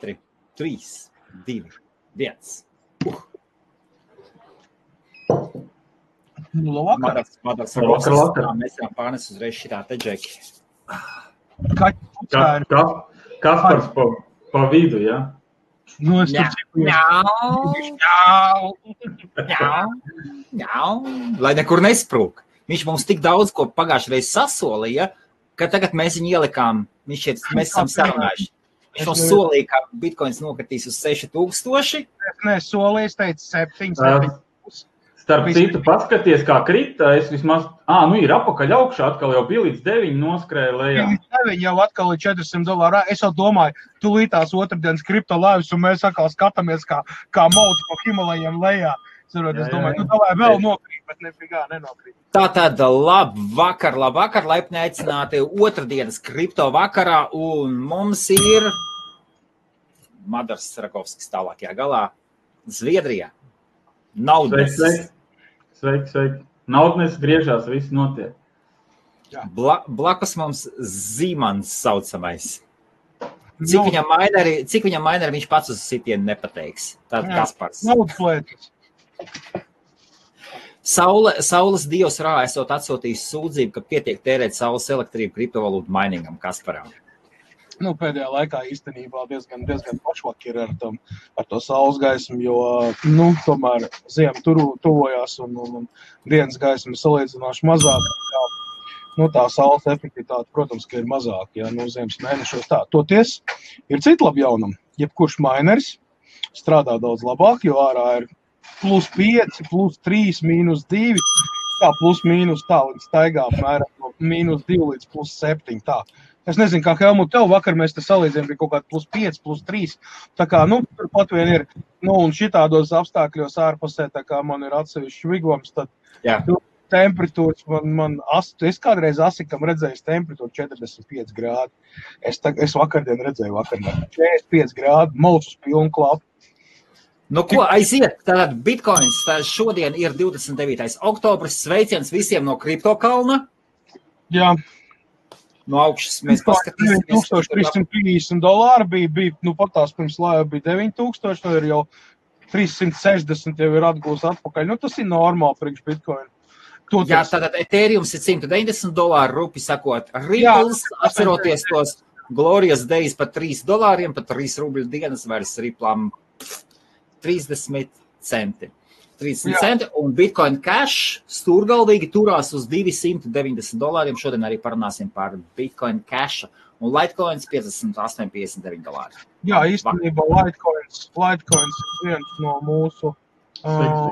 4, 3, 2, 1. Uh. Nu, labvakar. Labvakar, labvakar. Tā, Mēs varam pārnes uzreiz šitā te džeki. Tā ir. ka, Kaspars pa, pa vidu, ja? Nu, es tur Jā. cipu. Ņau, ņau, ņau. Lai nekur nesprūk. Viņš mums tik daudz ko pagājušajā reizē sasolīja, ka tagad mēs viņu ielikām. Viņš šeit, mēs esam sarunājuši. Viņš mums solīja, ka bitkoins nokritīs uz 6000. Es nesolīju, es teicu, septiņas. Jā. septiņas. Starp Viss. citu, paskaties, kā krita. Es vismaz, ah, nu ir apakaļ augšā, atkal jau bija līdz 9 noskrēja lejā. Viņi jau atkal ir 400 dolāri. Es jau domāju, tūlītās otrdienas kripto laivas, un mēs atkal skatāmies, kā, kā mauts pa Himalajiem lejā. Saprot, Jā, es domāju, nu, davai vēl nokrīt, bet nefigā nenokrīt. Tā tad labvakar, labvakar, laipni aicināti otrdienas kripto vakarā, un mums ir Madars Rakovskis tālākajā galā, Zviedrijā. Sveiki, Naudas. sveiki. Sveiki, sveiki. Naudnes griežās, viss notiek. Bla, blakus mums Zīmans saucamais. Cik Nu, viņam maineri, cik viņam maineri viņš pats uz sitienu nepateiks. Tātad Jā. Kaspars. Naudas plētis. Saule, saules dievs rā esot atsūtījis sūdzību, ka pietiek tērēt saules elektrību kriptovalūtu mainīgam Kasparam. Nu, pēdējā laikā īstenībā diezgan, diezgan pašvaki ir ar, tam, ar to saules gaismu, jo nu, tomēr ziema tur tuvojās un, un, un dienas gaisma ir salīdzinoši mazāk. Kā, nu, tā saules efektivitāte, protams, ir mazāka. Ja, nu, ziemas mēnešos tā. Toties ir cita laba jaunuma. Jebkurš mineris strādā daudz labāk, jo ārā ir plus 5, plus 3, mīnus 2. Tā plus mīnus tā līdz staigā apmēram no mīnus 2 līdz plus 7. Tā. Es nezinu, kā Helmut, tev vakar mēs te salīdzinājām, bija kaut kāda plus 5, plus 3. Tā kā, nu, turpat vien ir, nu, un šitādos apstākļos ārpusē, tā kā man ir atsevišķi vigvams, tad Jā. temperatūras man, man as, es kādreiz asikam redzēju temperatūru 45 grādi. Es, tag, es vakardien redzēju vakardien 45 grādi, malus pilnu klapu. Nu, ko aiziet? Tātad bitkoins tā šodien ir 29. oktobris. Sveiciens visiem no kripto kalna. Jā, No augšas mēs paskatīsimies. 1350 dolāri bija, bija nu, pat tās pirms laiva bija 9000, tad ir jau 360 jau ir atgūst atpakaļ. Nu, tas ir normāli priekš bitcoin. Toties, Jā, tātad Ethereum ir 190 dolāri, rupi sakot, Ripples, atceroties tos Glorijas Days par 3 dolāriem, par 3 rubļu dienas vairs Ripplām 30 centi. 30 Jā. centi, un Bitcoin Cash stūrgalvīgi turās uz 290 dolāriem. Šodien arī parunāsim par Bitcoin Cash. Un Litecoins 58,59 dolāri. jā īstenībā Litecoins, Litecoins ir viens no mūsu uh,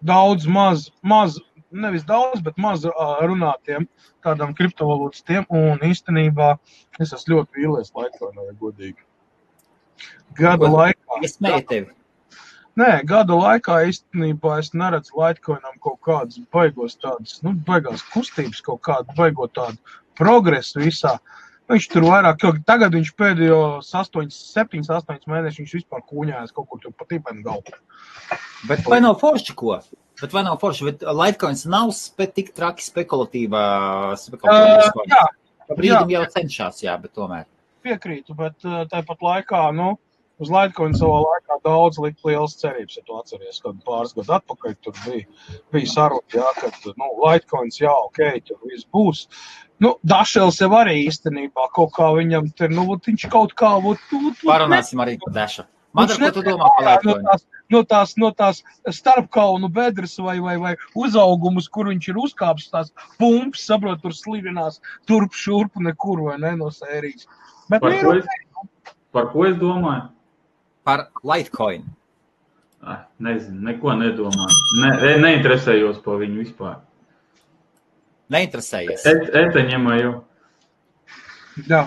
daudz maz, maz, nevis daudz, bet maz uh, runātiem tādam kriptovalūtas tiem. Un īstenībā es esmu ļoti vīlies Litecoinā, ja godīgi. Gada laikā. Es smēju tevi. Nē, gada laikā īstenībā es neredzu Latvijam kaut kādas baigos tādas, nu, baigās kustības, kaut kādu baigot tādu progresu visā. Viņš tur vairāk, jo tagad viņš pēdējo 8, 7, 8 mēnešus viņš vispār kūņājas kaut kur pa tīpaņu galvu. Bet vai nav forši ko? Bet vai nav forši? Bet Litecoins nav spe, tik traki spekulatīvā. spekulatīvā Uh, jā, brīdim jau cenšas, jā, bet tomēr. piekrītu, bet tāpat laikā, nu, uz Latviju savā laikā daudz lika liels cerības, ja tu atceries, kad pāris gadu atpakaļ tur bija, bija saruna, jā, ka, nu, Latvijas, jā, ok, tur viss būs. Nu, Dašels jau arī īstenībā kaut kā viņam tur, nu, viņš kaut kā, vot, Parunāsim arī par Dašu. Madara, ko tu domā par ārā no Litecoin? tās, no tās, no tās starpkaunu bedres vai, vai, vai uzaugumus, kur viņš ir uzkāpis tās pumpas, saprot, tur slivinās turp šurp nekur vai ne no sērijas. Bet, Par nu, ko es, par ko es domāju? Par Litecoin. Ai, nezinu, neko nedomāju. Ne, ne- neinteresējos par viņu vispār. Neinteresējies. Et, eteņiem jau. Jā,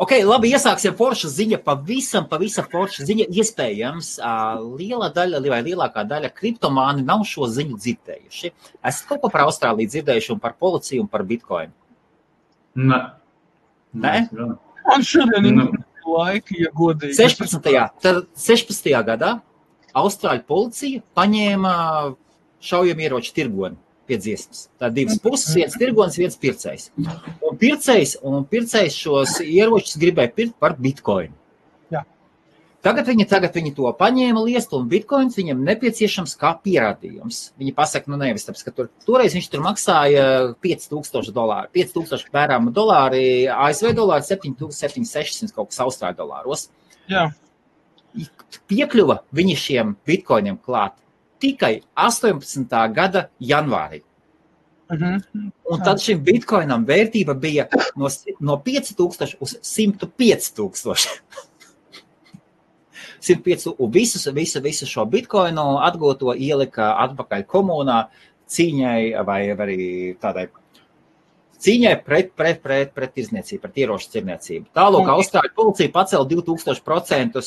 Ok, labi, iesāksim forša ziņa. Pavisam, pavisam forša ziņa. Iespējams, liela daļa vai lielākā daļa kriptomāni nav šo ziņu dzirdējuši. Esat kaut ko par Austrāliju dzirdējuši un par policiju un par bitkoinu? Ne. Nē? gan. man šodien ir Nu. laika, ja godīgi. 16. Tad 16. gadā Austrāļu policija paņēma šaujamieroču tirgoni pie dziesmas. Tā divas puses, viens tirgonis, viens pircējs. Un pircējs, un pircējs šos ieročus gribēja pirkt par bitkoinu. Tagad viņi, tagad viņi to paņēma liestu, un bitkoins viņam nepieciešams kā pierādījums. Viņi pasaka, nu nevis tāpēc, ka tur, toreiz viņš tur maksāja 5000 dolāru, 5000 pērāma dolāri, ASV dolāri 7600 kaut kas austrāļu dolāros. Jā. Piekļuva viņi šiem bitkoiniem klāt tikai 18. gada janvārī. Mhm. Un tad šim bitkoinam vērtība bija no, no 5000 uz 105 tūkstoši. 105, un visus, visu, visu šo bitkoinu atgūto ielika atpakaļ komunā cīņai vai arī tādai cīņai pret, pret, pret, pret tirzniecību, pret ieroču tirniecību. Tālāk Austrāļu policija pacēla 2000%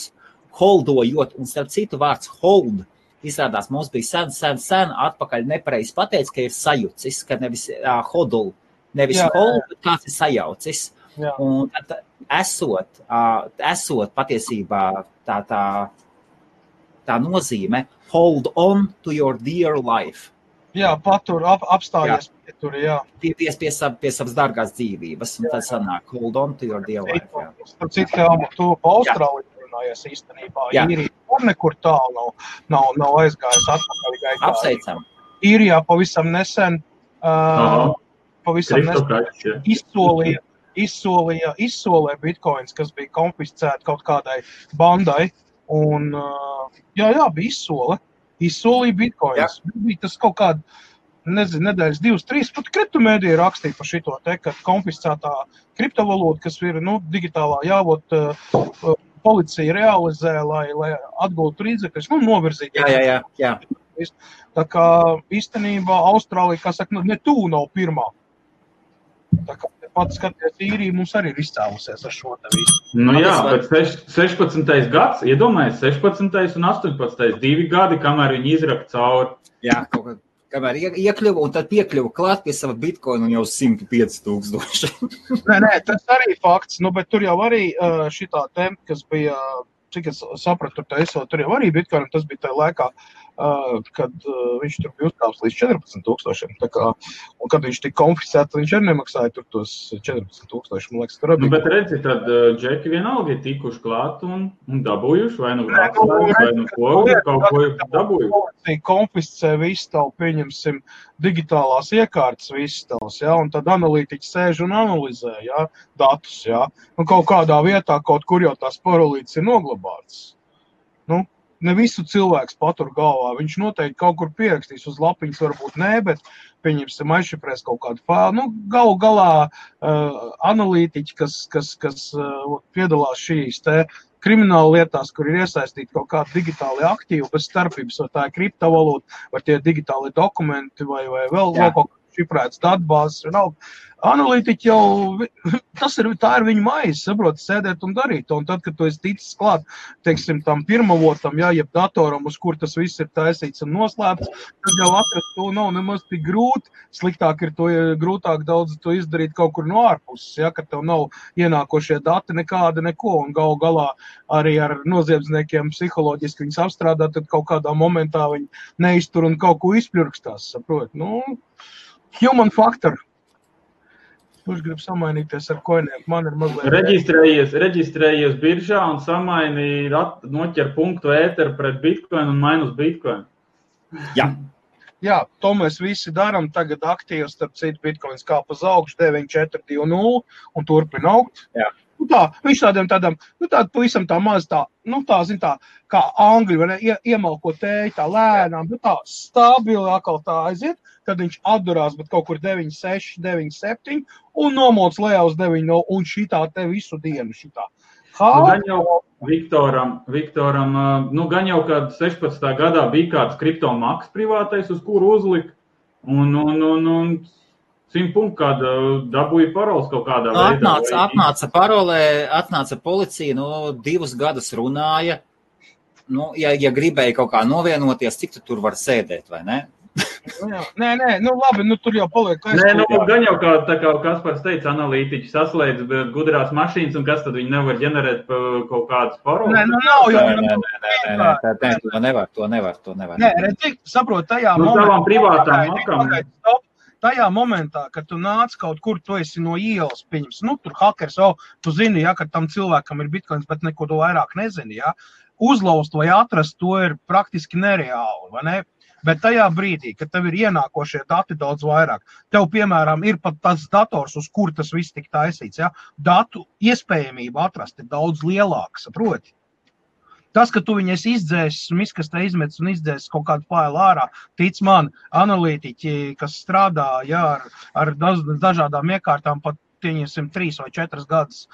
holdojot, un starp citu vārds hold izrādās mums bija sen, sen, sen atpakaļ nepareizi pateicis, ka ir sajucis, ka nevis uh, hodul, nevis Jā. hold, bet kāds ir sajaucis. Jā. Un tad, esot, esot patiesībā tā, tā, tā nozīme hold on to your dear life. Jā, patur, ap, apstājies pie tur, jā. Pie, pie, pie, sav, pie savas dārgās dzīvības, un tad sanāk hold on to your dear life. Jā. Starp citu, Helma, tu pa Austrāliju runājies īstenībā. Jā. Īrija tur nekur tālu nav, nav, nav aizgājis atpakaļ gaitā. Apsveicam! Īrijā pavisam nesen, uh, Aha. pavisam nesen jā. izsolīja, izsolīja, izsolīja bitkoins, kas bija konfiscēti kaut kādai bandai. Un, uh, jā, jā, bija izsole. Izsolīja bitkoins. Bija tas kaut kāds, nezinu, nedēļas, divas, trīs. Pat kriptomēdija rakstīja par šo te, ka konfiscētā kriptovalūta, kas ir nu, digitālā, jābūt uh, policija realizē, lai, lai atgūtu līdzekļus, nu, novirzītu. Jā, jā, jā. jā. Tā kā īstenībā Austrālija, kā saka, nu, ne tuvu nav pirmā. Tā kā pats skaties, īrija mums arī ir izcēlusies ar šo te visu. Nu, jā, bet seš- 16. gads, iedomājieties, 16. un 18. divi gadi, kamēr viņi izraka cauri. jā kaut kā. Kamēr ie- iekļuva un tad piekļuva klāt pie sava bitkoina un jau 105 tūkstoši. Nē, nē, tas arī fakts, nu, bet tur jau arī šī tā tempa, kas bija, cik es sapratu, tur, taisot, tur jau arī bitkoinam, tas bija tajā laikā, uh, kad uh, viņš tur bija uzkāpis līdz 14 tūkstošiem. Tā kā, un kad viņš tika konfiscēts, viņš arī nemaksāja tos 14 tūkstošus. Man liekas, tur Nu, arī bet redzi, tad uh, džeki vienalga ir tikuši klāt un, un dabūjuši vai nu nu, atstājuši, vai nu ko, redzi, kaut ko dabūjuši. konfiscē visu tavu, pieņemsim, digitālās iekārtas, visas tavas, ja, un tad analītiķi sēž un analizē, ja, datus, ja, un kaut kādā vietā, kaut kur jau tās parolītes ir noglabātas. Nu, ne visu cilvēks patur galvā, viņš noteikti kaut kur pierakstīs uz lapiņas, varbūt nē, bet pieņemsim, aizšifrēs kaut kādu failu. Nu, galu galā uh, analītiķi, kas, kas, kas uh, piedalās šīs te krimināla lietās, kur ir iesaistīti kaut kādi digitāli aktīvi, bez starpības, vai tā ir kriptovalūta, vai tie ir digitāli dokumenti, vai, vai vēl, vēl kaut kāds šifrēts datubāzes. Analītiķi jau, tas ir, ir viņa maize, saprot, sēdēt un darīt. Un tad, kad tu esi ticis klāt, teiksim, tam pirmavotam, jā, jeb datoram, uz kur tas viss ir taisīts un noslēpts, tad jau atrast to nav nemaz tik grūti. Sliktāk ir to ja grūtāk daudz to izdarīt kaut kur no ārpuses, ja, kad tev nav ienākošie dati nekāda neko, un gal galā arī ar noziedzniekiem psiholoģiski viņus apstrādāt, tad kaut kādā momentā viņi neiztur un kaut ko izpļurkstās, saprot. Nu, human factor. Kurš grib samainīties ar koiniem? Man ir mazliet. Reģistrējies, reģistrējies biržā un samaini, at- noķer punktu ēteru pret bitcoin un mainu uz bitcoin. Jā, Jā, to mēs visi darām. Tagad aktīvi, starp citu, bitkoins kāpa uz augšu 9420 un turpina augt. Jā. Nu tā, viņš tādiem tādam, nu tādu pavisam tā maz tā, nu tā, zin tā, kā angļu, vai ne, ie, iemalko tēju tā lēnām, bet tā stabili atkal tā aiziet, kad viņš atdurās, bet kaut kur 96, 97 un nomoc lejā uz 90 un šitā te visu dienu šitā. Nu, Ha? gan jau Viktoram, Viktoram nu, gan jau kad 16. gadā bija kāds kriptomaks privātais, uz kuru uzlika, un, un, un, un 100 punktu kāda dabūja parols kaut kādā veidā. atnāca, atnāca parolē, atnāca policija, nu, divus gadus runāja. Nu, ja, ja gribēja kaut kā novienoties, cik tu tur var sēdēt, vai ne? Nu. Nē, nē, nu labi, nu tur jau paliek Nē, nu, gan jau kā, tā kā Kaspars teica, analītiķi saslēdz gudrās mašīnas, un kas tad viņi nevar ģenerēt kaut kādus parols. Nē, nu nav jau. Nē, nē, nē, nē, nē, tā, nē, to nevar, to nevar, to nevar. Nē, redzi, saprot, tajā Nu, momentā. savām privātām makām. tajā momentā, kad tu nāc kaut kur, tu esi no ielas, pieņems, nu, tur hackers, oh, tu zini, ja, ka tam cilvēkam ir bitkoins, bet neko to vairāk nezini, ja, uzlauzt vai atrast to ir praktiski nereāli, vai ne? Bet tajā brīdī, kad tev ir ienākošie dati daudz vairāk, tev, piemēram, ir pat tas dators, uz kur tas viss tika taisīts, ja? datu iespējamība atrast ir daudz lielāka, saproti? Tas, ka tu viņus izdzēsi, un izkastē izmetis un izdzēsi kaut kādu failu ārā, tic man, analītiķi, kas strādā jā, ar, ar dažādām iekārtām, pat pieņemsim, trīs vai četras gadus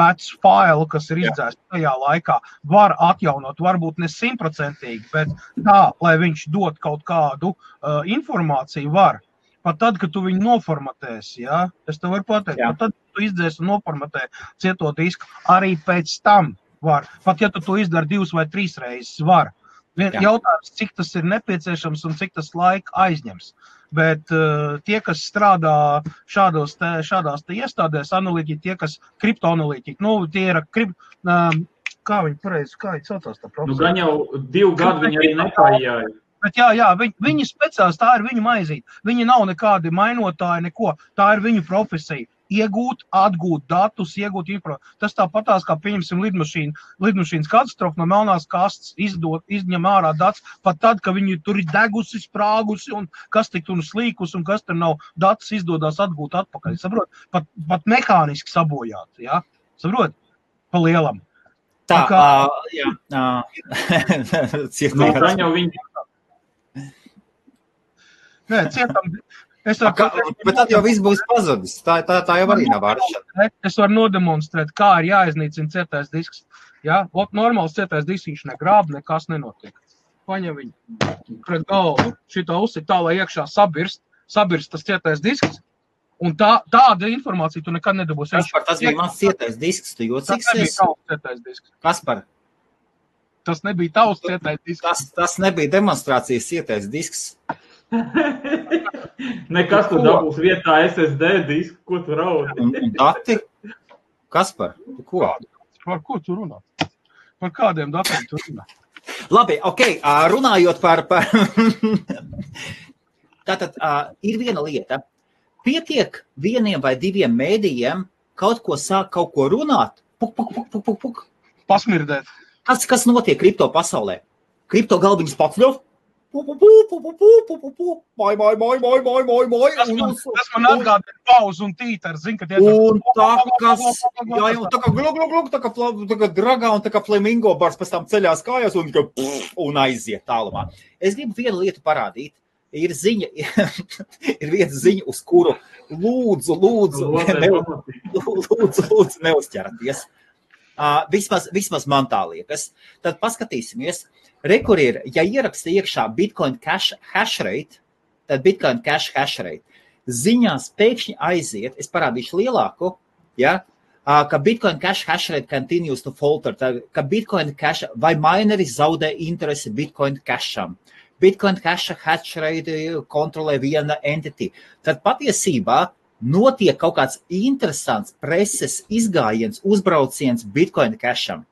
vecu failu, kas ir izdzēsts tajā laikā, var atjaunot, varbūt ne simtprocentīgi, bet tā, lai viņš dod kaut kādu uh, informāciju, var. Pat tad, kad tu viņu noformatēsi, ja, es tev varu pateikt, pat tad, tu izdzēsi un noformatē cieto disku, arī pēc tam var. Pat ja tu to izdari divas vai trīs reizes, var. Vien, jautājums, cik tas ir nepieciešams un cik tas laika aizņems. Bet uh, tie, kas strādā šādos te, šādās te iestādēs, analītiķi, tie, kas kriptoanalītiķi, nu, tie ir krip, uh, kā viņi pareizi, kā viņi saucās tā profesija? Nu, gan jau divu gadu viņi arī nepājāja. Bet jā, jā viņi, viņi speciālisti, tā ir viņu maizīt. Viņi nav nekādi mainotāji, neko. Tā ir viņu profesija iegūt, atgūt datus, iegūt informāciju. Tas tāpatās, kā pieņemsim lidmašīnu, lidmašīnas katastrofu no melnās kastes, izdot, izņem ārā datus, pat tad, kad viņi tur ir degusi, sprāgusi un kas tik tur slīkus un kas tur nav, datus izdodas atgūt atpakaļ. Saprot? Pat, pat mehāniski sabojāt, jā? Saprot? Pa lielam. Tā, kā, uh, jā, uh, cietām. jau viņi. Nē, cietām, Es varu, A, kā, bet tad jau viss būs pazudis. Tā, tā, tā jau arī nav vāršana. Es varu nodemonstrēt, kā ir jāiznīcina cietais disks. Ja? Ot, normāls cietais disks viņš negrāb, nekas nenotiek. Paņem viņu pret galvu, šito uzsit tā, lai iekšā sabirst, sabirst tas cietais disks. Un tā, tāda informācija tu nekad nedabūsi. Kas par tas bija mans cietais disks, tu jocīgs esi? Tas nebija tavs cietais disks. Kas par? Tas nebija tavs cietais disks. Tas, tas nebija demonstrācijas cietais disks. Nekas tur dabūs vietā SSD disku, ko tu raudi. Dati? Kas par? Ko? Par ko tu runā? Par kādiem datiem tu runā? Labi, ok, runājot par. par Tātad uh, ir viena lieta. Pietiek vieniem vai diviem mēdījiem kaut ko sāk, kaut ko runāt, puk, puk, puk, puk, puk, puk. pasmirdēt. Kas, kas notiek kripto pasaulē? Kripto galviņas pakļūt, Mai, mai, mai, mai, mai, mai, mai. Tas man, tas man atgādina pauzu un tītaru, zin, kad un tā, kas, jā, jau tā kā glug, glug, glug, tā kā, tā kā dragā un tā kā flamingo bars pēc tam ceļās kājās un, un aiziet tālumā. Es gribu vienu lietu parādīt. Ir ziņa, ir viena ziņa, uz kuru lūdzu, lūdzu, ne, lūdzu, lūdzu neuzķerties. Uh, vismaz, vismaz man tā liekas. Tad paskatīsimies, uh, Rekur ir, ja ieraksta iekšā Bitcoin cash hash rate, tad Bitcoin cash hash rate ziņās pēkšņi aiziet, es parādīšu lielāku, ja, ka Bitcoin cash hash rate continues to falter, tad, ka Bitcoin cash vai mineri zaudē interesi Bitcoin casham. Bitcoin cash hash rate kontrolē viena entity. Tad patiesībā notiek kaut kāds interesants preses izgājiens, uzbrauciens Bitcoin casham.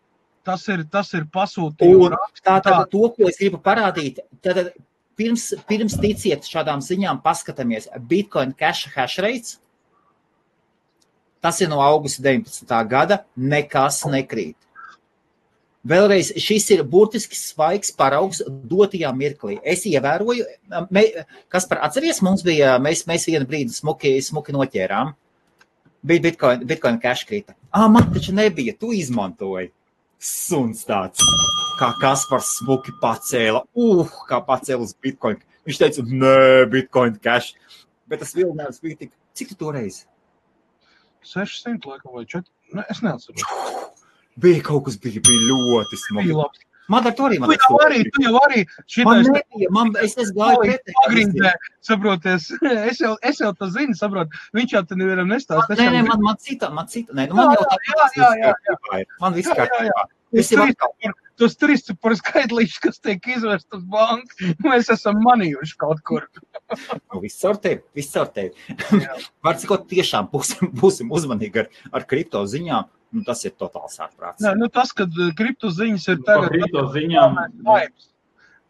Tas ir, tas ir pasūtījums. Tā tad to, ko es gribu parādīt, tad pirms, pirms ticiet šādām ziņām, paskatāmies Bitcoin cash hash rates. Tas ir no augusta 19. gada, nekas nekrīt. Vēlreiz, šis ir burtiski svaigs paraugs dotajā mirklī. Es ievēroju, me, kas par atceries, mums bija, mēs, mēs vienu brīdi smuki, smuki noķērām. Bija Bitcoin, Bitcoin cash krita. Ah, man taču nebija, tu izmantoji suns tāds, kā Kaspars smuki pacēla. Uh, kā pacēla uz Bitcoin. Viņš teica, nē, Bitcoin cash. Bet tas vilinājums bija tik, cik tu toreiz? 600 laikam vai 4. Ne, es neatceros. Bija kaut kas, bija, bija ļoti. Bija labs. Man ar to arī man tu jau arī, tu jau arī. Man nebija, man, es, es gāju pretī. Pagrindē, saproties, es jau, es jau to zinu, saprot, viņš jau te nevienam nestāst. Nē, nē, man, man cita, man cita, nē, nu man jau tā jā, jā, jā, jā. Man viss kārtībā. Tas trīs par skaitlīšu, kas tiek izvest uz banku, mēs esam manījuši kaut kur. nu, viss ar tevi, viss ar tevi. Var cikot, tiešām būsim, būsim uzmanīgi ar, ar kripto ziņām nu, tas ir totāls ārprāts. Nē, nu, tas, ka uh, kripto ziņas ir nu, tagad, kripto ziņām. Hypes,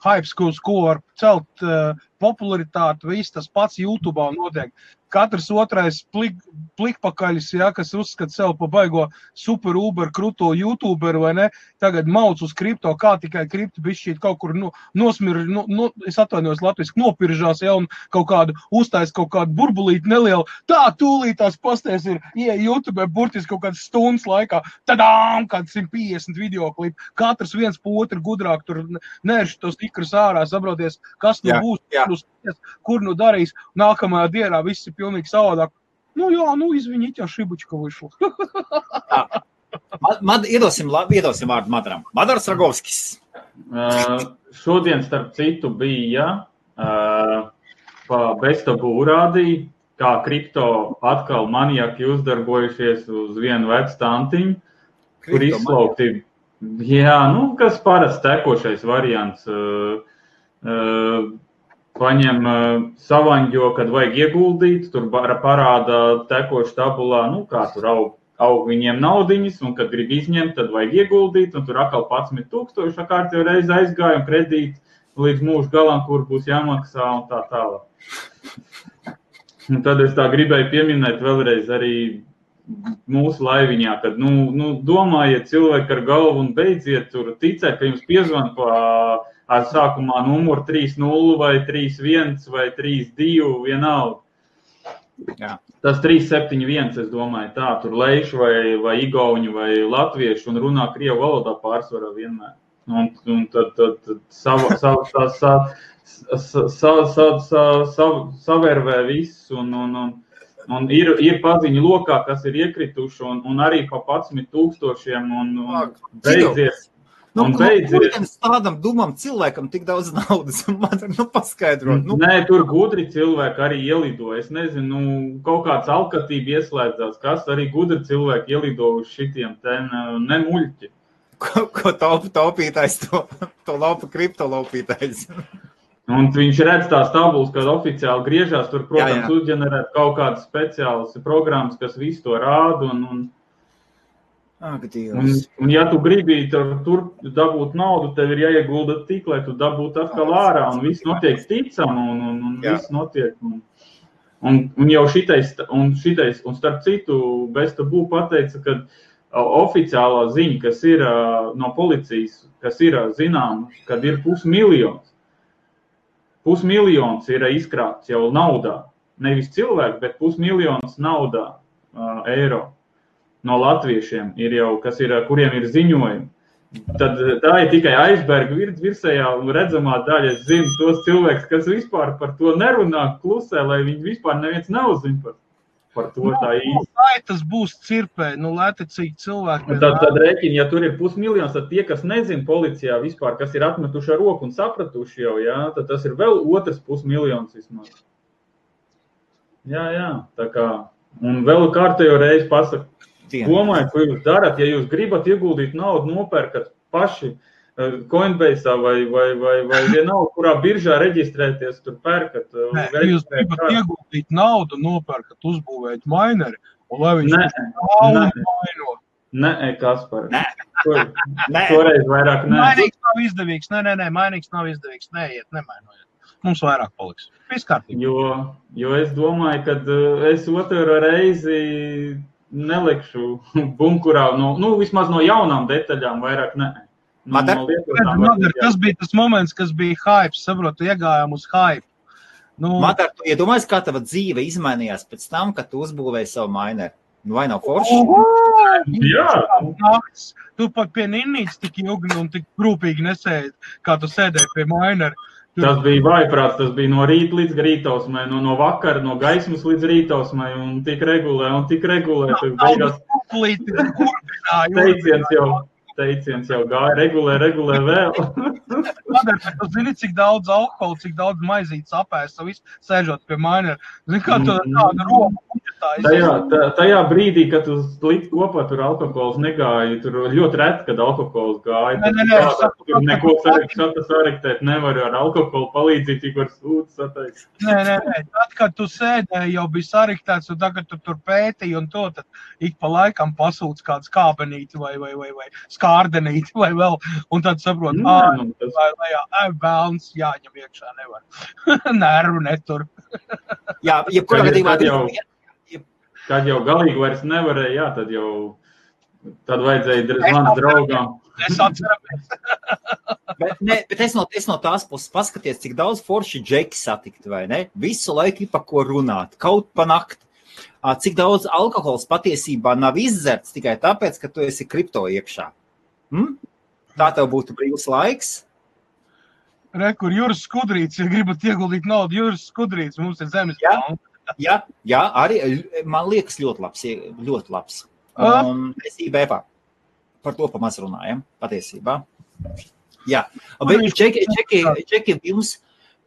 hypes ko, ko var celt uh, popularitāte, viss tas pats YouTube notiek. Katrs otrais plik, plikpakaļs, ja, kas uzskata sev par baigo super uber, kruto youtuberu vai ne, tagad mauc uz kripto, kā tikai kripto bišķīt kaut kur nu, nosmir, nu, nu, es atvainojos latviski, nopiržās, ja, un kaut kādu uztais kaut kādu burbulīti nelielu. Tā, tūlīt tās pastēs ir, ja YouTube burtiski kaut kādas stundas laikā, tadām, kāds 150 video klipi, katrs viens po otru gudrāk tur nērš tos ikrus ārā, saproties, kas Jā, būs, jā kur nu sties, kur nu darīs. Nākamajā dienā viss ir pilnīgi savādāk. Nu, jā, nu, izvinīt, ja šibučka vyšla. Ah. Mad, mad, iedosim, labi, iedosim vārdu Madaram. Madars Rogovskis. Uh, eh, šodien, starp citu, bija eh, uh, beztabu urādīja, kā kripto atkal maniaki uzdarbojušies uz vienu vecu tantiņu, kur izslaukti. Jā, nu, kas parasti tekošais variants. Uh, uh, paņem uh, savaņģo, kad vajag ieguldīt, tur parāda tekošu tabulā, nu, kā tur aug, aug viņiem naudiņas, un kad grib izņemt, tad vajag ieguldīt, un tur atkal 11 tūkstoši, a kārt jau reiz aizgāja un kredīt līdz mūža galam, kur būs jāmaksā un tā tālāk. Un tad es tā gribēju pieminēt vēlreiz arī mūsu laiviņā, kad, nu, nu domājiet cilvēki ar galvu un beidziet tur ticēt, ka jums piezvan pa ar sākumā numuru 3-0 vai 3-1 vai 3-2 vienalga. Jā. Tas 3-7-1, es domāju, tā, tur leišu vai, vai igauņu vai latviešu un runā krievu valodā pārsvarā vienmēr. Un, un tad, tad, tad sava, sava, sa, sa, sa, sa, sa, sa, sa, savērvē viss un, un, un, un ir, ir paziņu lokā, kas ir iekrituši un, un arī pa 11 tūkstošiem un, un beidzies. Nu, Un kurienes tādam dumam cilvēkam tik daudz naudas? Man nu, paskaidro. Nu, Nē, tur gudri cilvēki arī ielido. Es nezinu, nu, kaut kāds alkatība ieslēdzās, kas arī gudri cilvēki ielido uz šitiem te ne- nemuļķi. ko, ko taupa taupītājs, to, to laupa kriptolaupītājs. Un viņš redz tās tabulas, kad oficiāli griežās. Tur, protams, uzģenerēt kaut kādas speciālas programmas, kas visu to rāda. Un, un, Ak, un, un ja tu gribi tur, dabūt naudu, tev ir jāiegulda tik, lai tu dabūtu atkal ārā. Un viss notiek ticam, un, un, un Jā. viss notiek. Un, un, un jau šitais, un šitais, un starp citu, Besta Bū pateica, ka oficiālā ziņa, kas ir no policijas, kas ir zināma, kad ir pusmiljons. Pusmiljons ir izkrāpts jau naudā. Nevis cilvēku, bet pusmiljons naudā eiro no latviešiem, ir jau, kas ir, kuriem ir ziņojumi. Tad eh, tā ir tikai aizberga virs, virsējā un redzamā daļa. Es zinu tos cilvēkus, kas vispār par to nerunā, klusē, lai viņi vispār neviens neuzzina par, par to tā īsti. Vai tas būs cirpē, nu, lētecīgi cilvēki. Un Tad, tad rēķini, ja tur ir pusmiljons, tad tie, kas nezina policijā vispār, kas ir atmetuši ar roku un sapratuši jau, jā, tad tas ir vēl otrs pusmiljons vismaz. Jā, jā, tā kā. Un vēl kārtējo reizi pasaku, Dienu. Domājiet, ko jūs darat. Ja jūs gribat ieguldīt naudu, nopērkat paši eh, Coinbase vai, vai, vai, vai vienalga, kurā biržā reģistrēties, tur pērkat. eh, Nē, ja jūs gribat kā- ieguldīt naudu, nopērkat, uzbūvēt maineri, un lai viņš Nē, stāv un nē. maino. Nē, Kaspar. Nē. To- Nē, Toreiz vairāk nē. Mainīgs nav izdevīgs. Nē, nē, nē, mainīgs nav izdevīgs. Neiet, nemainojiet. Mums vairāk paliks. Viss kārtībā. Jo, jo es domāju, ka es otru reizi nelikšu bunkurā, no, nu, vismaz no jaunām detaļām, vairāk ne. No, Madar? no lietotām Madar. Tas bija tas moments, kas bija hype. Saprotu, iegājām uz hype. Nu, Madar, tu iedomājies, kā tava dzīve izmainījās pēc tam, kad tu uzbūvēji savu maineru? Nu, vai nav forši? Jā, naktis. Tu pat pie Nīnijas tik ilgi un tik rūpīgi nesēdi, kā tu sēdēji pie mainera. Tas bija vaiprāts, tas bija no rīta līdz rītausmai, no, no vakara, no gaismas līdz rītausmai, un tik regulē, un tik regulē. Tad beigās teiciens jau, teiciens jau gāja, regulē, regulē vēl. Tu zini, cik daudz alkohola, cik daudz maizītes apēst, visu sēžot pie mainera. Zini, kā tu Mhm. tādu roku Tajā, tajā brīdī, kad tu likt kopā, tur alkohols negāja, tur ļoti reti, kad alkohols gāja. Nē, nē, nē, Tā, tur neko ka- sarekt, sariktēt nevar ar alkoholu palīdzību, tik var sūdzēt sataist. Nē, nē, nē. Tad, kad tu sēdēji, jau bija sariktēts, un tagad tu tur pētīji, un to tad ik pa laikam pasūdz kāds kābenīti vai, vai, vai, vai skārdenīti vai vēl, un tad saproti, Nē, ā, nu, tas, vai, lejā. Ai, bērns jāņem iekšā, nevar. Nervu netur. Jā, jebkurā Tad- gadījumā tad jau- gribu- Kad jau galīgi vairs nevarēja, jā, tad jau tad vajadzēja man draugam. Es atceros, Bet, ne, bet es, no, es no tās puses paskaties, cik daudz forši džeki satikt, vai ne? Visu laiku ir pa ko runāt, kaut pa nakti. Ā, Cik daudz alkohola patiesībā nav izdzerts tikai tāpēc, ka tu esi kripto iekšā. Hm? Tā tev būtu brīvs laiks. re, kur Juris Skudrīts, ja gribat ieguldīt naudu, Juris Skudrīts, mums ir zemes Jā. banka. Jā, jā arī ļ- man liekas ļoti labs. Ļoti labs. Un mēs IBF par to pamaz runājam patiesībā. Jā, bet čeki, čeki, čeki jums,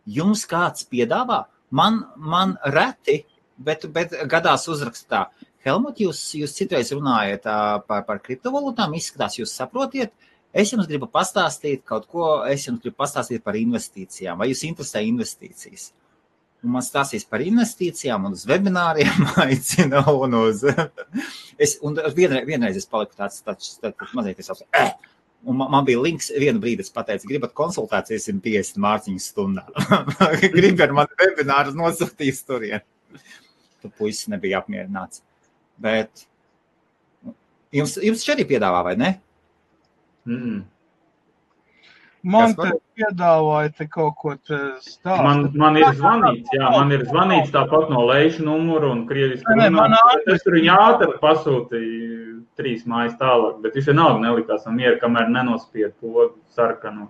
jums kāds piedāvā? Man, man reti, bet, bet gadās uzrakstā. Helmut, jūs, jūs citreiz runājat par, par kriptovalūtām, izskatās, jūs saprotiet. Es jums gribu pastāstīt kaut ko, es jums gribu pastāstīt par investīcijām. Vai jūs interesē investīcijas? Un man stāstīs par investīcijām, un uz webināriem aicina. Un uz, es, un vienreiz, vienreiz es paliku tāds, tāds, tāds mazliet tāds, eh! Un man, man bija links, vienu brīdi es pateicu, gribat konsultācijas 150 mārciņu stundā. Gribu ar mani webināru nosūtīt turien. Tu puisis nebija apmierināts. Bet jums, jums šeit arī piedāvā, vai ne? Mm. Man te piedāvāja te kaut ko stāstīt. Man, man ir zvanīts, jā, man ir zvanīts tāpat no lejuša numura un krieviski Nē, man ātri- Es tur viņu ātri pasūtīju trīs mājas tālāk, bet viņš vienalga nelikās mieru, kamēr nenospied to sarkanu.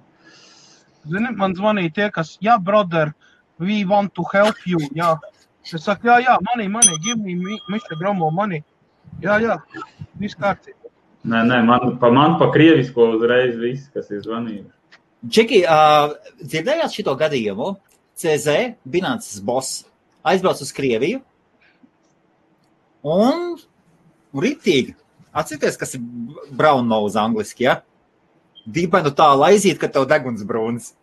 Zini, man zvanīja tie, kas, jā, brother, we want to help you. Jā. Es saku, jā, jā, give me mi- Miša Gromo money. Jā, jā, viss kārtībā. Nē, nē, man pa, man pa krievisko uzreiz viss, kas ir zvanījuši. Džeki, uh, dzirdējāt šo gadījumu? CZ, Binances boss, aizbrauc uz Krieviju un ritīgi. Atcerieties, kas ir brown nose angliski, ja? Dibenu tā laizīt, ka tev deguns brūns.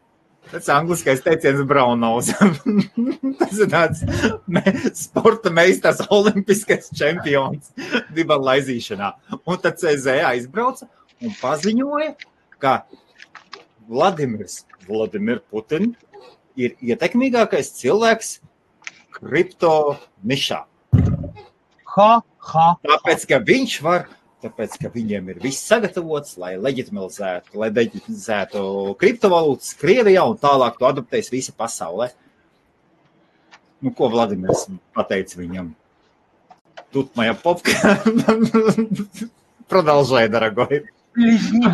Tas angliskais teiciens nose. Tas ir tāds me, sporta meistars, olimpiskais čempions dibenu laizīšanā. Un tad CZ aizbrauca un paziņoja, ka Vladimirs Vladimir Putin ir ietekmīgākais cilvēks kripto nišā. Ha, ha. Tāpēc, ka viņš var, tāpēc, ka viņiem ir viss sagatavots, lai leģitimizētu, lai leģitimizētu kriptovalūtas Krievijā un tālāk to adaptēs visa pasaulē. Nu, ko Vladimirs pateica viņam? Тут моя попка. Продолжай, дорогой. Лизни.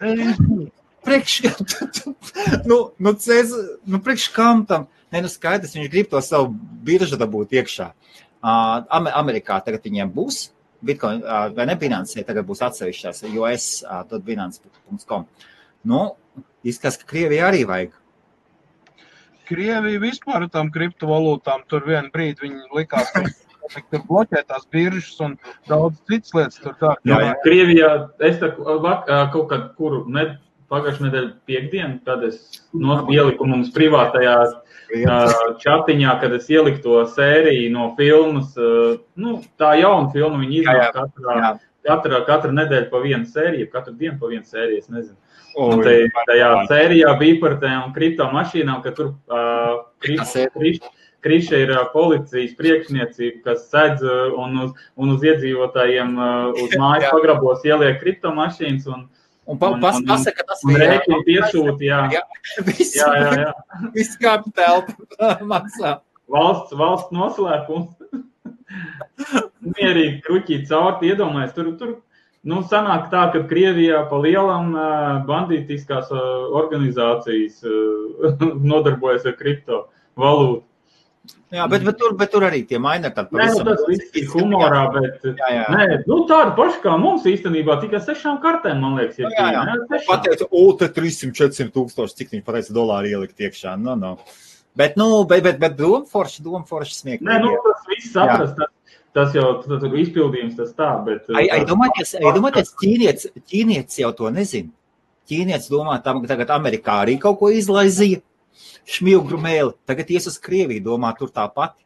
Лизни. Priekš, nu, nu, cez, nu, priekš kam tam? Nē, nu skaidrs, viņš grib to savu biržu dabūt iekšā. Uh, Am- Amerikā tagad viņiem būs Bitcoin, uh, vai ne Binance, tagad būs atsevišķās US, tad binance.com. Nu, izskatās, ka Krievija arī vajag. Krievija vispār ar tām kriptovalūtām tur vienā brīdī viņi likās, ka tur bloķē tās biržas un daudz citas lietas tur tā. Jā, jā. Krievijā es tā, kaut kad, kuru ne, pagājušajā nedēļā piekdienu, kad es no, ieliku mums privātajā ā, čatiņā, kad es ieliku to sēriju no filmas, ā, nu, tā jauna filma, viņi iznāk katrā, Jā. katrā, katru nedēļu pa vienu sēriju, katru dienu pa vienu sēriju, es nezinu. Un te, tajā sērijā bija par tām kripto mašīnām, ka tur uh, sērija? Kriša ir policijas priekšniecība, kas sedz ā, un uz, un uz iedzīvotājiem uz mājas pagrabos ieliek kripto mašīnas un, Un pa, Un- pas, pasaka, ka tas un rēķinu piešūt. Jā, Jā. Viss, jā, jā. jā. viss kā telpa maksā. Valsts, valsts noslēpums. Mierīgi kruķīt cauri, iedomājies, tur, tur nu, sanāk tā, ka Krievijā pa lielam bandītiskās organizācijas nodarbojas ar kriptovalūtu. Jā, bet, bet, tur, bet tur arī tie maini ir tādi Nē, nu, tas viss ir humorā, bet Jā, jā. Nē, nu, tāda paša kā mums īstenībā, tikai sešām kartēm, man liekas, ir. Nu, jā, jā. ne? Sešām. Pateicu, o, te 300, 400 tūkstoši, cik viņi pateica dolāri ielikt iekšā. No, no. Bet, nu, bet, bet, bet doma forši, doma forši smieklīgi. Nē, nu, tas viss saprast, tas, tas jau tas ir izpildījums, tas tā, bet. Ai, ai, domājieties, ai, domājieties ķīnietis, ķīnietis jau to nezina. Ķīnietis domā, tam tagad Amerikā arī kaut ko izlaizīja. Šmilgru mēli. Tagad ies uz Krieviju, domā, tur tāpat.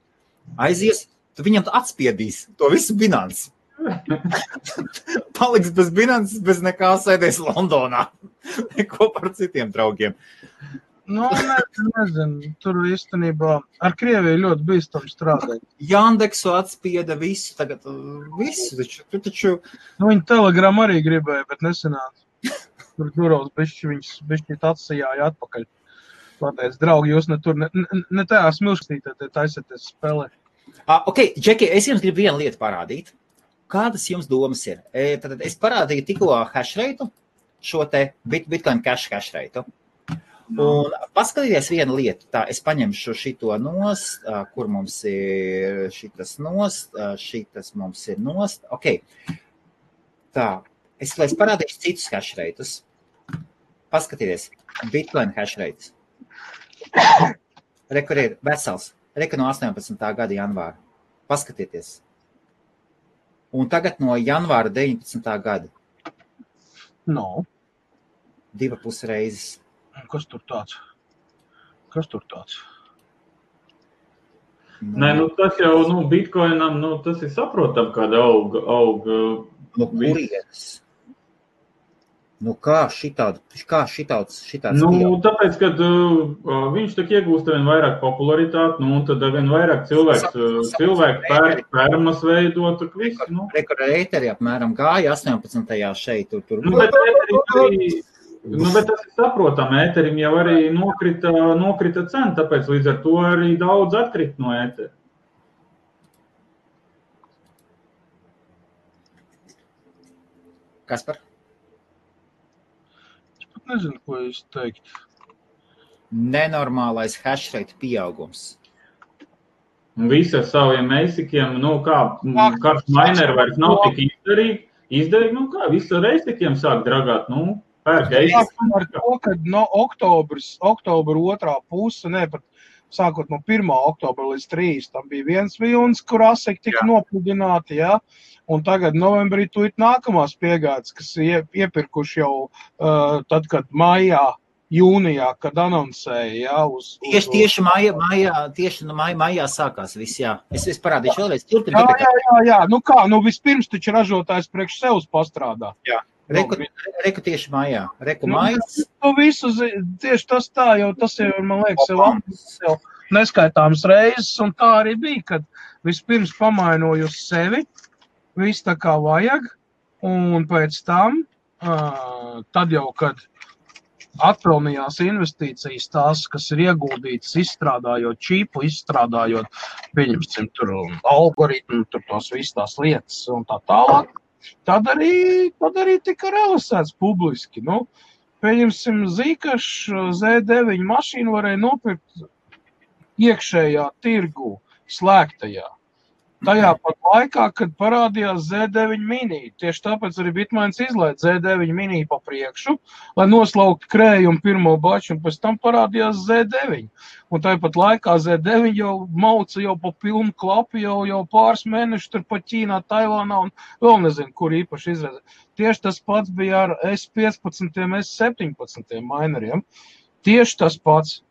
Aizies, tu viņam atspiedīs to visu binanci. Paliks bez bilances, bez nekā sēdēs Londonā. Kopā ar citiem draugiem. Nu, ne, nezinu, tur īstenībā ar Krieviju ļoti bīstami strādāt. Jandeksu atspieda visu, tagad uh, visu, taču, tu taču, Nu, viņi telegramu arī gribēja, bet nesanāca. Tur durvis bišķi viņus bišķi atsajāja atpakaļ. Pateic, draugi, jūs ne tur, ne, ne, tajā smilštītē, te taisieties spēlē. Ah, ok, Džeki, es jums gribu vienu lietu parādīt. Kādas jums domas ir? E, Tad es parādīju tikko hashrate, šo te bit, Bitcoin cash hashrate. Un paskatieties vienu lietu. Tā, es paņemšu šito nost, kur mums ir šitas nost, šitas mums ir nost. Ok. Tā, es, es parādīšu citus hashrates. Paskatieties, Bitcoin hashrates. Rekur ir vesels. Rekur no 18. gada janvāra. Paskatieties. Un tagad no janvāra 19. gada No, diva pus reizes. kas tur tāds? Kas tur tāds? Nē, nu, tas jau nu, bitkoinam, nu, tas ir saprotami, kāda aug. aug no kurienes? Nu kā šitād, kā šitāds, šitāds Nu, pieaug? tāpēc, kad uh, viņš tak iegūst vien vairāk popularitāti, nu, un tad vien vairāk cilvēks, uh, cilvēki pērk fermas veidot, tak viss, nu. Rekur reiteri apmēram gāja 18. šeit, tur, tur. Nu, bet, arī, nu, bet tas ir saprotami, ēterim jau arī nokrita, nokrita cena, tāpēc līdz ar to arī daudz atkrīt no ētera. Kas par? Pat nezinu, ko es teiktu. Nenormālais hashrate pieaugums. Visi ar saviem meisikiem, nu, kā kāds mineri vairs nav tik izdarīgi, izdarīgi, nu, kā visi ar eisikiem sāk dragāt, nu, pērk eisikiem. Ar to, ka no oktobras, oktobra otrā puse, ne pat sākot no 1. oktobra līdz 3. tam bija viens vilnis, kur aseki tika Jā. nopludināti, jā. Un tagad novembrī tu ir nākamās piegādes, kas ie, iepirkuši jau uh, tad, kad maijā, jūnijā, kad anoncēja, jā, uz, uz, Tieši, tieši maijā, maijā, tieši no maijā, maijā sākās viss, jā. Es, es parādīšu vēlreiz. Jā, jā, jā, jā, nu kā, nu vispirms taču ražotājs priekš sevis pastrādā. Reku, reku tieši maijā. Reku Nu, mājas. To visu, tieši tas tā, jau tas jau, man liekas, jau jau neskaitāms reizes, un tā arī bija, kad vispirms pamainoju sevi, viss tā kā vajag, un pēc tam, uh, tad jau, kad atpelnījās investīcijas, tās, kas ir ieguldītas, izstrādājot čipu, izstrādājot, pieņemsim, tur algoritmu, tur tos visas tās lietas un tā tālāk, tad arī, tad arī tika realizēts publiski. Nu, pieņemsim, Zīkašu Z9 mašīnu varēja nopirkt iekšējā tirgu, slēgtajā. Tajā pat laikā, kad parādījās Z9 mini, tieši tāpēc arī Bitmains izlaiž Z9 mini pa priekšu, lai noslauktu krējumu pirmo baču, un pēc tam parādījās Z9. Un tāpat laikā Z9 jau mauca jau pa pilnu klapu, jau, jau pāris mēnešus tur pa Ķīnā, Taivānā un vēl nezinu, kur īpaši izredzē. Tieši tas pats bija ar S15, S17 mineriem. Tieši tas pats.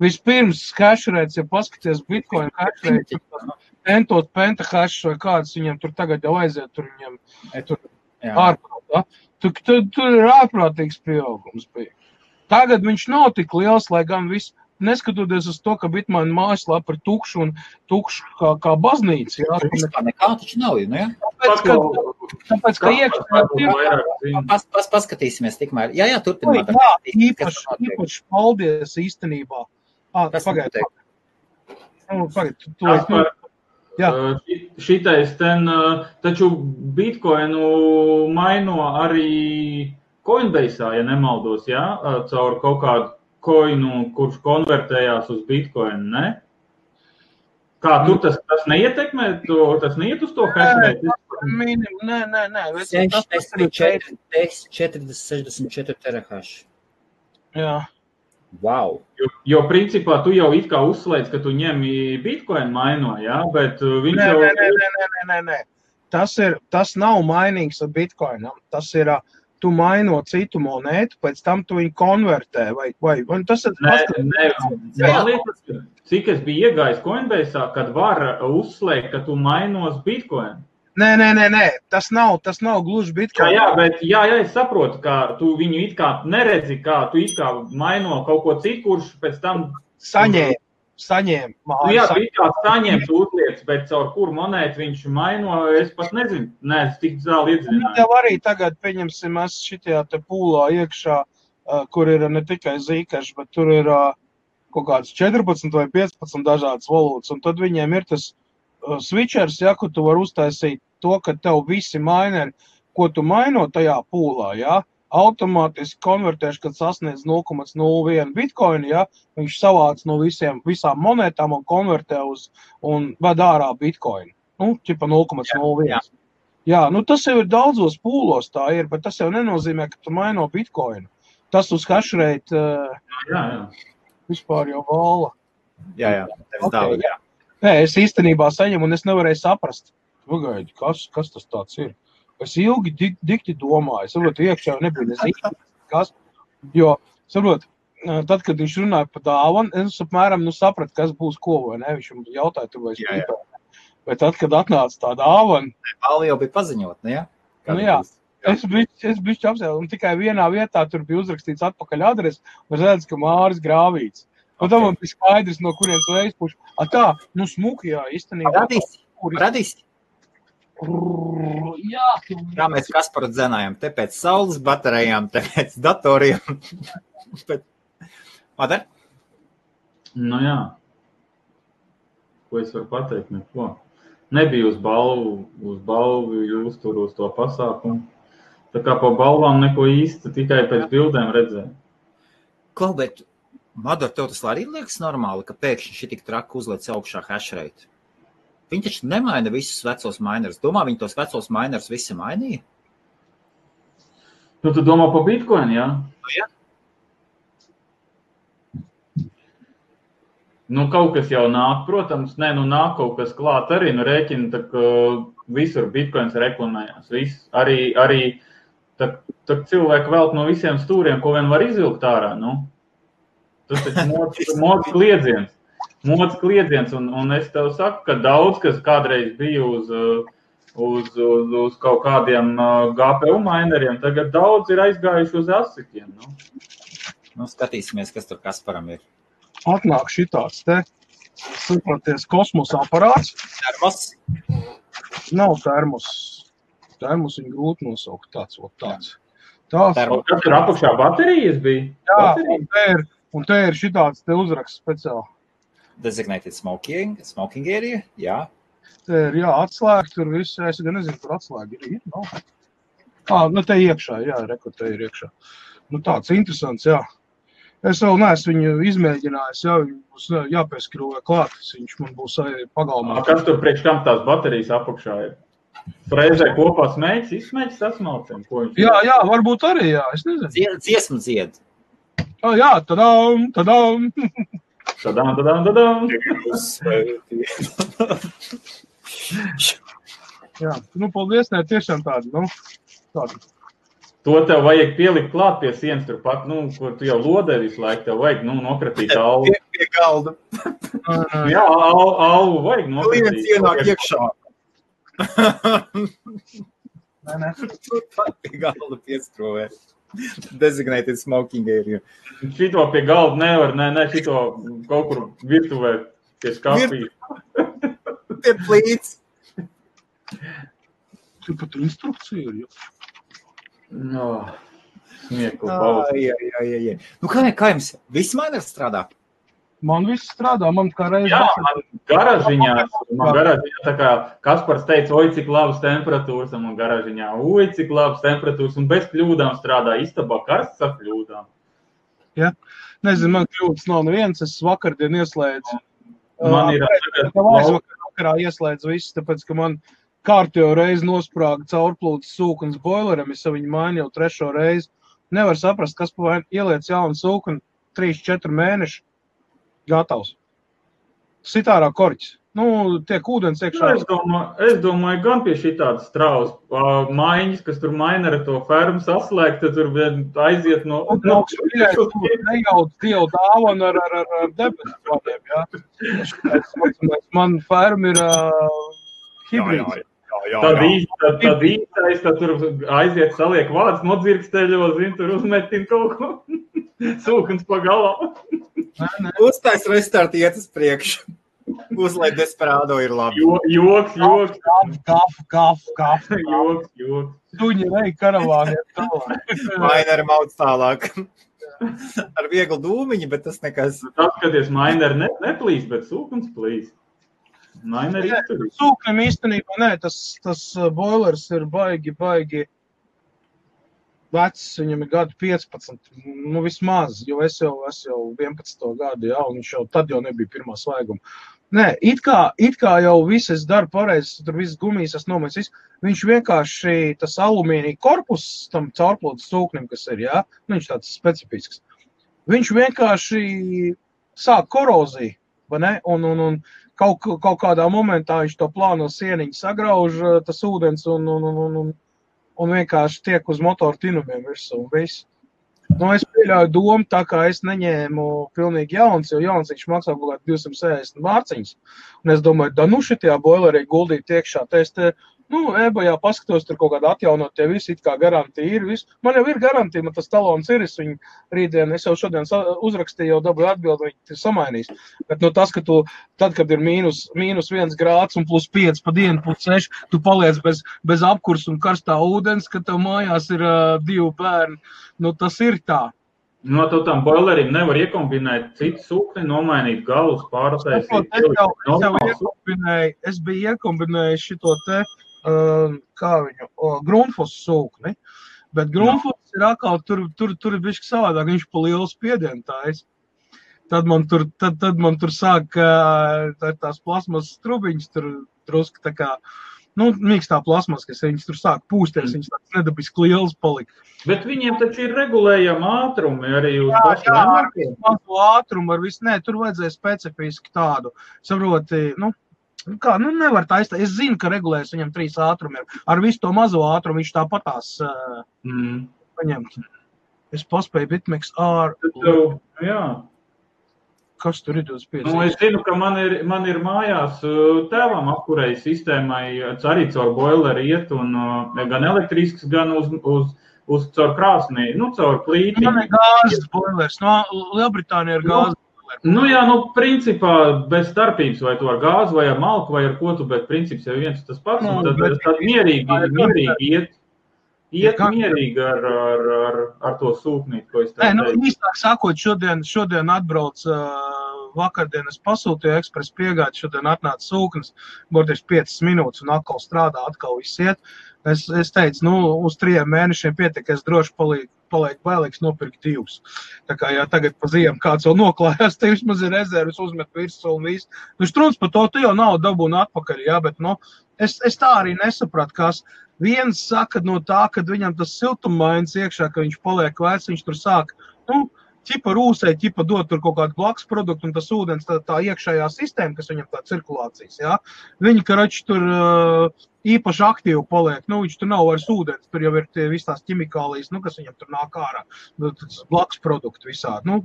Vispirms hashrēts, ja paskaties Bitcoin hashrēts, entot pentahash vai kāds viņam tur tagad jau aiziet, tur viņam tur Jā. ārprātā. Tur, tur, tur ir ārprātīgs pieaugums. Bija. Tagad viņš nav tik liels, lai gan viss, neskatoties uz to, ka Bitmaņa mājaslapa ir tukša un tukša kā, kā baznīca. Jā, Tur vispār nekā taču nav, nu, jā. tāpēc, ka, tāpēc, ka iekšā tirgu Pas, pas, paskatīsimies tikmēr. Jā, jā, turpināt. Jā, īpaši, īpaši paldies īstenībā. Kas pagaid, notiek? nu, pagaid, tu, tu, tu, Jā. Šitais ten, uh, taču bitkoinu maino arī Coinbase, ja nemaldos, jā, uh, caur kaut kādu koinu, kurš konvertējās uz bitkoinu, ne? Kā tur tas, tas neietekmē, to, tas neiet uz to minim, nē, nē, nē, vec, tas, tas ir 4, 40, 64 terahaši. Jā. Wow! Jo, jo principā tu jau it kā uzslēdz, ka tu ņem bitkoinu maino, jā, bet uh, viņš Nē, jau... nē, nē, nē, nē, nē, nē, nē. Tas, ir, tas nav mainīgs ar bitkoinam. Tas ir, ā, tu maino citu monētu, pēc tam tu viņu konvertē. Vai, vai, vai tas ir Nē, tas, nē, man liekas, ka cik es biju iegājis Coinbase, kad var uzslēgt, ka tu mainos bitkoinu. Nē, nē, nē, nē. Tas, nav, tas nav gluži Jā, bitkoins. jā, bet jā, jā, es saprotu, ka tu viņu it kā neredzi, kā tu it kā maino kaut ko citu, kurš pēc tam, Saņēma, saņēma. nu, jā, saņēma. it kā saņem uzlietas, bet caur kuru monētu viņš maino, es pat nezinu, nē, es tik zāli Nu, iedzināju. Tev arī tagad, pieņemsim, es šitajā te pūlā iekšā, kur ir ne tikai zīkaši, bet tur ir kaut kāds 14 vai 15 dažādas valūtas. Un tad viņiem ir tas switchers, ja, kur tu vari uztaisīt to, ka tev visi mineri, ko tu maino tajā pūlā, ja, automātiski konvertēšu, kad sasniedz 0,01 bitkoinu, ja, viņš savāc no visiem, visām monētām un konvertē uz un ved ārā bitkoinu. Nu, ķipa 0,01. Jā, jā. Jā, nu tas jau ir daudzos pūlos, tā ir, bet tas jau nenozīmē, ka tu maino bitkoinu. Tas uz hashrate uh, Jā, jā. vispār jau vala. Jā, jā. Tev Ok, okay, jā. Nē, es īstenībā saņemu, un es nevarēju saprast, Pagaidi, kas, kas tas ir. Es ilgi dik, dikti domāju, saprotu, iekšā nebija nezīmes, kas. Jo, saprotu, tad, kad viņš runāja par dāvanu, es apmēram nu, sapratu, kas būs ko, vai ne? Viņš man jautāja, vai es gribēju. Bet tad, kad atnāca tā dāvana, Balva jau bija paziņot, ne? Kad Nu jā. būs? Es biju, es biju apsēdis, un tikai vienā vietā tur bija uzrakstīts atpakaļ adrese, un redz, ka Māris Grāvīts. Un Ok. tam man bija skaidrs, no kurienes veids puš. A tā, nu smuki, jā, īstenībā. Radīs, Kur- radīs. Jā, Kā mēs Kasparu dzenājam, te pēc saules baterijām, te pēc datoriem. Bet, Madar? Nu jā. Ko es varu pateikt? Neko. Nebija uz balvu, uz balvu uztur uz to pasākumu. Tā kā pa balvām neko īsti, tikai pēc bildēm redzēju. Klau, bet Madar, tev tas arī liekas normāli, ka pēkšņi šī tik traki uzliec augšā hashrate. Viņi taču nemaina visus vecos minerus. Domā, viņi tos vecos minerus visi mainīja? Nu, tu domā par bitkoinu, jā? jā. Nu, kaut kas jau nāk, protams, nē, nu nāk kaut kas klāt arī, nu rēķina, tā ka visur bitkoins reklamējās. Viss, arī, arī tā, tā cilvēki velk no visiem stūriem, ko vien var izvilkt ārā, nu. Tas mods, mods kliedziens. Mods kliedziens, un, un es tev saku, ka daudz, kas kādreiz bija uz, uh, uz, uz, uz kaut kādiem uh, GPU mineriem, tagad daudz ir aizgājuši uz asikiem, nu. Nu, skatīsimies, kas tur Kasparam ir. atnāk šitāds te, saproties, kosmosa aparāts. Termos. Nav termos. Termos viņu grūti nosaukt tāds, ot tāds. Tāds. Termos. Kas tur apakšā baterijas bija? Jā, Baterijas? Un te ir, šitāds te uzraksts speciāli. Designated smoking, smoking area. Jā. Te ir, jā, atslēga, tur viss, es gan nezinu, kur atslēga ir. ir nav. Ā, nu te iekšā, jā, reku te ir iekšā. Nu tāds interesants, jā. Es vēl neesmu viņu izmēģinājis, jā, viņu būs jā, jāpieskrūvē klāt, viņš man būs pagalmā. Kas tur priekš kam tās baterijas apakšā ir? Frēzē kopā smēķis, izsmēķis sasmalciem. Ko viņš Jā, jā, varbūt arī, jā, es nezinu. Dziesmu dzied. Oh, jā, tadām, tadām. Tadām, tadām, tadām. Jā, nu, paldies, nē, tiešām tāda, nu, tāda. To tev vajag pielikt klāt pie sienas turpat, nu, kur tu jau lodē visu laiku. Tev vajag, nu, nokratīt alvu. Pie, pie galda. Jā, al, alvu vajag Klients nokratīt. ienāk iekšā. Nē, nē. Turpat pie galda piestrovē. Designated smoking area. Šito pie galda nevar, nē, nē, šito kaut kur virtuvē pie skāpī. Pie plīts. Tur pat instrukcija ir, jā. No. Ai, ai, ai, ai, ai. Nu, kā, kā jums? Viss miners strādā? Man viss strādā, man kā reiz. Jā, man garažiņā, man garažiņā, tā kā Kaspars teica, oi, cik labas temperatūras, un man garažiņā, oi, cik labas temperatūras, un bez kļūdām strādā istabā karsts ar kļūdām. Nezinu, man kļūdas nav neviens, es vakardien ieslēdzu. Man ir tagad aizvakar vakarā ieslēdzu visu, tāpēc, ka man kārtējo reizi nosprāga caurplūdes sūknis boileram, es viņu mainu jau trešo reizi. Nevar saprast, kas pa vainu ieliec jaunu sūkni, 3-4 mēneši gatavs. Sitārā korķis. Nu, tiek ūdens Nu, iekšā. es, domāju, es domāju, gan pie šī tādas straujas maiņas, kas tur maina ar to fermu saslēgt, tad tur vien aiziet no. Un draugs mīļais, tu nejauc dievu dāvanu ar, ar, ar, ar debesu vārdiem, jā. Man ferma ir uh, hibrīds. jā, Tad jā. īsti, tad, tad īstais, tad tur aiziet, saliek vārds, nodzirksteļo, zin, tur uzmetin kaut ko. Sūkums pa galam. Uztais restart iet uz priekšu. Uzliek desperādo ir labi. Jo, joks, joks, Kafu, kafu, kafu. joks, joks. Tuņi rei karavāni. Mainer mauc tālāk. Ar vieglu dūmiņu, bet tas nekas. Tas, skaties, mainer ne, neplīs, bet sūkums plīs. Mainer izturīs. Sūknim īstenībā, nē, tas, tas uh, boilers ir baigi, baigi vecs, viņam ir gadu 15, nu vismaz, jo es jau, es jau 11 gadu, jā, un viņš jau tad jau nebija pirmā svaiguma. Nē, it kā, it kā jau viss es daru pareizi, tur viss gumijas, nomēs, viss. Viņš vienkārši, tas alumīnija korpus tam caurplūdu sūknim, kas ir, jā, nu, viņš tāds specifisks. Viņš vienkārši sāk koroziju, vai ne, un, un, un kaut, kaut kādā momentā viņš to plāno sieniņu sagrauž, eh, tas ūdens, un, un, un, un, un, vienkārši tiek uz motoru tinumiem virsū, un viss. Nu, es pieļauju domu, tā kā es neņēmu pilnīgi jauns, jo jauns viņš maksā kaut kādā 260 mārciņas. Un es domāju, da nu šitajā boilerī guldīt iekšā. Te es te, nu, ebajā paskatos, tur kaut kāda atjaunot, tie visi it kā garantija ir. Visu. Man jau ir garantija, man tas talons ir, es viņu rītdien, es jau šodien uzrakstīju, jau dabūju atbildi, viņi ir samainījis. Bet nu, tas, ka tu, tad, kad ir mīnus, mīnus viens grāds un plus 5 pa dienu, plus 6, tu paliec bez, bez apkursa un karstā ūdens, ka tev mājās ir uh, divi bērni, nu, tas ir tā. No to tam boilerim nevar iekombinēt citu sūkni, nomainīt galus, pārtaisīt. Es jau, es jau es biju iekombinējis šito te, kā viņu, grunfos sūkni, bet grunfos ir atkal, tur, tur, tur ir bišķi savādāk, viņš pa lielu spiedienu tais. Tad man tur, tad, tad man tur sāk tā, tās plasmas strubiņas tur drusku tā kā, nu, mīkstā plasmas, kas viņas tur sāk pūsties, viņas tāds nedabiski liels palika. Bet viņiem taču ir regulējama ātrumi arī uz Jā, jā, ar mazu ātrumu, ar visu, nē, tur vajadzēja specifiski tādu, saproti, nu, kā, nu, nevar taisīt. Es zinu, ka regulēs viņam trīs ātrumi ir. Ar visu to mazo ātrumu viņš tāpatās uh, Mm. paņemt. Es paspēju bitmeks ār, tev- Jā, kas tur ir 25. Nu, es zinu, ka man ir, man ir mājās tēvam apkurēji sistēmai arī caur boileri iet, un gan elektrisks, gan uz, uz, uz caur krāsnī, nu, caur plīti. Man ir gāzes boilers, no Lielbritānija ir Nu, gāzes. Nu, jā, nu, principā bez starpības, vai to ar gāzi, vai ar malku, vai ar ko tu, bet princips jau viens tas pats, Nu, un tad, bet- tad mierīgi, mierīgi iet, iet kā- mierīgi ar, ar, ar, ar to sūknīti, ko es Nē, tev nu, teicu. īstāk sakot, šodien, šodien atbrauc uh, vakardien, es pasūtīju ekspresu piegādi, šodien atnāca sūknis, burtiski 5 minūtes un atkal strādā, atkal viss iet. Es, es teicu, nu, uz trijiem mēnešiem pietiek, es droši palīdzu. Paliek bailīgs nopirkt divus. Tā kā ja tagad pa ziemu kāds jau noklājās, te vismaz ir rezerves, uzmet virsū un viss. Nu, strūns par to, tu jau nav dabūna atpakaļ, jā, bet, nu, es, es tā arī nesapratu, kas viens saka no tā, ka viņam tas siltummainis iekšā, ka viņš paliek vecs, viņš tur sāk, nu, ķipa rūsē, ķipa dot tur kaut kādu blakus produktu, un tas ūdens, tā, tā iekšējā sistēma, kas viņam tā cirkulācijas, jā, viņi, karači, tur īpaši aktīvi paliek, nu, viņš tur nav vairs ūdens, tur jau ir tie visas tās ķimikālijas, nu, kas viņam tur nāk ārā, nu, blakus produktu visādi, nu,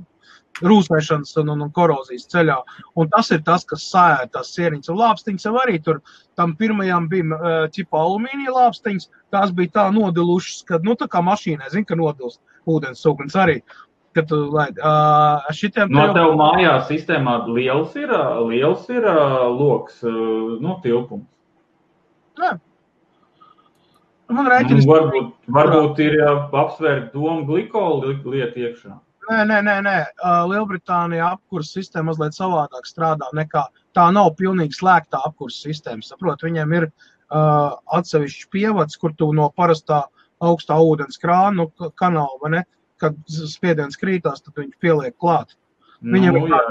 rūsēšanas un, un, un korozijas ceļā. Un tas ir tas, kas sēž tās sieriņas. Un lāpstiņas jau arī tur tam pirmajam bija ķipa alumīnija lāpstiņas. Tās bija tā nodilušas, ka, nu, tā kā mašīnai, zina, ka nodilst ūdens sūknis arī. Kad tu laidi, uh, šitiem No tev- tev mājās sistēmā liels ir, liels ir ā, loks, ā, nu, tilpums. Man Nu, rēķinis, varbūt, varbūt ir apsvērt domu glikolu li- lietu iekšā. nē, nē, nē, nē. Uh, Lielbritānijā apkurss sistēma mazliet savādāk strādā nekā tā nav pilnīgi slēgtā apkurss sistēma. Saprot, viņiem ir uh, atsevišķs pievads, kur tu no parastā augstā ūdens krāna, nu, ka- kanāla, vai ne, kad spiediens krītās, tad viņi pieliek klāt. Viņam nu, ir jā.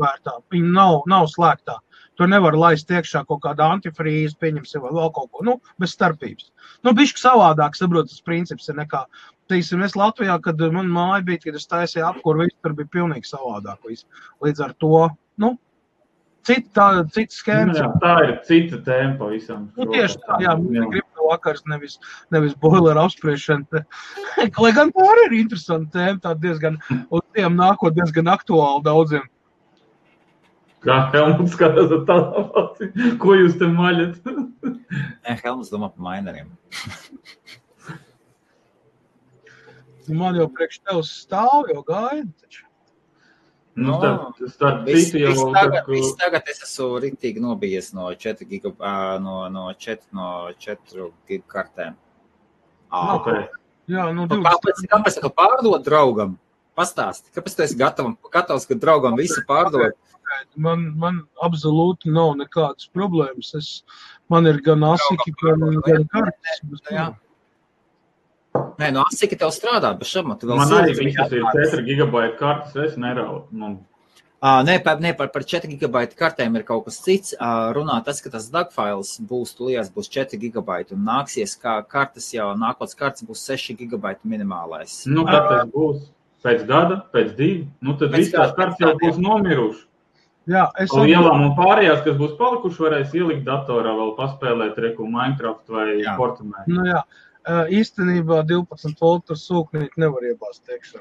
vērtā. Viņa nav, nav slēgtā. Tur nevar laist iekšā kaut kāda antifrīze, pieņemsim, vai vēl kaut ko, nu, bez starpības. Nu, bišķi savādāk, saprot, tas princips ir nekā, teiksim, es Latvijā, kad man māja bija, kad es taisīju apkuru, viss tur bija pilnīgi savādāk. Viss. Līdz ar to, nu, cita, cita Nu, skēmas. jā, tā ir cita tēma pavisam. Nu, tieši tā, jā, Jā. ir gribi vakars, nevis, nevis boileru apspriešana. Lai gan tā arī ir interesanta tēma, tā diezgan, uz tiem nākot diezgan aktuāli daudziem. Kā Helmuts skatās ar tādu aci, ko jūs te maļat? Nē, Helmuts domā par maineriem. Man jau priekš tevis stāv, jau gaida. Taču. Nu, No. starp Viss, citu jau viss, tā, tagad, ka- viss tagad es esmu rīktīgi nobijies no 4 giga, no, no 4, no 4 giga kartēm. Ā, Ok. Jā, nu, Nu, 20. Kāpēc, kāpēc tu pārdod draugam? Pastāsti, kāpēc tu esi gatavs, gatavs ka draugam visu pārdot? Man, man absolūti nav nekādas problēmas. Es, man ir gan asiki, gan, gan kartes. Jā. Nē, no asika tev strādā, bet šam tu vēl Man arī visas ir atklātas. 4 gigabaita kartes, es neraudu. Man Ā, Nē, par, nē, par, par 4 gigabaita kartēm ir kaut kas cits. Ā, Runā tas, ka tas dagfails būs tūlījās būs 4 gigabaiti un nāksies, kā kartes jau nākotnes kartes būs 6 gigabaiti minimālais. Nu, kad tas būs pēc gada, pēc divu, nu, tad viss tās pēc jau būs nomirušas. Jā, es Lielām un pārējās, kas būs palikušas, varēs ielikt datorā, vēl paspēlēt reku Minecraft vai. Fortnite. Nu, jā, īstenībā 12 voltu sūknīti nevar iebāzt iekšā.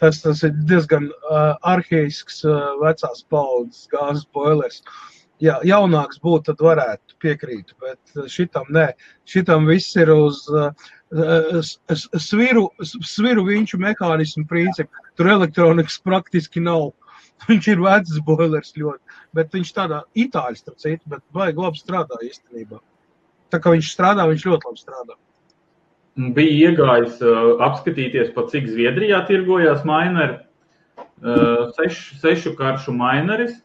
Tas, tas ir diezgan uh, arhēisks, uh, vecās paudzes gāzes boilers. Ja jaunāks būtu, tad varētu piekrīt, bet šitam nē. Šitam viss ir uz uh, sviru, sviru viņu mehānismu principu. Tur elektronikas praktiski nav. Viņš ir vecs boilers ļoti, bet viņš tādā itāļu citu, bet baigi labi strādā īstenībā. Tā kā viņš strādā, viņš ļoti labi strādā. Bija iegājis uh, apskatīties, pa cik Zviedrijā tirgojās mineri. Uh, seš, sešu karšu mineris.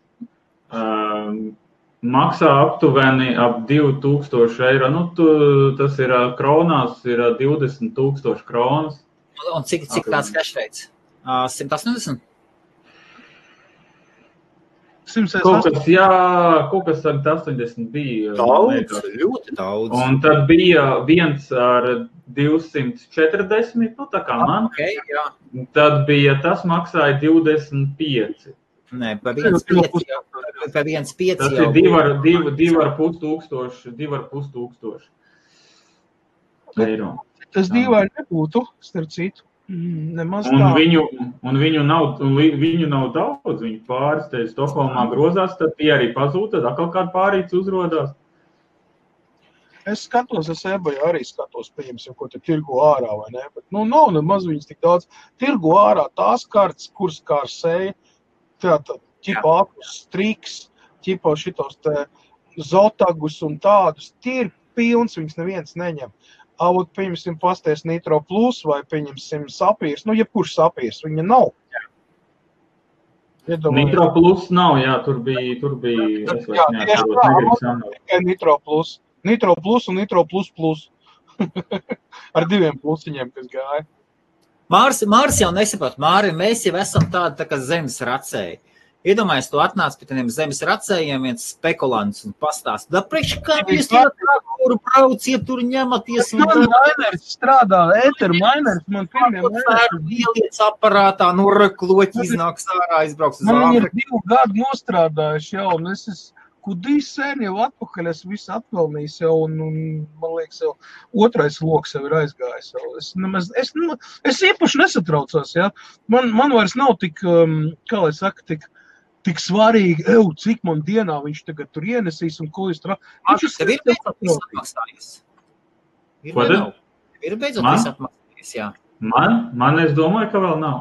Uh, maksā aptuveni ap 2000 eiro. Nu, tu, tas ir uh, kronās, ir uh, 20 tūkstoši kronas. Un cik, cik tāds rates? Ā, 180? 100 Kaut kas, jā, kaut kas ar 80 bija. Daudz, ļoti daudz. Un tad bija viens ar 240, nu tā kā man. Okay, jā. Tad bija tas maksāja 25. Nē, pa viens pieci jau. Pa viens pieci Tas jau. ir divi ar, divi, divi ar pus tūkstoši, divi ar pus tūkstoši eiro. Tas dīvaini nebūtu, starp citu. Nemaz Un tā. viņu, un viņu, nav, un viņu nav daudz, viņu pāris te Stokholmā grozās, tad tie arī pazūd, tad atkal kāda pārīts uzrodās. Es skatos, es eBay arī skatos, pieņemsim, ko te tirgo ārā vai ne. Bet, nu, nav nemaz viņas tik daudz. Tirgo ārā tās kartes, kuras kā ar seju, tā, tā, ķipa apus, striks, ķipa šitos te zotagus un tādus. Tie ir pilns, viņas neviens neņem. Avot, pieņemsim, pasties Nitro Plus vai, pieņemsim, sapīrs. Nu, jebkurš sapīrs, viņa nav. Iedomājieties. Nitro plus nav, jā, tur bija, tur bija, es Jā, vairs tieši tā. tikai Nitro plus. Nitro plus un Nitro plus plus. Ar diviem plusiņiem, kas gāja. Mārs, Mārs jau nesaprot, Māri, mēs jau esam tādi tā kā zemes racēji. Iedomājieties, tu atnāc pie tiem zemes racējiem, viens spekulants un pastāst, da priekš kā jūs tur kuru brauciet, tur ņematies Man miners strādā, ēter miners, man Pēru ieliec aparātā, nu rekloķi iznāks ārā, aizbrauks uz Man viņi ir divu gadu nostrādājuši jau, un es esmu kudīs sen jau atpakaļ, es visu atpelnījis jau, un, un man liekas, jau otrais loks jau ir aizgājis. Jau. Es, nemaz, es, nu, es īpaši nesatraucos, ja. Man, man vairs nav tik, um, kā lai saka, tik, tik svarīgi, ev, cik man dienā viņš tagad tur ienesīs un ko es tur. Mārs, tev ir beidzot atmaksājies. Ir Ko vai tad? nav? Ir beidzot Man? atmaksājies, jā. Man, man es domāju, ka vēl nav.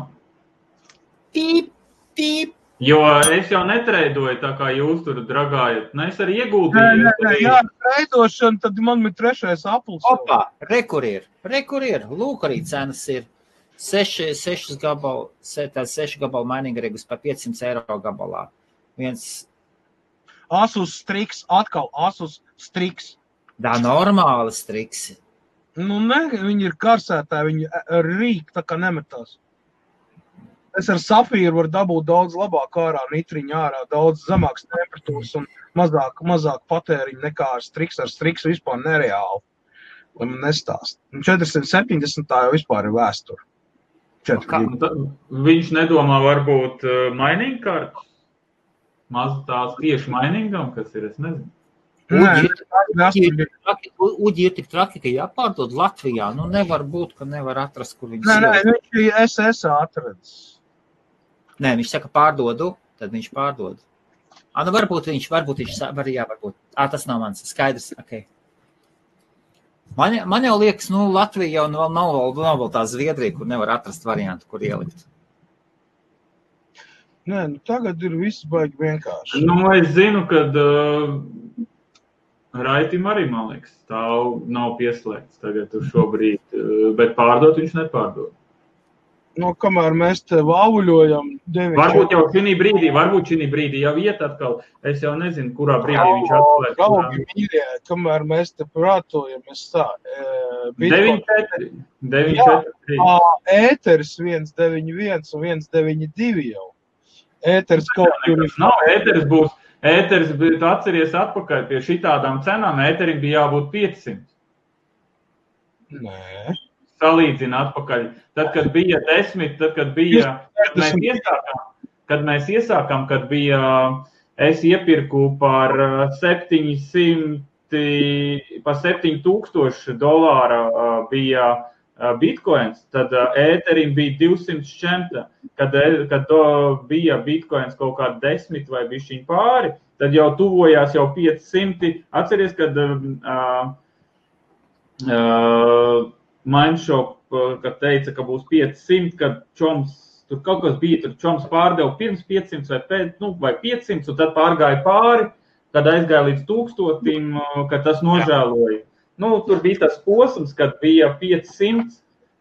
Pīp, pīp. Jo es jau netreidoju tā kā jūs tur dragājat. Ne, es arī Nē, ieguldīju. nē, nē, jā, veidošana, tad man ir trešais aplis. Opa, rekur ir, rekur ir. Lūk, arī cenas ir. Seši, sešas gabalu, se, tā seši gabalu mainīgi regus par 500 eiro gabalā. Viens, Asus striks, atkal asus striks. tā normāli striks. Nu, ne, viņi ir karsētāji, viņi ar rīku tā kā nemetās. Es ar safīru varu dabūt daudz labāk ārā, nitriņu ārā, daudz zemākas temperatūras un mazāk, mazāk patēriņu nekā ar striks. Ar striks vispār nereāli. Lai man nestāst. Un 470 tā jau vispār ir vēsture. Viņš nedomā, varbūt uh, mainīgi kārtas. Maz tās tieši mainīgām, kas ir, es nezinu. Nē, Uģi ir, uģi ir ir, ir tik traki, ka jāpārdod Latvijā. Nu, nevar būt, ka nevar atrast, kur viņus Nē, nē, ielikt. viņš ir SS atradis. Nē, viņš saka, pārdodu, tad viņš pārdod. Ah, nu varbūt viņš, varbūt viņš, var, jā, varbūt. Ah, tas nav mans, skaidrs, ok. Man, man jau liekas, nu, Latvija jau nav, nav, nav vēl tā Zviedrija, kur nevar atrast variantu, kur ielikt. Nē, nu, tagad ir viss baigi vienkārši. Nu, es zinu, ka uh, Raitim arī, man liekas, stāv nav pieslēgts tagad uz šo brīdi, uh, bet pārdot viņš nepārdod. Nu, kamēr mēs te vāvuļojam, deviņi Varbūt jau šī brīdī, varbūt šī brīdī jau iet atkal. Es jau nezinu, kurā brīdī viņš atklāja. Draugi, mīļie, kamēr mēs te prātojam, es tā, e, 9, 4, 9, 4, 3. ēteris 191 un 192 jau. Ēteris kaut kur ir. Nav ēteris būs. Ēteris bija, atceries atpakaļ pie šitādām cenām, ēterim bija jābūt 500. Nē, Salīdzina atpakaļ. Tad, kad bija 10, tad, kad bija, kad mēs iesākām, kad mēs iesākām, kad bija, es iepirku par uh, 700, par 7000 dolāra uh, bija bitcoins, tad ēterim bija 200 šķemta. Kad, kad bija bitcoins kaut kāda desmit vai bišķiņ pāri, tad jau tuvojās jau 500. Atceries, kad uh, uh, Mindshop, uh, kad teica, ka būs 500, kad čoms, tur kaut kas bija, tur čoms pārdeva pirms 500 vai, pēc, nu, vai 500, un tad pārgāja pāri, kad aizgāja līdz tūkstotim, uh, kad tas nožēloja. Nu, tur bija tas posms, kad bija 500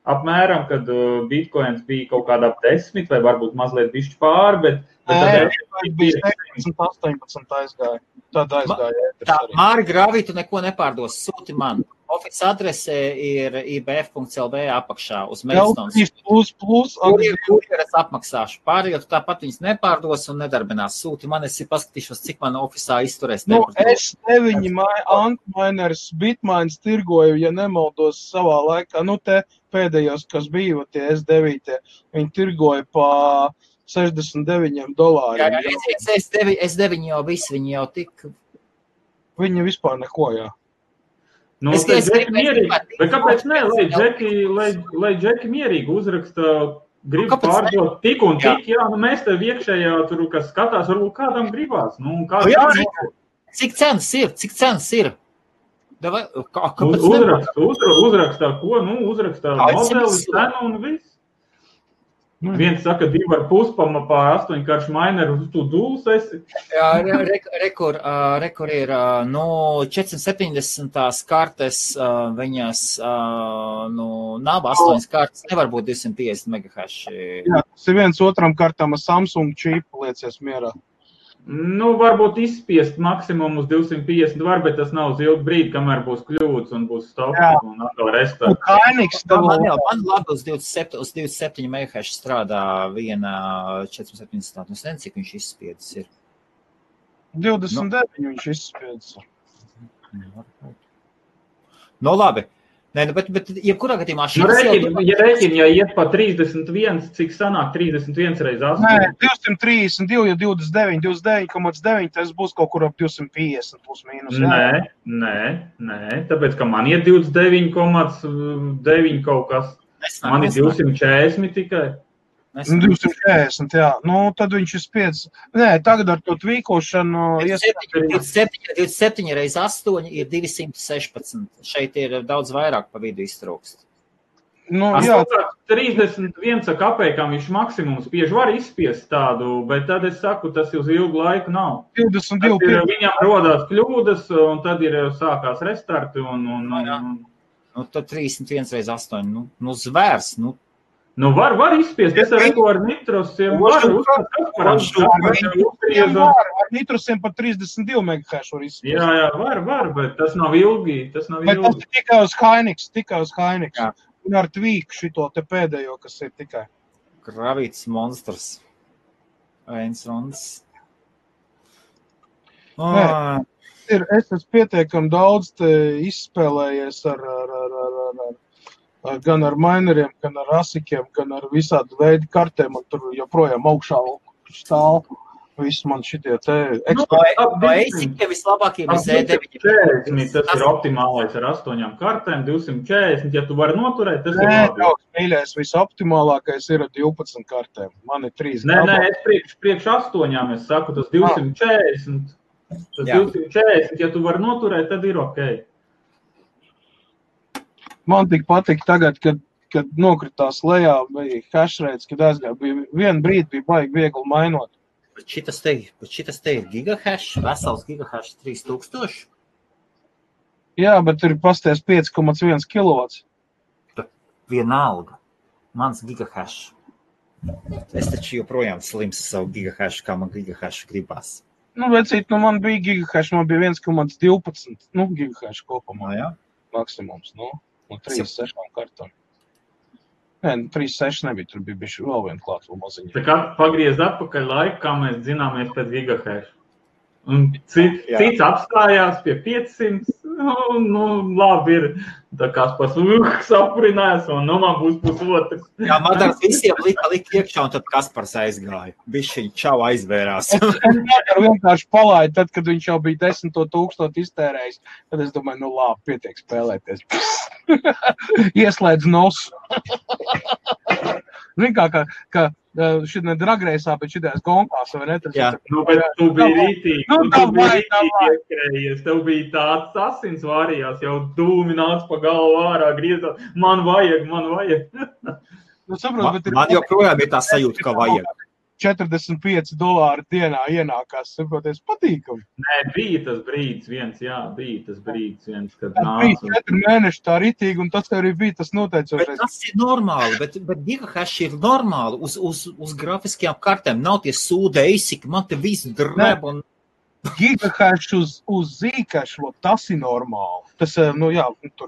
apmēram, kad uh, bitkoins bija kaut kādā ap 10 vai varbūt mazliet bišķi pāri, bet, tad bija 17, 18 aizgāja. Tad aizgāja ēteris Tā, Grāvī, tu neko nepārdos, sūti man. Oficiāla adrese ir ibf.lv apakšā uz Melstonas. L3 plus plus. Kurjeru kurjeras apmaksāšu. Pārējo tu tāpat viņas nepārdos un nedarbinās. Sūti man, es paskatīšos, cik man oficiālā izturēs. Nu, temperatūru. S9 Antminers Bitmains tirgoju, ja nemaldos savā laikā. Nu, te pēdējos, kas bija tie S9, viņi tirgoja pa 69 Jā, dolāriem. jā, es, es, es, devi, es deviņu jau visu, viņi jau tik. Viņi vispār neko, jā. Nu, Es- es es gribēju- mierīgi, bet kāpēc ne, lai džeki, lai, lai džeki mierīgi uzraksta, grib Nu, pārdot tik un Jā. tik, jā, nu mēs te iekšējā tur, kas skatās, varbūt kādam gribās, nu, un Nu, jā, no- Cik cenas ir? Cik cenas ir? Davai, kā, uz, kāpēc ne? uzraksta, uzra, uzrakstā, ko, nu, uzrakstā modeli, cenu un viss. Nu, Viens saka, divi ar puspama pār astoņkāršu maineru, uz tu dūls esi. Jā, re, re, rekur, uh, rekur ir uh, nu, 470 kartes, uh, viņas uh, nu, nav 8 kartes, nevar būt 250 MHz. jā, tas ir viens otram kārtam ar Samsung čipu liecies mierā. Nu, varbūt izspiest maksimumu uz 250 var, bet tas nav uz ilgu brīdi, kamēr būs kļūdas un būs Jā. un atkal restart. Kainiks Tā tev man jau man labi uz 27, uz 27 MHz strādā viena 470. Nu, nezinu, cik viņš izspiedis ir. 29 viņš izspiedz. Nu, labi. Nē, nu, bet, bet jebkurā gadījumā Nu, šis rēķini, ja rēķini, ja iet pa 31, cik sanāk 31 reiz Nē, 8? 232, ja 29, 29,9, tas būs kaut kur ap 250 plus mīnus. jā. Nē, nē, nē, tāpēc, ka man ir 29,9 kaut kas. Man ir 240 tikai. Nu, 240, jā. Nu, tad viņš ir spiedz. Nē, tagad ar to tvīkošanu. ies- 27, 27 reizes 8 ir 216. Šeit ir daudz vairāk pa vidu iztrūkst. Nu, jā, kaut kā 31 ar kapekām viņš maksimums bieži var izspiest tādu, bet tad es saku, tas uz ilgu laiku nav. 22, Tas ir, viņam rodās kļūdas, un tad ir sākās restarti. Un, un, un, un, Nu, tad 31 reizes 8. Nu, nu zvērs. Nu, nu, var, var izspiest. Es arī ar nitrosiem varu uzspiest. ar nitrusiem par 32 MHz var izspiest. Jā, jā, var, var, bet tas nav ilgi. Tas nav Bet tas ilgi. ir tikai uz Hainiks, tikai uz Hainiks. Jā. Un ar tvīku šito te pēdējo, kas ir tikai. Gravīts monstrs. Viens runas. Nē. Ir, es esmu pietiekami daudz izspēlējies ar, ar, ar, ar, ar, ar, gan ar mineriem, gan ar asikiem, gan ar visādu veidu kartēm. Un tur joprojām augšā stāv Viss man šitie te Nu, eksperti. no, no ASIC vislabākie ir Z9. 40, tas ir optimālais ar astoņām kartēm, 240. Ja tu vari noturēt, tas ir Nē, labi. draugs, mīļais, visoptimālākais ir ar 12 kartēm. Man ir 3 Nē, nē, es priekš, priekš astoņām es saku, tas 240. Tas Jā. 240, ja tu vari noturēt, tad ir ok. Man tik patīk tagad, kad, kad nokritās lejā, bija hashrates, kad aizgāja. Bija vienu brīdi bija baigi viegli mainot. Bet šitas te, bet šitas te ir gigahash, vesels gigahash 3000. Jā, bet ir pasties 5,1 kW. Vienalga. Mans gigahash. Es taču joprojām slims ar savu gigahash, kā man gigahash gribas. Nu, vecīt, nu man bija gigahash, man bija 1,12 nu, gigahash kopumā. No, jā. maksimums. Nu, un 3,6 kartām. Nē, nu, 3,6 nebija. Tur bija bijuši vēl viena klāta vēl maziņa. Tā kā pagriezt atpakaļ laiku, kā mēs zināmies pēc gigahertz. Un cits, Jā. cits apstājās pie 500. Nu, nu labi, ir tā kā pats uh, saprinājās, un nu man būs pusotrs. Jā, Madars visiem lika likt iekšā, un tad Kaspars aizgāja. Bišķiņ čau aizvērās. Ar vienkārši palaidu, tad, kad viņš jau bija 10 tūkstoši iztērējis. Tad es domāju, nu labi, pietiek spēlēties. Ieslēdz nosu. Zini, kā, kā, kā šī ne dragreisā, bet šitās gonkās, vai ne? Tas Jā. ir Nu, bet tu biji rītīgi. Nu, tu biji rītīgi iekrējies. Tev bija tāds asins vārījās, jau dūmi nāca pa galvu ārā, griezās. Man vajag, man vajag. Nu, saprot, Man, bet ir man joprojām ir tā sajūta, ka vajag. 45 dolāri dienā ienākās. Saproties, patīkami. Nē, bija tas brīdis, viens, jā, bija tas brīdis, viens, kad Tas bija nāca. četri mēneši tā ritīgi, un tas arī bija tas Bet noteicošais. tas ir normāli, bet, bet gigahash ir normāli uz, uz, uz grafiskajām kartēm. Nav tie sūdeisi, ka man te viss drēb un Gigahash uz, uz zīkašu, tas ir normāli. Tas, eh, nu jā, tur.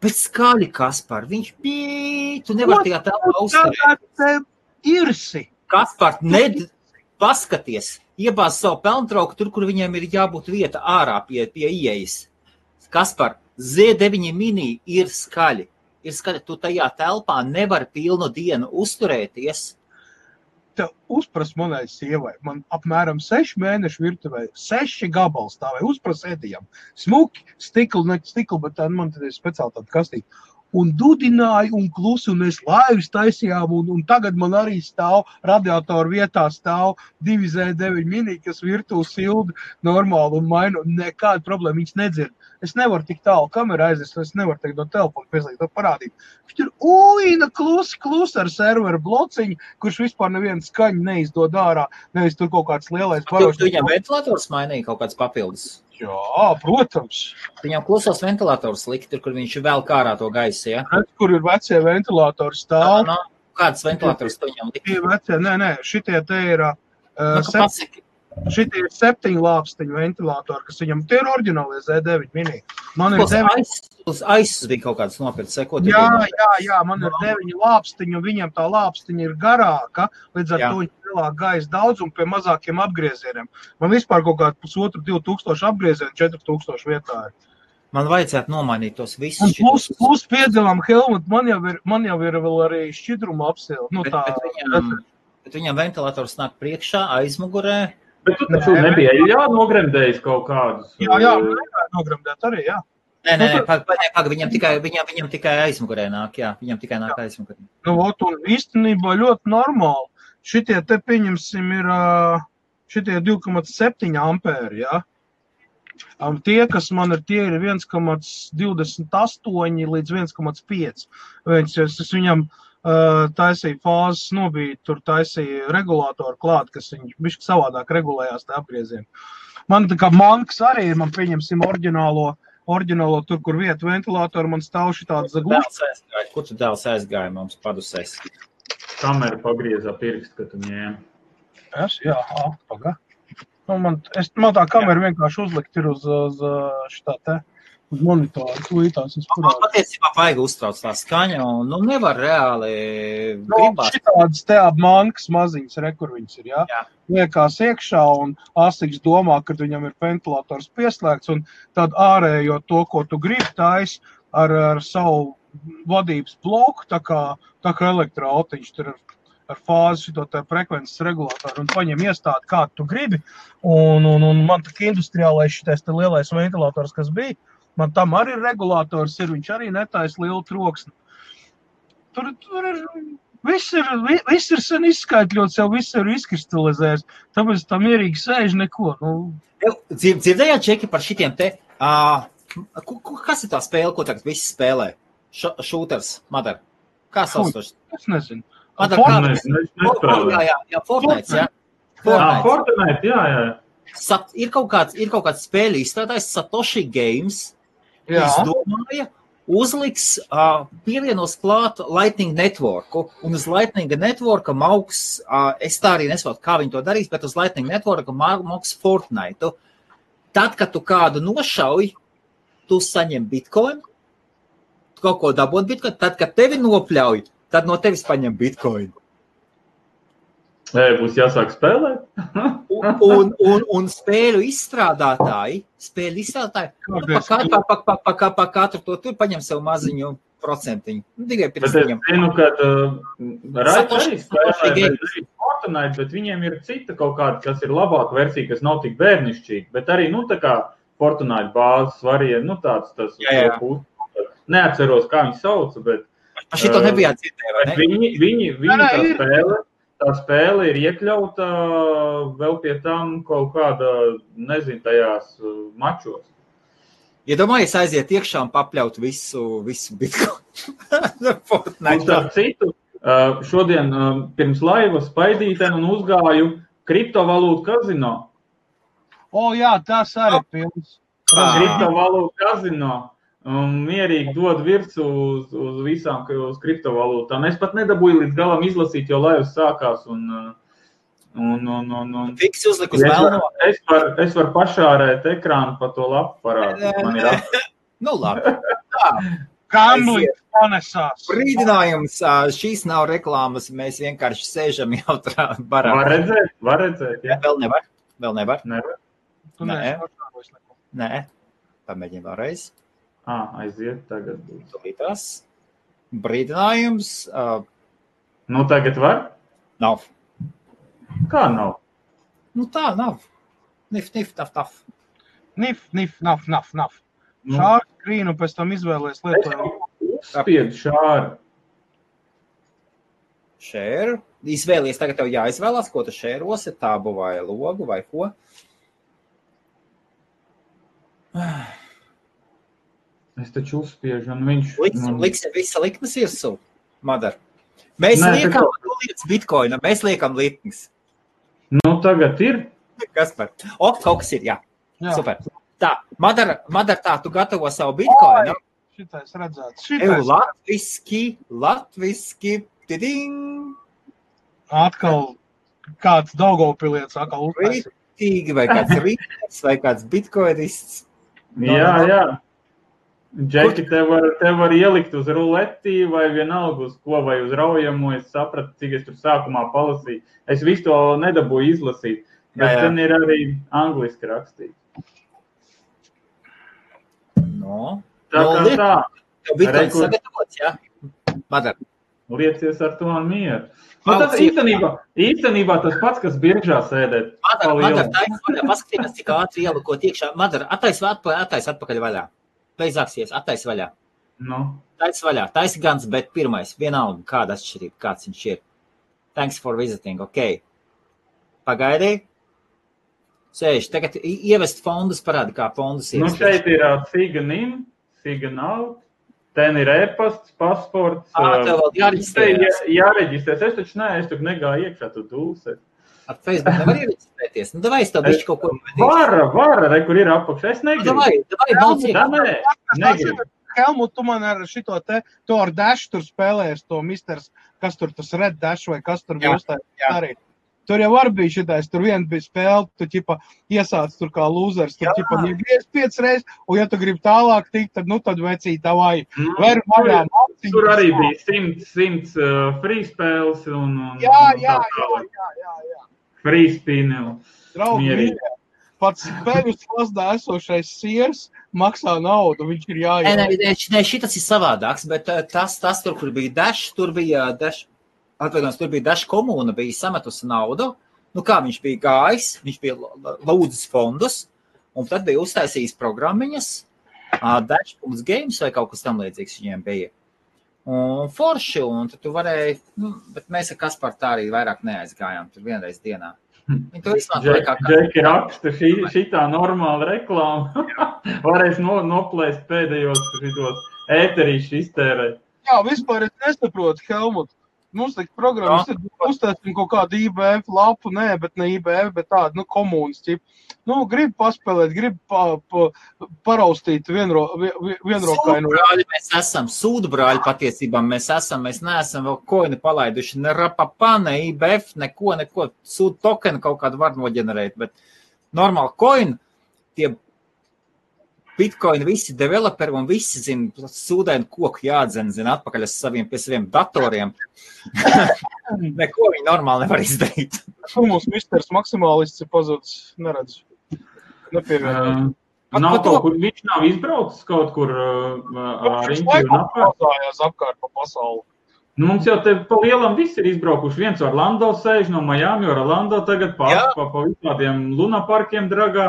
Bet skaļi, Kaspar, viņš bija. Tu nevari tajā telpā uzturēt. Tagad irsi. Kaspar, ned, paskaties, iebāz savu pelntrauku tur, kur viņiem ir jābūt vieta ārā pie, pie ieejas. Kaspar, Z9 mini ir skaļi. Ir skaļi, tu tajā telpā nevari pilnu dienu uzturēties. Tev uzprast manai sievai. Man apmēram 6 mēnešu virtuvē, 6 gabali stāvēja uzprasētījām. Smuki, stikli, ne stikli, bet tā man tad ir speciāli tāda kastīte. Un dudināja, un klusi, un mēs laivas taisījām, un, un tagad man arī stāv radiatoru vietā stāv divi Z9 mini, kas virtuvi sildi normāli un maina. Nekāda problēma, viņas nedzird. Es nevaru tik tālu kamerā aizies, es nevaru teikt no telefona pieslēgt, to parādīt. Viņš tur uīna klusi, klusi ar serveru blociņu, kurš vispār nevienu skaņu neizdod ārā. Nevis tur kaut kāds lielais Tu, tu viņam ventilators mainīja kaut kāds papildus. Jā, protams. Viņam klusos ventilators likt, tur, kur viņš vēl kārā to gaisu. Ja? Redz, kur ir vecie ventilatori stāv. No, kāds ventilators viņam likt? Tie vecie, nē, nē, šitie te ir, uh, Nu, ka sep, pasaki, šitie ir septiņu lāpstiņu ventilatori, kas viņam tie ir oriģinālie Z9 mini. Man ir Uz deviņi. aiz- Uz aizsas bija kaut kāds nopirkts, sekot. Jā, jā, jā, man ir deviņi lāpstiņi, un viņam tā lāpstiņa ir garāka. Līdz ar Jā. to viņš lielāk gaisa daudzumu pie mazākiem apgriezieniem. Man vispār kaut kāda pusotru, divu tūkstošu apgriezienu, četru tūkstošu vietā ir. Man vajadzētu nomainīt tos visus. plus, plus piedzīvām Helmut, man jau ir, man jau ir vēl arī šķidruma apsila. Nu, Bet, tā, bet, viņam, bet viņam ventilators nāk priekšā, aizmugurē. Bet tu taču nebija jānogremdējis kaut kādus. jā, jā, nogremdēt arī, jā. Nē, nē, Nu, pag, pag, pag, viņam, tikai, viņam, viņam tikai aizmugurē nāk. Jā, viņam tikai nāk aizmugurē. Nu, ot, un īstenībā ļoti normāli. Šitie te, pieņemsim, ir šitie 2,7 ampēri, jā. Um, tie, kas man ir, tie ir 1,28 līdz 1,5. Viņš, es, es viņam uh, taisīju fāzes nobīdi, tur taisīju regulātoru klāt, kas viņš bišķi savādāk regulējās tā apgriezienu. Man tā kā mankas arī ir, man pieņemsim oriģinālo, oriģinālo tur, kur vieta ventilātoru, man stāv šī tāda zagluša. Kur tu dēls aizgāja mums padusēs? Kamera pagriezā pirkstu, kad tu ņēmi. Es, jā, ā, paga. Nu, man, es, man tā kamera vienkārši uzlikt ir uz, uz šitā te, uz monitora. Tūlītās es parādu. patiesībā vajag uztrauc tā skaņa, un nu, nevar reāli Nu, gribās. šitādas te ap mankas maziņas, re, kur viņas ir, jā? Jā. Liekās iekšā, un Asiks domā, ka viņam ir ventilators pieslēgts, un tad ārējo to, ko tu gribi tais ar, ar savu vadības bloku, tā kā, tā kā elektroautiņš tur ir ar fāzi šo frekvences regulātoru un paņem iestādi, kā tu gribi. Un, un, un man tā kā industriālais šis lielais ventilators, kas bija, man tam arī ir regulators, ir, viņš arī netaisa lielu troksni. Tur, tur ir Viss ir, viss ir sen izskaidrots, jau viss ir izkristalizējies. Tāpēc tam mierīgi sēž neko. Nu. Dzirdējāt, Čeki, par šitiem te. Uh, kas ir tā spēle, ko tagad visi spēlē? Šūters, Madara. Kā sauc to? Es nezinu. Madara, kā? Jā, jā, jā, Fortnite, jā. Fortnite, Fortnite jā, jā. Sat, ir kaut kāds, ir kaut kāds spēļu izstrādājis Satoshi Games. Jā. Es domāju, uzliks, uh, pievienos klāt Lightning Networku, un uz Lightning Networka augs, uh, es tā arī nesaprotu, kā viņi to darīs, bet uz Lightning Networka augs Fortnite. Tad, kad tu kādu nošauj, tu saņem bitkoinu, tu kaut ko dabūji bitkoinu, tad, kad tevi nopļauj, tad no tevis paņem bitkoinu. Nē, būs jāsāk spēlēt. un, un, un, un spēļu izstrādātāji, spēļu izstrādātāji, nu, pa, pa, pa, pa, pa, pa katru to tur paņem sev maziņu procentiņu. Nu, tikai pirms viņam. Es zinu, ka uh, Raits arī Fortnite, bet viņiem ir cita kaut kāda, kas ir labāka versija, kas nav tik bērnišķīga, bet arī, nu, tā kā Fortnite bāzes variants, nu, tāds, tas, jā, jā. neatceros, kā viņi sauca, bet. Par šito nebijāt dzirdējuši, vai ne? Viņi, viņi, viņi tā spēlē tā spēle ir iekļauta vēl pie tam kaut kāda, nezinu, tajās uh, mačos. Iedomājieties, ja aiziet iekšā un papļaut visu, visu bitkoinu. Starp citu, uh, šodien uh, pirms laiva spaidītēm un uzgāju kriptovalūtu kazino. O, jā, tas arī ir pilns. Kriptovalūtu kazino un mierīgi dod virsmu uz, uz visām uz kriptovalūtām. Es pat nedabūju līdz galam izlasīt, jo laivas sākās. Un, un, un, un, un, Fiks uzliku uz melno. Es varu var, var pašārēt ekrānu pa to lapu parādīt. Nu, labi. Tā. Kamlīts panesās. Brīdinājums, šīs nav reklāmas, mēs vienkārši sēžam jau tā barā. Var redzēt, var redzēt. Jā. Vēl nevar, vēl nevar. Nevar. Nē. Nē. Pamēģini vēlreiz. Ah, aiziet, tagad būs. Tūlītās. Brīdinājums. Uh, nu, tagad var? Nav. Kā nav? Nu, tā nav. Nif, nif, taf, taf. Nif, nif, naf, naf, naf. Nu. Šādu skrīnu pēc tam izvēlēs lietojumu. Spied šādu. Šēru. Izvēlies, tagad tev jāizvēlās, ko tu šērosi, tābu vai logu vai ko. Es taču uzspiežu, un viņš liksim, man... liksim visa likmes virsū. Madara. Mēs Nē, liekam tā... lietas bitkoina, mēs liekam likmes. Nu, tagad ir. Kas par? O, kaut kas ir, jā. jā. Super. Tā, Madara, Madara, tā, tu gatavo savu bitkoinu. Šitais redzēts. Šitais. Latviski, latviski, tiding. Atkal kāds Daugavpilietis atkal uztaisīt. Rītīgi, vai kāds rītnieks, vai kāds bitkoinists. Jā, jā. Džeki, tev var, tev var ielikt uz ruleti vai vienalga uz ko, vai uz raujamo. Es sapratu, cik es tur sākumā palasīju. Es visu to nedabūju izlasīt, bet jā, jā. ten ir arī angliski rakstīts. No. Tā no, kā tā. Tev bija tāds sagatavots, jā? Madara. Liecies ar to mieru. Nu, tas īstenībā, īstenībā tas pats, kas biežā sēdēt. Madara, Madara, tā ir vaļā. Paskatījās, cik ātri ielikot iekšā. Madara, attais, atpakaļ, attais atpakaļ vaļā. Beigsies, attaisi vaļā. Nu. Taisi vaļā, taisi gans, bet pirmais, vienalga, kāda atšķirība, kāds viņš ir. Thanks for visiting, ok. Pagaidīji. Sēž, tagad ievest fondus, parādi, kā fondus ir. Nu, šeit ir uh, Sigan in, Sigan out. Ten ir e-pasts, pasports. Ah, tev vēl jāreģistrējas. Jā, jāreģistrējas. Es taču ne, es tur negāju iekšā, tu dūsi. Ar Facebook nevar iereģistrēties. Nu, davai, es tev bišķi kaut ko ievedīšu. Var, var, re, kur ir apakšā. Es negribu. Nu, davai, davai, daudz iekšā. Negribu. Helmut, tu man ar šito te, to ar dašu tur spēlējies, to misters, kas tur tas red dash vai kas tur bija uzstājis arī. Tur jau var bija šitais, tur viens bija spēle, tu ķipa iesāc tur kā lūzers, tur ķipa iegriez piec reizes, un ja tu gribi tālāk tikt, tad nu tad vecī tavai. Mm, Ver vaļā mācīt. Tur arī bija simts, simts uh, free spēles un, un jā, jā, jā, jā, jā, jā. Frīspīnelu. Draugi, pats spēļus mazdā esošais siers maksā naudu, viņš ir jāiet. Nē, nē, nē, šitas ir savādāks, bet tas, tas tur, kur bija dash, tur bija dash. atvainojos, tur bija dažs komūna, bija sametusi naudu. Nu, kā viņš bija gājis, viņš bija lūdzis fondus, un tad bija uztaisījis programmiņas, Dash.games vai kaut kas tam līdzīgs viņiem bija. Un forši, un tu varēji, nu, bet mēs ar Kasparu tā arī vairāk neaizgājām, tur vienreiz dienā. Viņi to izmantoja kā Džeki raksta, šī, šitā normāla reklāma. Varēs no, noplēst pēdējos šitos ēterīšus iztērēt. Jā, vispār es nesaprotu, Helmut. Mums tā programmas ir uztaisīsim kaut kādu IBF lapu, nē, bet ne IBF, bet tādu, nu, komunas tipu. Nu, grib paspēlēt, grib pa, pa, paraustīt vienro, vienrokainu. Brāļi mēs esam, sūdu brāļi patiesībā mēs esam, mēs neesam vēl koini palaiduši, ne rapapā, ne IBF, neko, neko, sūdu tokenu kaut kādu var noģenerēt, bet normāli koini, tie Bitcoin visi developeri un visi zina, sūdaini koku jādzen, zina, atpakaļ uz saviem, pie saviem datoriem. Neko viņi normāli nevar izdarīt. Mums misters maksimālists ir pazudis, neredz. Nepievienot. Uh, nav kaut kur, viņš nav izbraucis kaut kur uh, ar riņķi un apkārt. pa pasauli. Nu, mums jau te pa lielam viss ir izbraukuši. Viens Orlando sēž no Miami, Orlando tagad pa, pa, pa visādiem lunaparkiem dragā.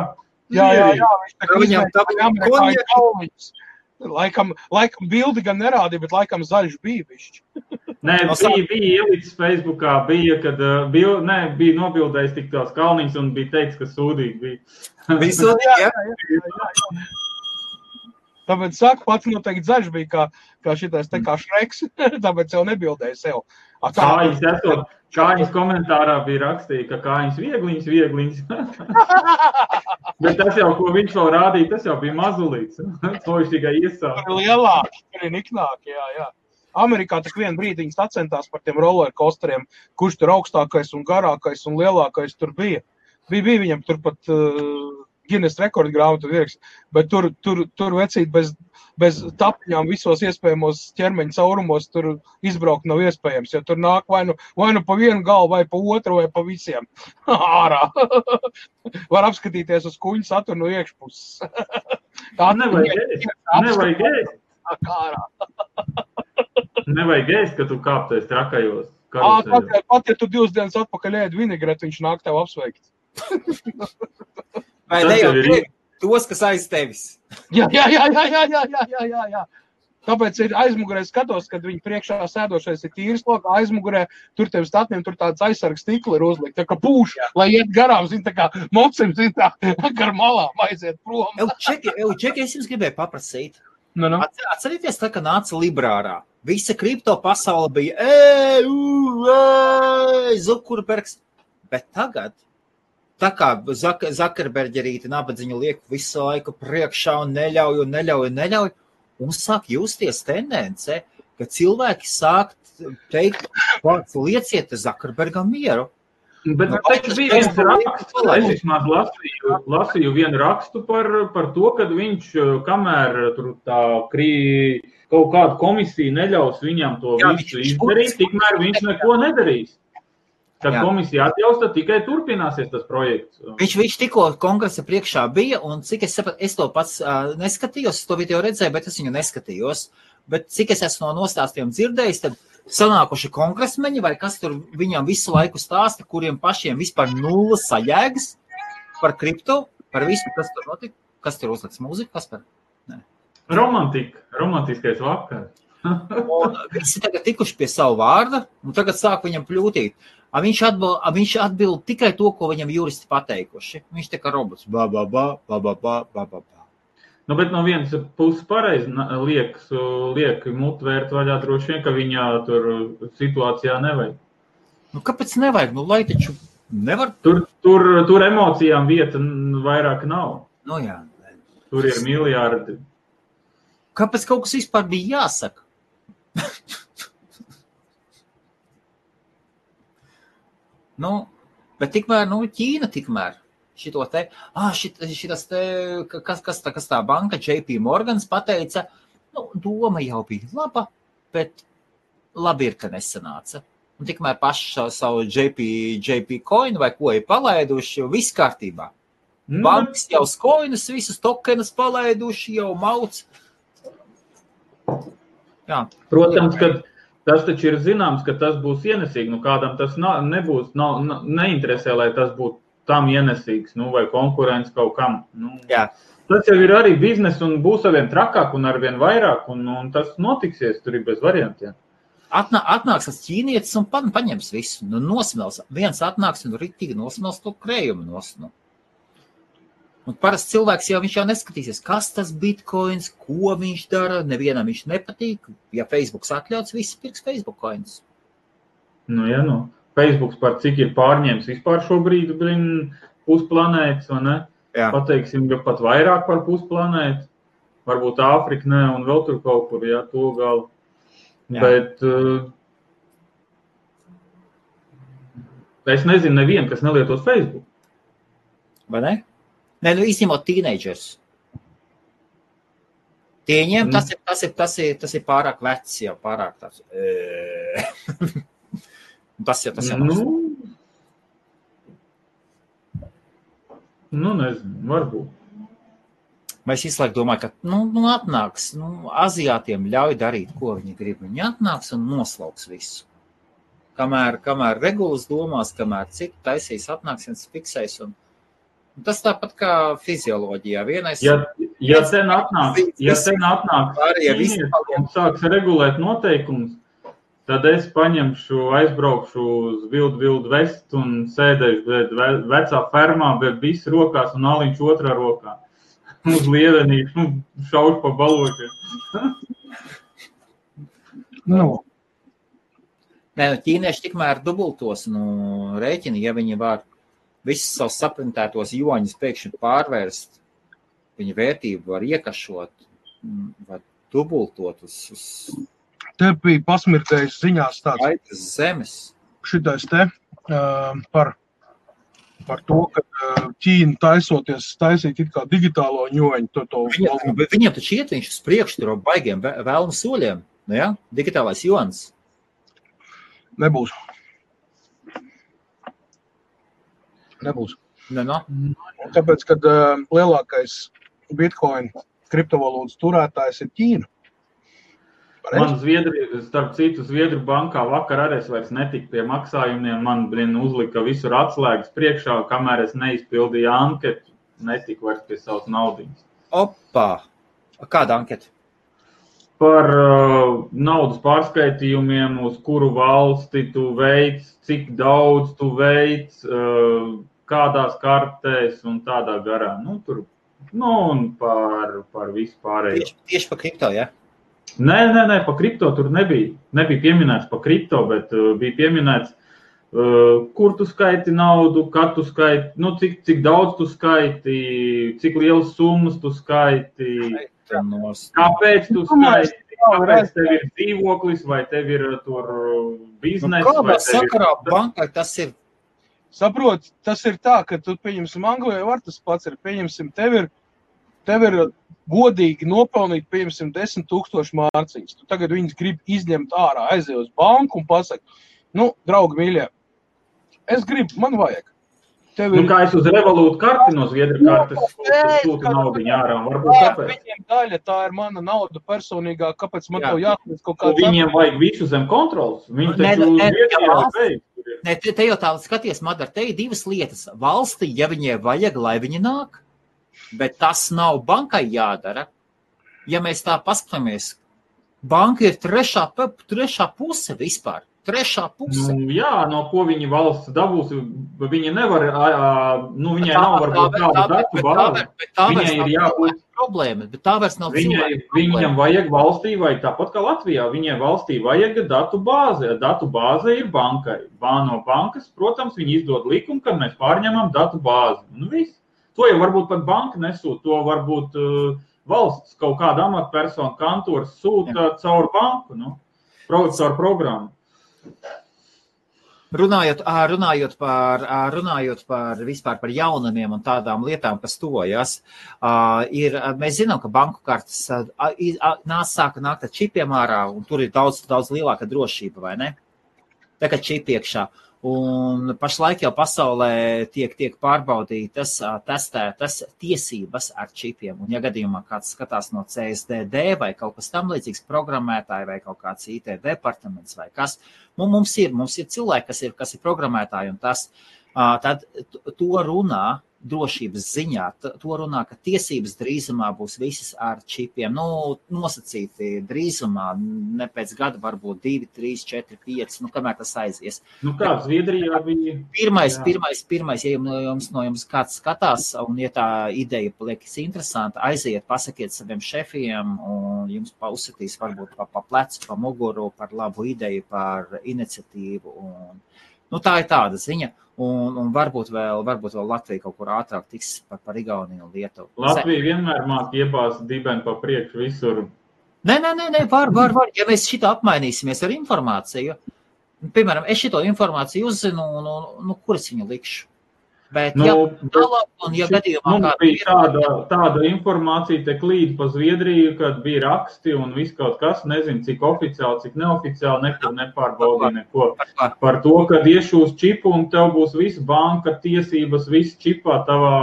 Jā, jā, jā, viņš tā kā viņam tā bija amerikāņu Laikam, laikam bildi gan nerādīja, bet laikam zaļš bija bišķi. Nē, no bija, bija ielicis Facebookā, bija, kad uh, bija, ne, bija nobildējis tik tās kalniņas un bija teicis, ka sūdīgi bija. bija sūdīgi, jā, jā, jā, jā, jā. Tāpēc saka, pats noteikti zaļš bija kā, kā šitais te kā šreks, tāpēc jau nebildēja sev. A, kā viņas esot, kājas komentārā bija rakstīja, ka kājas viegliņas, viegliņas. Bet tas jau, ko viņš vēl rādīja, tas jau bija mazulīts. to viņš tikai iesāka. Tur ir lielāk, tur ir niknāk, jā, jā. Amerikā tik vienu brīdi viņi sacentās par tiem roller coasteriem, kurš tur augstākais un garākais un lielākais tur bija. Bija, bija viņam tur pat uh, Guinness rekordu grāmatu ieraksts, bet tur, tur, tur vecīt bez, bez tapiņām visos iespējamos ķermeņa caurumos tur izbraukt nav iespējams, jo tur nāk vai nu, vai nu pa vienu galu, vai pa otru, vai pa visiem ārā. Var apskatīties uz kuņu saturu no iekšpuses. Tā nevajag ēst. Nevajag ēst. Ārā. nevajag ēst, ka tu kāptais trakajos. Pat, pat, ja tu divas dienas atpakaļ ēdi vinegretu, viņš nāk tev apsveikt. Vai ne jau ir... tos, kas aiz tevis? jā, jā, jā, jā, jā, jā, jā, jā, jā. Tāpēc ir aizmugurē skatos, kad viņi priekšā sēdošais ir tīrs loks, aizmugurē tur tev statiem, tur tāds aizsargs stikli ir uzlikt, tā kā pūš, jā. lai iet garām, zin, tā kā mopsim, zin, tā, gar malām aiziet prom. Ev, čeki, ev, čeki, es jums gribēju paprasīt. Nu, nu. Atcerieties, tā, ka nāca Librārā. Visa kripto pasaule bija, ej, ej, Zukurbergs. Bet tagad Tā kā Zakarberģerīte nabadzīņu liek visu laiku priekšā un neļauj, un neļauj, un neļauj, un sāk justies tendence, ka cilvēki sāk teikt, vārds lieciet Zakarbergam mieru. Bet nu, taču bija viens raksts, es vismaz lasīju, lasīju vienu rakstu par, par to, ka viņš, kamēr tur tā krī, kaut kāda komisija neļaus viņam to Jā, visu izdarīt, tikmēr viņš neko nedarīs. Kad Jā. komisija atļaus, tad tikai turpināsies tas projekts. Viņš, viņš tikko kongresa priekšā bija, un cik es sapratu, es to pats uh, neskatījos, to video redzēju, bet es viņu neskatījos. Bet cik es esmu no nostāstiem dzirdējis, tad sanākuši kongresmeņi vai kas tur viņam visu laiku stāsta, kuriem pašiem vispār nulles sajēgas par kripto, par visu, kas tur notika, kas tur uzliks mūziku, kas par? Nē. Romantika, romantiskais vakars. visi tagad tikuši pie savu vārda, un tagad sāk viņam pļūtīt. Viņš atbild, viņš atbild tikai to, ko viņam juristi pateikuši. Viņš tā kā robots. Ba, ba, ba, ba, ba, ba, ba, ba. Nu, bet no vienas puses, pareizi liekas, liek mutu vērt vaļā droši vien, ka viņā tur situācijā nevajag. Nu, kāpēc nevajag? Nu, lai taču nevar. Tur, tur, tur emocijām vieta vairāk nav. Nu, jā. Tur ir miljardi. Kāpēc kaut kas vispār bija jāsaka? Nu, bet tikmēr, nu, Ķīna tikmēr šito te, ah, šit, šitas te, kas, kas, tā, kas tā banka, JP Morgans pateica, nu, doma jau bija laba, bet labi ir, ka nesanāca. Un tikmēr paši savu JP, JP coin vai ko ir palaiduši, viss kārtībā. Mm. Bankas jau skoinus, visus tokenus palaiduši, jau mauc. Jā. Protams, ka Tas taču ir zināms, ka tas būs ienesīgi. Nu, kādam tas nav, nebūs, nav, neinteresē, lai tas būtu tam ienesīgs, nu, vai konkurence kaut kam. Nu, Jā. tas jau ir arī biznesa un būs arvien trakāk un arvien vairāk, un, un tas notiksies, tur ir bez variantiem. Atnā, atnāks tas ķīnietis un pa, paņems visu. Nu, nosmels. Viens atnāks un rītīgi nosmels to krējumu. Nos, nu. Un parasti cilvēks jau, jau neskatīsies, kas tas bitkoins, ko viņš dara. Nevienam viņš nepatīk. Ja Facebook atļauts, visi pirks Facebook coins. Nu, ja, nu. Facebook par cik ir pārņēmis vispār šobrīd, blin, pusplanētas, vai ne? Jā. Pateiksim, ka pat vairāk par pusplanētu. Varbūt Āfrika, ne, un vēl tur kaut kur, ja, to galu. Jā. Bet uh, es nezinu nevienu, kas nelietos Facebook. Vai ne? Nē, nu īstenībā tīneidžers. Tieņiem tas ir, tas, ir, tas, ir, tas ir pārāk vecs, jau pārāk tāds. tas jau tas nav. Nu, nu, nezinu, varbūt. Es visu laiku domāju, ka nu, nu, atnāks, nu, aziātiem ļauj darīt, ko viņi grib. Viņi atnāks un noslauks visu. Kamēr, kamēr regulas domās, kamēr citi taisīs, atnāks viens fiksēs. Un, un tas tāpat kā fizioloģijā. Vienais Ja, ja ten atnāk, ja ten atnāk ķīnieši un sāks regulēt noteikumus, tad es paņemšu, aizbraukšu uz vildu, vildu vestu un sēdēšu vecā fermā, bet viss rokās un aliņš otrā rokā. Uz lievenīšu, šaušu pa balošiem. Nu, Nē, nu, ķīnieši tikmēr dubultos nu, rēķini, ja viņi var visus savus saprintētos joņus pēkšņi pārvērst, viņa vērtību var iekašot, mm, var dubultot uz, uz te bija pasmirdējis ziņās tāds zemes. šitais te uh, par, par to, ka uh, Ķīna taisoties taisīt it kā digitālo ņoņu, to, to Viņam, viņam taču iet viņš uz priekšu ar baigiem vē- vēlmu soļiem. Nu, ja? Digitālais jons. nebūs. Nebūs. Nu, nu. Un Tāpēc, kad uh, lielākais bitkoinu kriptovalūtas turētājs ir Ķīna. Man Zviedri, starp citu, Zviedru bankā vakar arī es vairs netiku pie maksājumiem. Man, blin, uzlika visur atslēgas priekšā, kamēr es neizpildīju anketu, netiku vairs pie savas naudas. Opa! Kāda anketa? Par uh, naudas pārskaitījumiem, uz kuru valsti tu veic, cik daudz tu veic, uh, kādās kartēs un tādā garā. Nu, tur, nu, un par, par visu pārējo. Tieši, tieši par kripto, ja? Nē, nē, nē, par kripto tur nebija. Nebija pieminēts par kripto, bet uh, bija pieminēts, uh, kur tu skaiti naudu, kad tu skaiti, nu, cik, cik daudz tu skaiti, cik lielas summas tu skaiti, kāpēc tu skaiti, kāpēc tev ir dzīvoklis, vai tev ir uh, tur uh, Nu, biznesa. Kādā tev ir- sakarā bankai tas ir? Saprot, tas ir tā, ka tu pieņemsim Anglijā, var tas pats ir. Pieņemsim, tev ir, tev ir godīgi nopelnīt, pieņemsim, 10 tūkstoši mārciņas. Tu tagad viņus grib izņemt ārā, aiziet uz banku un pasaka, nu, draugi mīļie, es gribu, man vajag. Tev Nu, ir kā es uz revolūtu karti no Zviedru Nu, kartes sūtu naudu ārā, varbūt tā, tāpēc. viņiem daļa, tā ir mana nauda personīgā, kāpēc man Jā. tev jāsniedz kaut Un kāds Viņiem vajag visu zem kontrols. Viņi taču Zviedrijā. Nē, te, te jau tā skaties, Madara, te ir divas lietas. Valstī, ja viņai vajag, lai viņi nāk, bet tas nav bankai jādara. Ja mēs tā paskatāmies, banka ir trešā, trešā puse vispār. Trešā puse. Nu, jā, no ko viņi valsts dabūs, viņi nevar, nu, viņai Tā- nav tā- varbūt bet- tādu tā- datu tā bāzi. tā Viņai ir jābūt- problēma, bet tā vairs nav Viņai, viņam vajag valstī, vai tāpat kā Latvijā, viņai valstī vajag datu bāzi. Datu bāze ir bankai. Bā no bankas, protams, viņi izdod likumu, ka mēs pārņemam datu bāzi. Nu, viss. to jau varbūt pat banka nesūta, to varbūt uh, valsts kaut kāda amatpersona kantors sūta caur banku, nu, caur programmu. Runājot, runājot, par, runājot par vispār par jaunumiem un tādām lietām, kas tojas, ir, mēs zinām, ka banku ā, nāc sāka nākt ar čipiem ārā, un tur ir daudz, daudz lielāka drošība, vai ne? Tā kā čipi iekšā. Un pašlaik jau pasaulē tiek, tiek pārbaudītas, testētas tiesības ar čipiem. Un, ja gadījumā kāds skatās no CSDD vai kaut kas tam līdzīgs, programmētāji vai kaut kāds IT departaments vai kas, mums ir, mums ir cilvēki, kas ir, kas ir programmētāji, un tas, tad to runā drošības ziņā. To runā, ka tiesības drīzumā būs visas ar čipiem. Nu, nosacīti drīzumā, ne pēc gada, varbūt divi, trīs, četri, pieci, nu, kamēr tas aizies. Nu, kā Zviedrijā bija? Pirmais, jā. pirmais, pirmais, ja jums no jums kāds skatās, un ja tā ideja liekas interesanta, aiziet, pasakiet saviem šefiem, un jums pauzsatīs varbūt pa, pa plecu, pa muguru par labu ideju, par iniciatīvu. Un, nu, tā ir tāda ziņa. Un, un varbūt, vēl, varbūt vēl Latvija kaut kur ātrāk tiks par, par Igauniju un Lietuvu. Latvija vienmēr māca iebāzt dibeni pa priekšu visur. Nē, nē, nē, nē var, var, var. Ja mēs šito apmainīsimies ar informāciju, piemēram, es šito informāciju uzzinu, un, un, un, un kur es viņu likšu? Bet, nu, ja, tālāk, un, ja gadījumā mums bija tāda, tāda informācija, te klīd pa Zviedriju, kad bija raksti un viss kaut kas, nezinu, cik oficiāli, cik neoficiāli, nekur nepārbaudīja neko par to, ka iešūs čipu un tev būs viss banka tiesības, viss čipā tavā,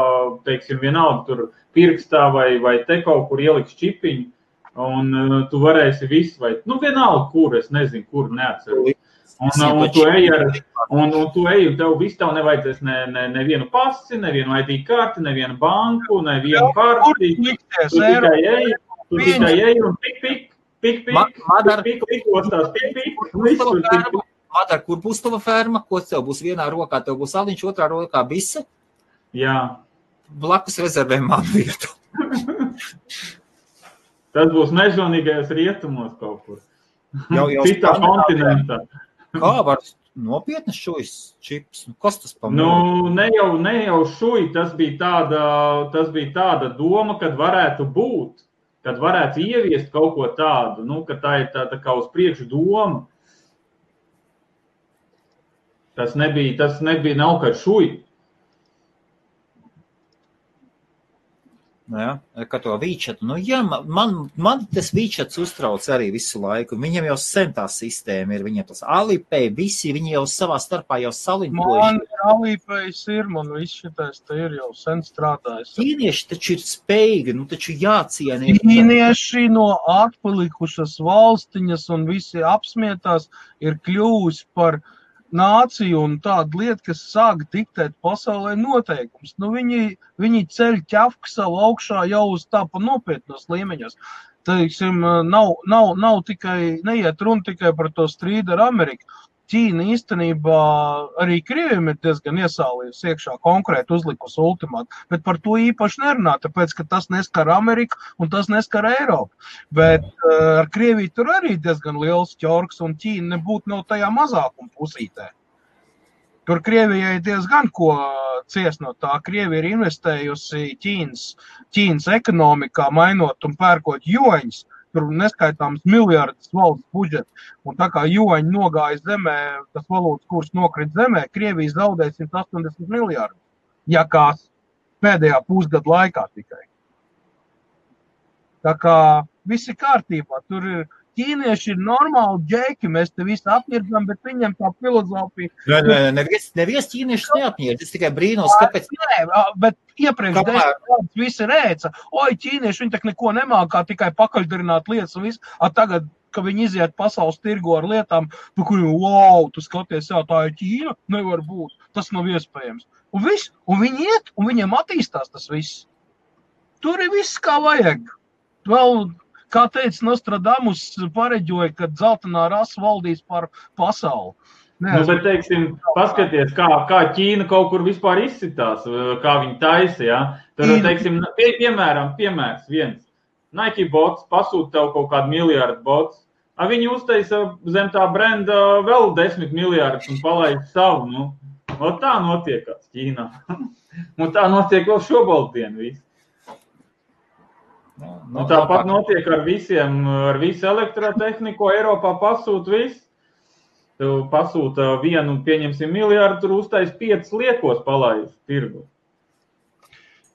teiksim, vienalga tur pirkstā vai, vai te kaut kur ieliks čipiņu. Un uh, tu varēsi visu, vai, nu, vienalga, kur, es nezinu, kur neatceros. Un, un, tu ej ar, un, un tu ej, un tev viss tev nevajadzēs ne, ne, nevienu pasi, nevienu ID karti, nevienu banku, nevienu karti. Tu tikai ej, tu tikai ej un pik, pik, pik, pik, Madara, pik, pik, ostās, pik, pik, visur, pik, pik. Madara, kur būs tava ferma? Ko tev būs vienā rokā? Tev būs aliņš, otrā rokā bise? Jā. Blakus rezervē man vietu. Tas būs mežonīgajos rietumos kaut kur. Jau, jau Citā kontinentā. Kā var nopietni šūjas čips? Nu, kas tas par Nu, ne jau, ne jau šuji, tas bija, tāda, tas bija tāda doma, kad varētu būt, kad varētu ieviest kaut ko tādu, nu, ka tā ir tā, tā kā uz priekšu doma. Tas nebija, tas nebija nav kā šuji. Ja, ka to vīčatu, nu, jā, man, man tas vīčats uztrauc arī visu laiku. Viņam jau sen tā sistēma ir, viņam tas alipēja, visi viņi jau savā starpā jau salinkojuši. Man alipējs ir, man viss šitais te ir jau sen strādājis. Ķīnieši taču ir spējīgi, nu, taču jāciena. Ķīnieši no atpalikušas valstiņas un visi apsmietās ir kļuvusi par nācija un tāda lieta, kas sāk diktēt pasaulē noteikumus. Nu, viņi, viņi ceļ ķefku savu augšā jau uz tāpa nopietnos līmeņos. Teiksim, nav, nav, nav tikai, neiet runa tikai par to strīdu ar Ameriku. Ķīna īstenībā arī Krievijam ir diezgan iesālījusi iekšā konkrēti uzlikusi ultimātu, bet par to īpaši nerunā, tāpēc, ka tas neskar Ameriku un tas neskar Eiropu. Bet uh, ar Krieviju tur arī diezgan liels ķorks un Ķīna nebūtu no tajā mazākuma pusītē. Tur Krievijai diezgan ko ciest no tā. Krievija ir investējusi Ķīnas, Ķīnas ekonomikā, mainot un pērkot joņus tur neskaitāms miljardus valsts budžetu. Un tā kā joņi nogāja zemē, tas valūtas kurs nokrita zemē, Krievija zaudēja 180 miljardus. Ja kāds pēdējā pusgada laikā tikai. Tā kā viss ir kārtībā. Tur ir ķīnieši ir normāli ģēki, mēs te visi apmirdam, bet viņiem tā filozofija. Nē, nē, nevies, nevies ķīnieši neapmird. Es tikai brīnos, kāpēc. Nē, bet iepriekš gadus visi rēca, oi, ķīnieši, viņi tak neko nemākā, tikai pakaļdarināt lietas un viss. A tagad, ka viņi iziet pasaules tirgu ar lietām, par kuriem, wow, tu skaties, jā, tā ir Ķīna, nevar būt, tas nav iespējams. Un viss, un viņi iet, un viņiem attīstās tas viss. Tur ir viss kā vajag. Vēl kā teica Nostradamus, pareģoja, ka dzeltenā rasa valdīs par pasauli. Nē, nu, bet, teiksim, paskaties, kā, kā Ķīna kaut kur vispār izsitās, kā viņi taisa. Ja? Tur, teiksim, pie, piemēram, piemērs viens. Nike bots pasūta tev kaut kādu miljardu bots. Viņi uztaisa zem tā brenda vēl desmit miljardus un palaid savu. Nu. O tā notiekās Ķīnā. un tā notiek vēl šobrīd. Viss. Nu, nu, tāpat notiek ar visiem, ar visu elektrotehniku. Eiropā pasūta viss. Tu pasūta vienu, pieņemsim, miljardu, tur uztais piecas liekos palaist tirgu.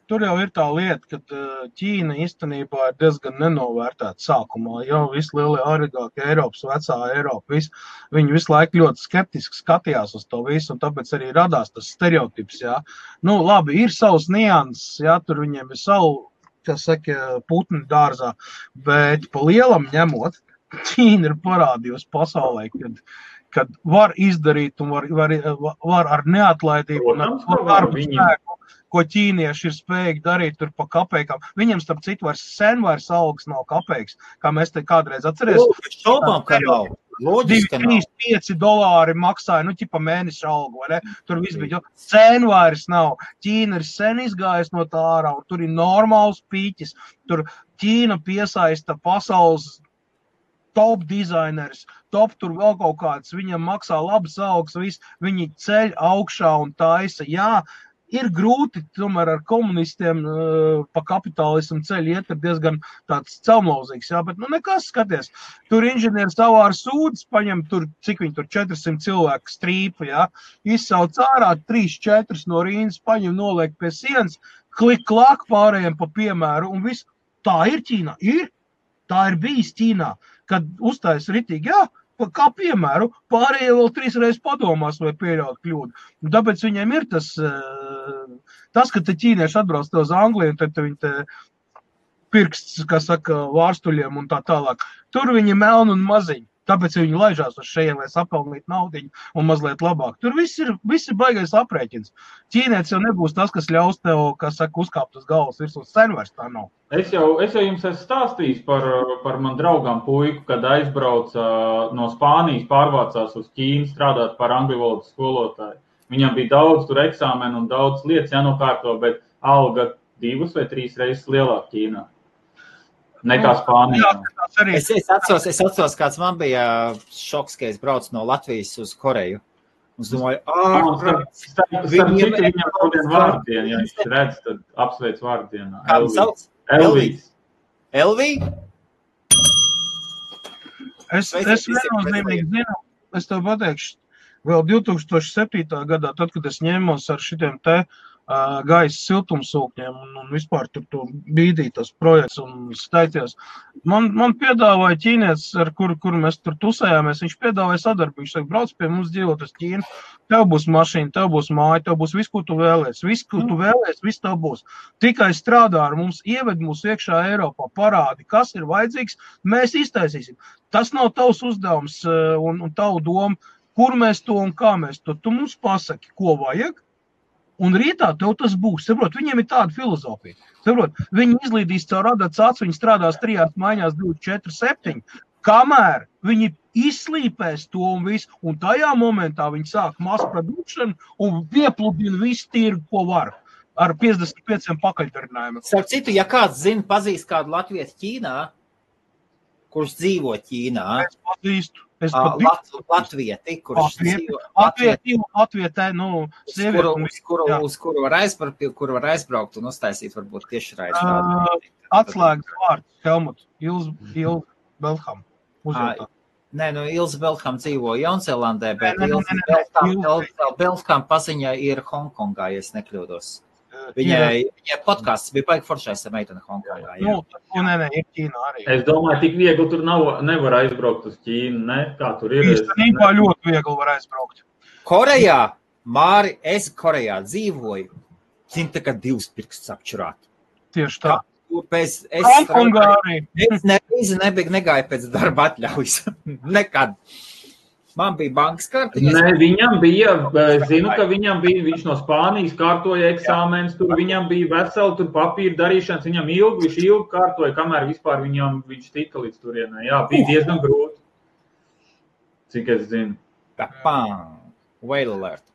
tur jau ir tā lieta, ka Ķīna īstenībā ir diezgan nenovērtēta sākumā. Jau visi lielie arigākie Eiropas, vecā Eiropa, vis, viņi visu laiku ļoti skeptiski skatījās uz to visu, un tāpēc arī radās tas stereotips. Jā. Nu, labi, ir savs nianses, jā, tur viņiem ir savu, kas saka, putni dārzā, bet pa lielam ņemot, Ķīna ir parādījusi pasaulē, kad, kad var izdarīt un var, var, var ar neatlaidību un ar darbu spēku, ko ķīnieši ir spējīgi darīt tur pa kapekām. Viņam, starp citu, vairs sen vairs algas nav kapeiks, kā mēs te kādreiz atcerēsimies. Šaubām, ka nav. 2, Loģiski, ka 3, nav. 5 dolāri maksāja, nu, ķipa mēneša algu? Tur viss bija, cēnu vairs nav. Ķīna ir sen izgājusi no tā ārā, un tur ir normāls pīķis. Tur Ķīna piesaista pasaules top dizaineris, top tur vēl kaut kāds, viņam maksā labas algas, viss, viņi ceļ augšā un taisa. Jā, ir grūti tomēr ar komunistiem uh, pa kapitālismu ceļu iet, ir diezgan tāds celmlauzīgs, jā, bet nu nekas skaties. Tur inženieris savā ar sūdzes paņem tur, cik viņi tur 400 cilvēku strīpu, jā, izsauc ārā 3-4 no rīnas, paņem noliek pie sienas, klik klāk pārējiem pa piemēru un viss. Tā ir Ķīnā, ir. Tā ir bijis Ķīnā, kad uztais ritīgi, jā, kā piemēru, pārējie vēl trīs reizes padomās vai pieļaut kļūdu. Un tāpēc viņiem ir tas, eh, tas ka te ķīnieši atbrauc uz Angliju, un tad viņi te pirksts, kā saka, vārstuļiem un tā tālāk. Tur viņi melni un maziņi. Tāpēc viņi laižās uz šejienes, lai sapelnītu naudu un mazliet labāk. Tur viss ir, viss ir baigais aprēķins. Ķīnietis jau nebūs tas, kas ļaus tev, kas saka, uzkāpt uz galvas virsū. Sen vairs tā nav. Es jau, es jau jums esmu stāstījis par, par manu draugu puiku, kad aizbrauca no Spānijas, pārvācās uz Ķīnu strādāt par angļu valodas skolotāju. Viņam bija daudz eksāmenu un daudz lietas jānokārto, bet alga divas vai trīs reizes lielāka Ķīnā nekā Spānijā. Es, es, atceros, es atceros, kāds man bija šoks, ka es braucu no Latvijas uz Koreju. Es domāju, Viņiem citu, ir Viņam šodien vārdiena, ja viņš redz, tad apsveic vārdienā. kā viņu sauc? Elvijas. Elvija? Es, es viennozīmīgi zinu, es tev pateikšu, vēl 2007. gadā, tad, kad es ņēmos ar šitiem te uh, gaisa siltumsūkņiem un, un vispār tur to bīdīju tas projekts un staitījos, man, man piedāvāja ķīnietis, ar kuru, kuru mēs tur tusējāmies, viņš piedāvāja sadarbību, viņš saka, brauc pie mums dzīvot uz Ķīnu, tev būs mašīna, tev būs māja, tev būs viss, ko tu vēlēsies, viss, ko tu vēlēsies, viss tev būs. Tikai strādā ar mums, ieved mūs iekšā Eiropā, parādi, kas ir vajadzīgs, mēs iztaisīsim. Tas nav tavs uzdevums un, un tavu domu, kur mēs to un kā mēs to. Tu mums pasaki, ko vajag, un rītā tev tas būs. Saprot, viņiem ir tāda filozofija. Saprot, viņi izlīdīs caur radats acis, viņi strādās trijās maiņās, 24, 7. Kamēr viņi izslīpēs to un visu, un tajā momentā viņi sāk masu produkšanu un piepludina visu tirgu, ko var. Ar 55 pakaļdarinājumiem. Starp citu, ja kāds zina, pazīst kādu latviešu Ķīnā, kurš dzīvo Ķīnā, Es pazīstu. Es pat Lat, Latvieti, kurš dzīvo Latvijā, Latvijā, tā, nu, uz kuru, sieviete. uz, kuru, uz kuru var aizbraukt, kuru var aizbraukt un uztaisīt varbūt tieši raidījumu. Atslēgas vārds, Helmut, Ilz, Ilz, Belham. Nē, nu, Ilza Belham dzīvo Jaunzēlandē, bet Ilza Belham, paziņā ir Hongkongā, ja es nekļūdos. Viņai, viņai podkāsts bija baigi foršais ar meiteni Hongkongā. Nu, nu, nē, nē, ir Ķīna arī. Es domāju, tik viegli tur nav, nevar aizbraukt uz Ķīnu. Ne? Kā tur ir? Es- Īstenībā ļoti viegli var aizbraukt. Korejā, Māri, es Korejā dzīvoju. Zini, tā kā divas pirkstus apčurāt. Tieši tā. Pēc es Hongkongā arī. Es nereizi nebiju, negāju pēc darba atļaujas. Nekad. Man bija bankas kartiņa. Ne, viņam bija, es zinu, ka viņam bija, viņš no Spānijas kārtoja eksāmenus, tur viņam bija vesela tur papīra darīšanas, viņam ilgi, viņš ilgi kārtoja, kamēr vispār viņam, viņš tika līdz turienai. Jā, bija diezgan grūti. Cik es zinu. Pām, whale alert.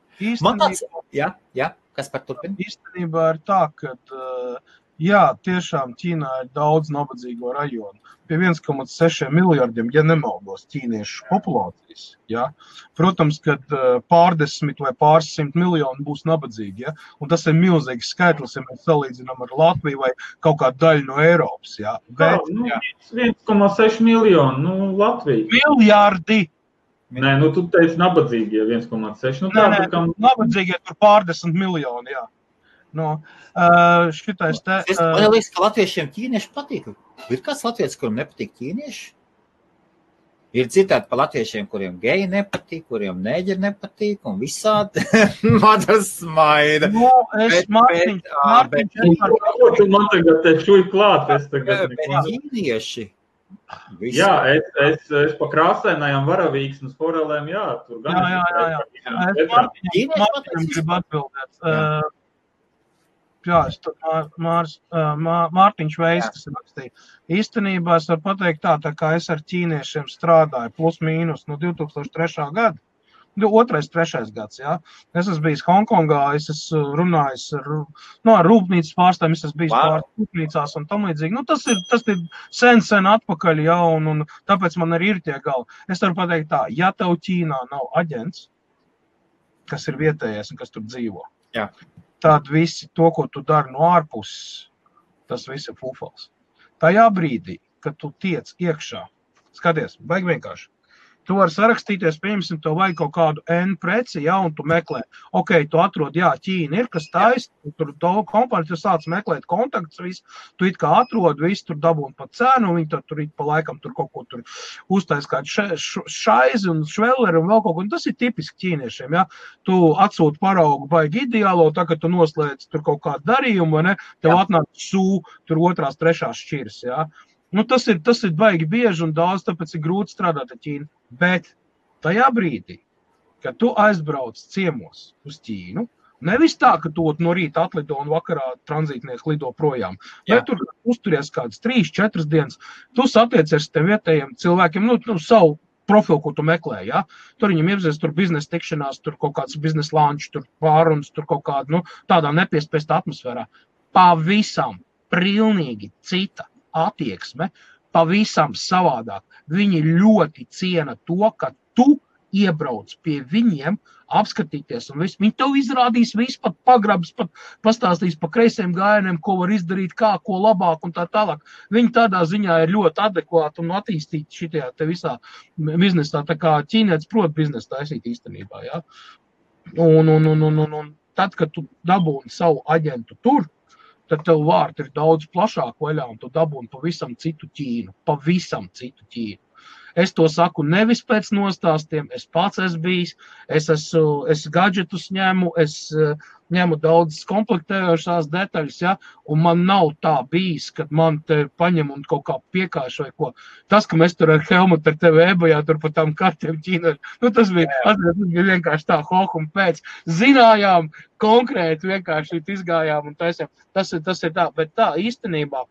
Man tāds, jā, jā, kas par turpinu? īstenībā ir tā, ka uh, jā, tiešām Ķīnā ir daudz nabadzīgo rajonu. Pie 1,6 miljardiem, ja nemaldos, ķīniešu populācijas. Ja? Protams, ka uh, pārdesmit vai pārsimt miljoni būs nabadzīgi. Ja? Un tas ir milzīgs skaitlis, ja mēs salīdzinām ar Latviju vai kaut kādu daļu no Eiropas. Ja? Bet nu, 1,6 miljonu, nu, Latvija. miljardi! Nē, nu, tu teici nabadzīgi, ja 1,6. Nu, Nē, tā, nē, tā kā nabadzīgie tur pārdesmit miljoni. Jā. No, uh, šitais te. Es Uh, man liekas, ka latviešiem ķīnieši patīk. Ir kāds latviečs, kuram nepatīk ķīnieši? Ir citēti par latviešiem, kuriem geji nepatīk, kuriem neģeri nepatīk, un visādi madas smaida. nu, es Bet- Mārtiņš, bet, Mārtiņš, bet- es varu- man tagad te šuj klāt? Es tagad Bet neko- ķīnieši. visi- Jā, es, es, es pa krāsainajām varavīksnes forelēm, jā, tur gan. Jā, jā, jā, jā. jā. Es Mārtiņam pateiks gribu atbildēt. Jā. Uh, jā, Mārs, Mā- Mārtiņš Veids, kas rakstīja. Īstenībā es varu pateikt tā, tā kā es ar ķīniešiem strādāju, plus mīnus no 2003. gada. Nu, Otrais, trešais gads. Jā. Es esmu bijis Hongkongā, es esmu runājis ar, nu, ar rūpnīcas pārstāvjiem, es esmu bijis Wow. pāris rūpnīcās un tam līdzīgi. Nu, tas, ir, tas ir sen, sen atpakaļ, jā, un, un tāpēc man arī ir tie galvi. Es varu pateikt tā, ja tev Ķīnā nav aģents, kas ir vietējais un kas tur dzīvo, Jā. Tad visi to, ko tu dari no ārpuses, tas viss ir fufals. Tajā brīdī, kad tu tiec iekšā, skaties, baigi vienkārši. Tu vari sarakstīties, piemēram, tev vajag kaut kādu N preci, ja, un tu meklē, ok, tu atrod, jā, Ķīna ir, kas taisa, tur to kompāniju, tu sāc meklēt kontaktus, visu, tu it kā atrod, visu tur dabūni pa cenu, viņi tur, tur it pa laikam tur kaut ko tur uztais kādu še- š- šaizi un švelleri un vēl kaut ko, un tas ir tipiski ķīniešiem, ja, tu atsūti paraugu baigi ideālo, tā, ka tu noslēdz tur kaut kādu darījumu, vai ne, tev Jā. atnāk sū, tur otrās, trešās šķiras, ja. Nu, tas, ir, tas ir baigi bieži un daudz, tāpēc ir grūti strādāt ar Ķīnu. Bet tajā brīdī, kad tu aizbrauc ciemos uz Ķīnu, nevis tā, ka tu no rīta atlido un vakarā tranzītnieks lido projām, Jā. bet tur uzturies kādas trīs, četras dienas, tu satiecies ar tiem vietējiem cilvēkiem, nu, nu savu profilu, ko tu meklē. Ja? Tur viņam iepazīst, tur biznesa tikšanās, tur kaut kāds biznesa lančs, tur pārunas, tur kaut kāda nu, tādā nepiespiesta atmosfērā. Pavisam, pilnīgi cita attieksme, pavisam savādāk. Viņi ļoti ciena to, ka tu iebrauc pie viņiem, apskatīties, un viss. viņi tev izrādīs visu, pat pagrabs, pat pastāstīs pa kreisiem gājieniem, ko var izdarīt, kā, ko labāk un tā tālāk. Viņi tādā ziņā ir ļoti adekvāti un attīstīti šitajā te visā biznesā, tā kā ķīnietis prot biznesu taisīt īstenībā, ja. Un, un, un, un, un, un tad, kad tu dabūni savu aģentu tur, tad tev vārti ir daudz plašāk vaļā, un tu dabūni pavisam citu Ķīnu, pavisam citu Ķīnu. Es to saku nevis pēc nostāstiem, es pats esmu bijis, es esmu es gadgetus ņemu, es eh, ņemu daudz komplektējošās detaļas, ja, un man nav tā bijis, kad man te paņem un kaut kā piekāš vai ko. Tas, ka mēs tur ar Helmutu ar tevi ebajā tur pa tām kartiem Ķīnā, nu tas bija, atceries, tas bija vienkārši tā hoh un pēc. Zinājām konkrēti vienkārši izgājām un taisām. Tas ir, tas ir tā, bet tā īstenībā.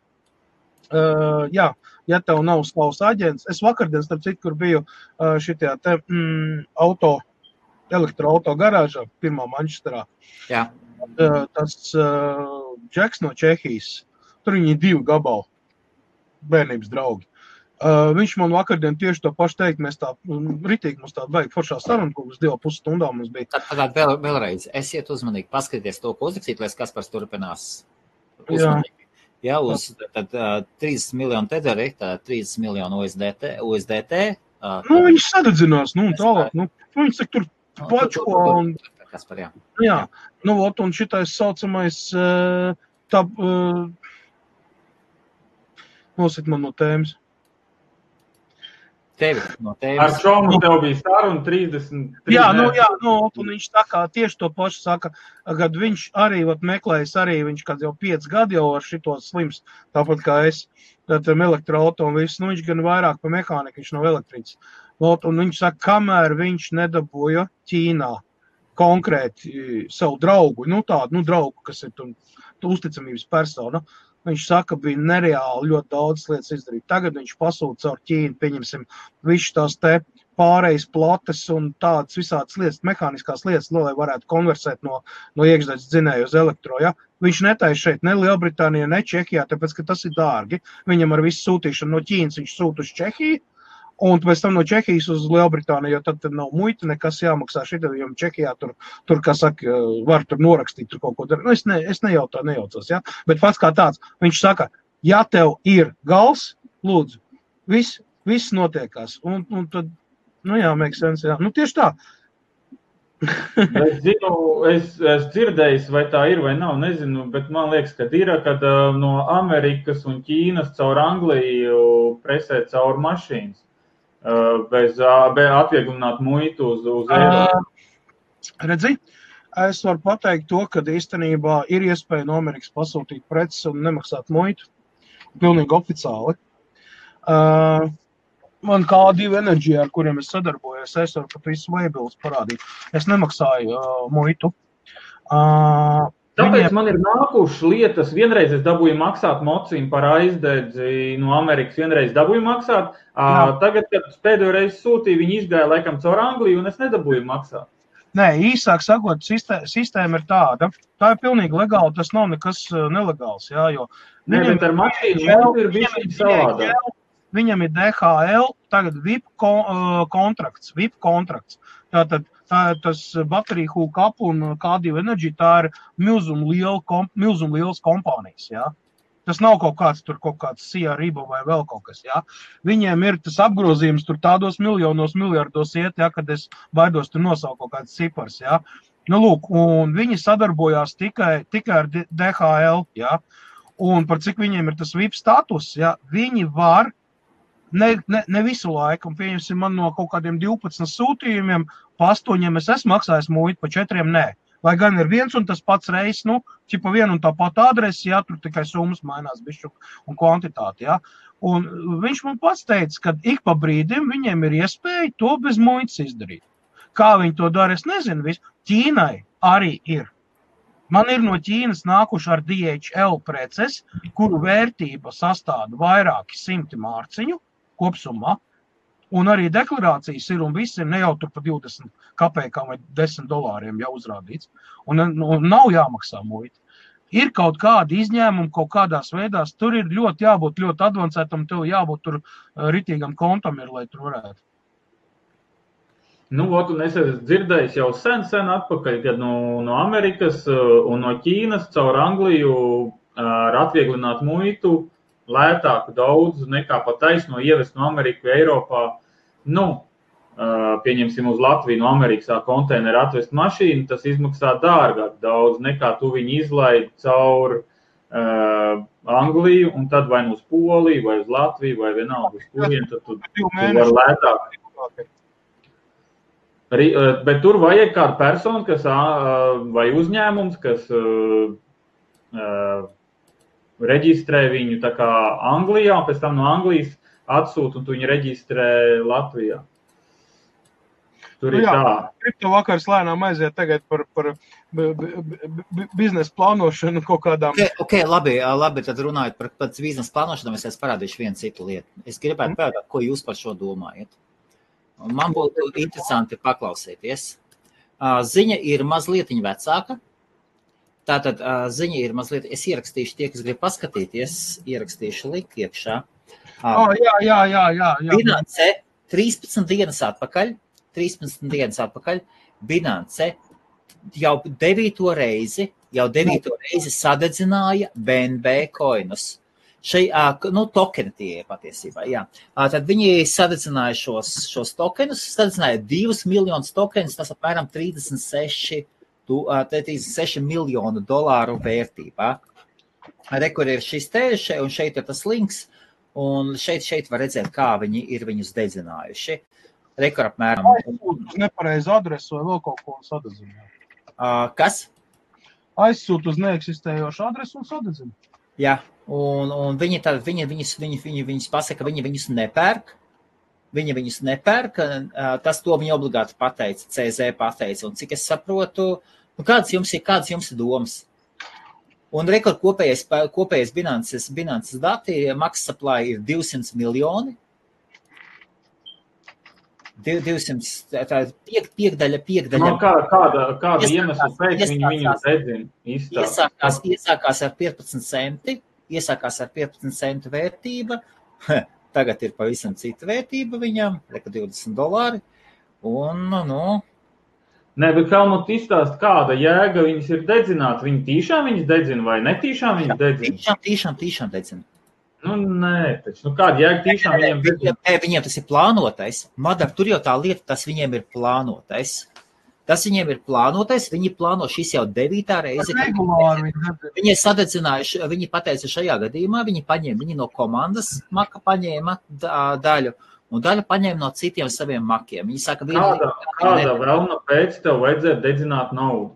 Uh, jā, ja tev nav savs aģents, es vakardien, starp citu, kur biju šitajā te mm, auto, elektroauto garāžā, pirmā Manchesterā. Jā. Tas uh, Džeks no Čehijas, tur viņi ir divi gabali, bērnības draugi. Uh, viņš man vakardien tieši to pašu teikt, mēs tā mm, ritīgi mums tā vajag foršā saruna, ko uz divu pusstundām mums bija. Tad, tad vēl, vēlreiz, esiet uzmanīgi, paskatieties to, ko uzrakstīt, lai kas par turpinās. Uzmanīgi. Jā, uz tad, uh, 30 miljonu tederi, tad 30 miljonu USDT. USDT uh, Nu, viņš sadedzinās, nu, un tālāk, nu, viņš saka, tur pačko un Kas par jā. Jā, nu, ot, un šitais saucamais, tā, eh, nosit man no tēmas. Tevi, no Ar tevis. Čomu tev bija saruna 30. Jā, nu, jā, nu, un viņš tā kā tieši to pašu saka, kad viņš arī, vat, meklējas arī, viņš kad jau 5 gadi jau ar šito slims, tāpat kā es, tad tam elektroauto un viss, nu, viņš gan vairāk pa mehāniku, viņš nav elektrīts. Ot, un viņš saka, kamēr viņš nedabūja Ķīnā konkrēti eh, savu draugu, nu tādu, nu, draugu, kas ir tur tu uzticamības persona, Viņš saka, bija nereāli ļoti daudz lietas izdarīt. Tagad viņš pasūta caur Ķīnu, pieņemsim, visu tās te pārejas plates un tādas visādas lietas, mehāniskās lietas, nu, lai varētu konversēt no, no iekšzemes dzinēja uz elektro. Ja? Viņš netaisa šeit ne Lielbritānijā, ne Čehijā, tāpēc, ka tas ir dārgi. Viņam ar visu sūtīšanu no Ķīnas viņš sūta uz Čehiju. Un pēc tam no Čehijas uz Lielbritāniju, jo tad, tad nav muita, nekas jāmaksā šitā, jo Čehijā tur, tur kā saka, var tur norakstīt, tur kaut ko darīt. Nu, es, ne, es nejautāju, nejaucos, ja? bet pats kā tāds, viņš saka, ja tev ir gals, lūdzu, viss, viss notiekās. Un, un tad, nu jā, make sense, jā. Nu tieši tā. es zinu, es, es dzirdēju, vai tā ir vai nav, nezinu, bet man liekas, ka ir, kad uh, no Amerikas un Ķīnas caur Angliju presē caur mašīnas, bez, uh, bez atvieglināt muitu uz, uz Eiropu. Uh, redzi, es varu pateikt to, ka īstenībā ir iespēja no Amerikas pasūtīt preces un nemaksāt muitu. Pilnīgi oficiāli. Uh, man kā divi enerģija, ar kuriem es sadarbojos, es varu pat visu labības parādīt. Es nemaksāju uh, muitu. Uh, Tāpēc viņiem... man ir nākušas lietas. Vienreiz es dabūju maksāt mocīm par aizdedzi no Amerikas, vienreiz dabūju maksāt. Uh, tagad, kad pēdējo reizi sūtīju, viņi izgāja laikam caur Angliju, un es nedabūju maksāt. Nē, īsāk sakot, sistēma, ir tāda. Tā ir pilnīgi legāla. Tas nav nekas nelegāls. Jā, jo Nē, viņam ir mašīna, ir bijis savādāk. Viņam ir DHL, tagad VIP kontrakts. VIP kontrakts. Tātad tā ir tas bateriju hookup un K2 enerģija. Tā ir milzum, liela, kom, milzum lielas kompānijas. Jā. Tas nav kaut kāds tur, kaut kāds CRIBA vai vēl kaut kas. Ja? Viņiem ir tas apgrozījums tur tādos miljonos, miljardos iet, ja, kad es baidos tur nosaukt kaut kāds cipars. Ja? Nu, lūk, un viņi sadarbojās tikai, tikai ar DHL. Ja? Un par cik viņiem ir tas VIP status, ja? viņi var ne, ne, ne visu laiku, un pieņemsim, man no kaut kādiem 12 sūtījumiem, pa 8 es esmu maksājis muitu, pa 4 nē. Lai gan ir viens un tas pats reizes, nu, čipa viena un tā pati adrese, jā, tur tikai summas mainās, bišķu un kvantitāte, jā. Un viņš man pats teica, ka ik pa brīdim viņiem ir iespēja to bez muitas izdarīt. Kā viņi to dara, es nezinu. Visu. Ķīnai arī ir. Man ir no Ķīnas nākuši ar DHL preces, kuru vērtība sastāv vairāki simti mārciņu kopsumā. Un arī deklarācijas ir, un viss ir ne jau tur par 20 kapekām vai 10 dolāriem jau uzrādīts. Un, un nav jāmaksā muita. Ir kaut kādi izņēmumi, kaut kādās veidās. Tur ir ļoti jābūt ļoti avansētam, tev jābūt tur ritīgam kontam, ir, lai tur varētu. Nu, ot, es esmu dzirdējis jau sen, sen atpakaļ, kad no, no Amerikas un no Ķīnas caur Angliju ar atvieglinātu muitu lētāku daudz nekā pat taisno ievest no Amerikas vai Eiropā. Nu, pieņemsim uz Latviju no Amerikas konteineru atvest mašīnu, tas izmaksā dārgāk daudz nekā tu viņu izlaidi caur uh, Angliju un tad vai nu uz Poliju vai uz Latviju vai vienalga uz kurien, tad tu, tu vari lētāk. Bet tur vajag kādu personu, kas, vai uzņēmums, kas reģistrē viņu Anglijā, un pēc tam no Anglijas atsūta un tu viņu reģistrē Latvijā. Tur nu, ir jā, tā. Kripto vakars lēnām aiziet tagad par, par biznesa plānošanu kaut kādām. Okay, okay, labi, labi, tad runājot par, par biznesa plānošanu, es parādīšu vienu citu lietu. Es gribētu mm. pētāt, ko jūs par šo domājat. Man būtu interesanti paklausīties. Ziņa ir mazliet vecāka. Tātad ziņa ir mazliet, es ierakstīšu tie, kas grib paskatīties, ierakstīšu linku iekšā. Oh, jā, jā, jā, jā, jā. Binance 13 dienas atpakaļ, 13 dienas atpakaļ, Binance jau devīto reizi, jau devīto reizi sadedzināja BNB koinus šai, nu, tokeni tie ir patiesībā. Jā. Tad viņi sadedzināja šos, šos tokenus, sadedzināja divus miljonus tokenus, tas apmēram 36, 36 miljonu dolāru vērtībā. Rekur ir šis te, un šeit ir tas links, un šeit, šeit var redzēt, kā viņi ir viņus dedzinājuši. Rekur apmēram. Aizsūt uz nepareizu adresu vai vēl kaut ko un sadedzināja. Uh, kas? Aizsūt uz neeksistējošu adresu un sadedzināja. Jā, un, un viņi, tad, viņi, viņus, viņi, viņi, viņus pasaka, viņi viņus nepērk. Viņi viņus nepērk. Tas to viņi obligāti pateica, CZ pateica. Un cik es saprotu, nu, kādas jums ir, kādas jums ir domas? Un rekord kopējais, kopējais bilances, bilances dati, maksas supply ir 200 miljoni. 200, tā ir piek, piekdaļa, piekdaļa. No kā, kāda kāda iemesla pēc viņi viņu redzina? Iesākās, iesākās ar 15 centi, iesākās ar 15 centu vērtība, tagad ir pavisam cita vērtība viņam, reka 20 dolāri, un, nu, Nē, bet kā man izstāst, kāda jēga viņas ir dedzināt? Viņi tiešām viņas dedzina vai netīšām viņas dedzina? Tiešām, tiešām, tiešām dedzina. Nu, nē, taču nu, kāda jēga tiešām viņiem ir? Viņiem, viņiem tas ir plānotais. Madara, tur jau tā lieta, tas viņiem ir plānotais. Tas viņiem ir plānotais. Viņi plāno šis jau devītā reize. Regulāri viņi ir sadedzinājuši, viņi pateica šajā gadījumā, viņi paņēma, viņi no komandas maka paņēma daļu, un daļu paņēma no citiem saviem makiem. Viņi saka, viena Kāda, kāda vēlna pēc tev vajadzētu dedzināt naudu?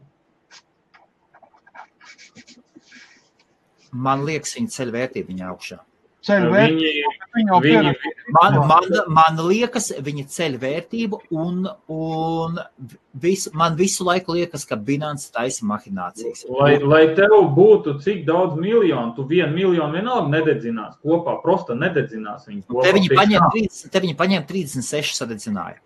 man liekas, viņa ceļ vērtību viņa augšā. Ceļu vērtību, Viņi, viņi. Man, man, man liekas, viņa ceļ vērtību, un, un visu, man visu laiku liekas, ka Binance taisa mahinācijas. lai, lai tev būtu cik daudz miljonu, tu vienu miljonu vienalga nededzinās kopā, prosta nededzinās viņu kopā. Te viņi paņēma tam 30, te viņi paņēma 36 sadedzināja.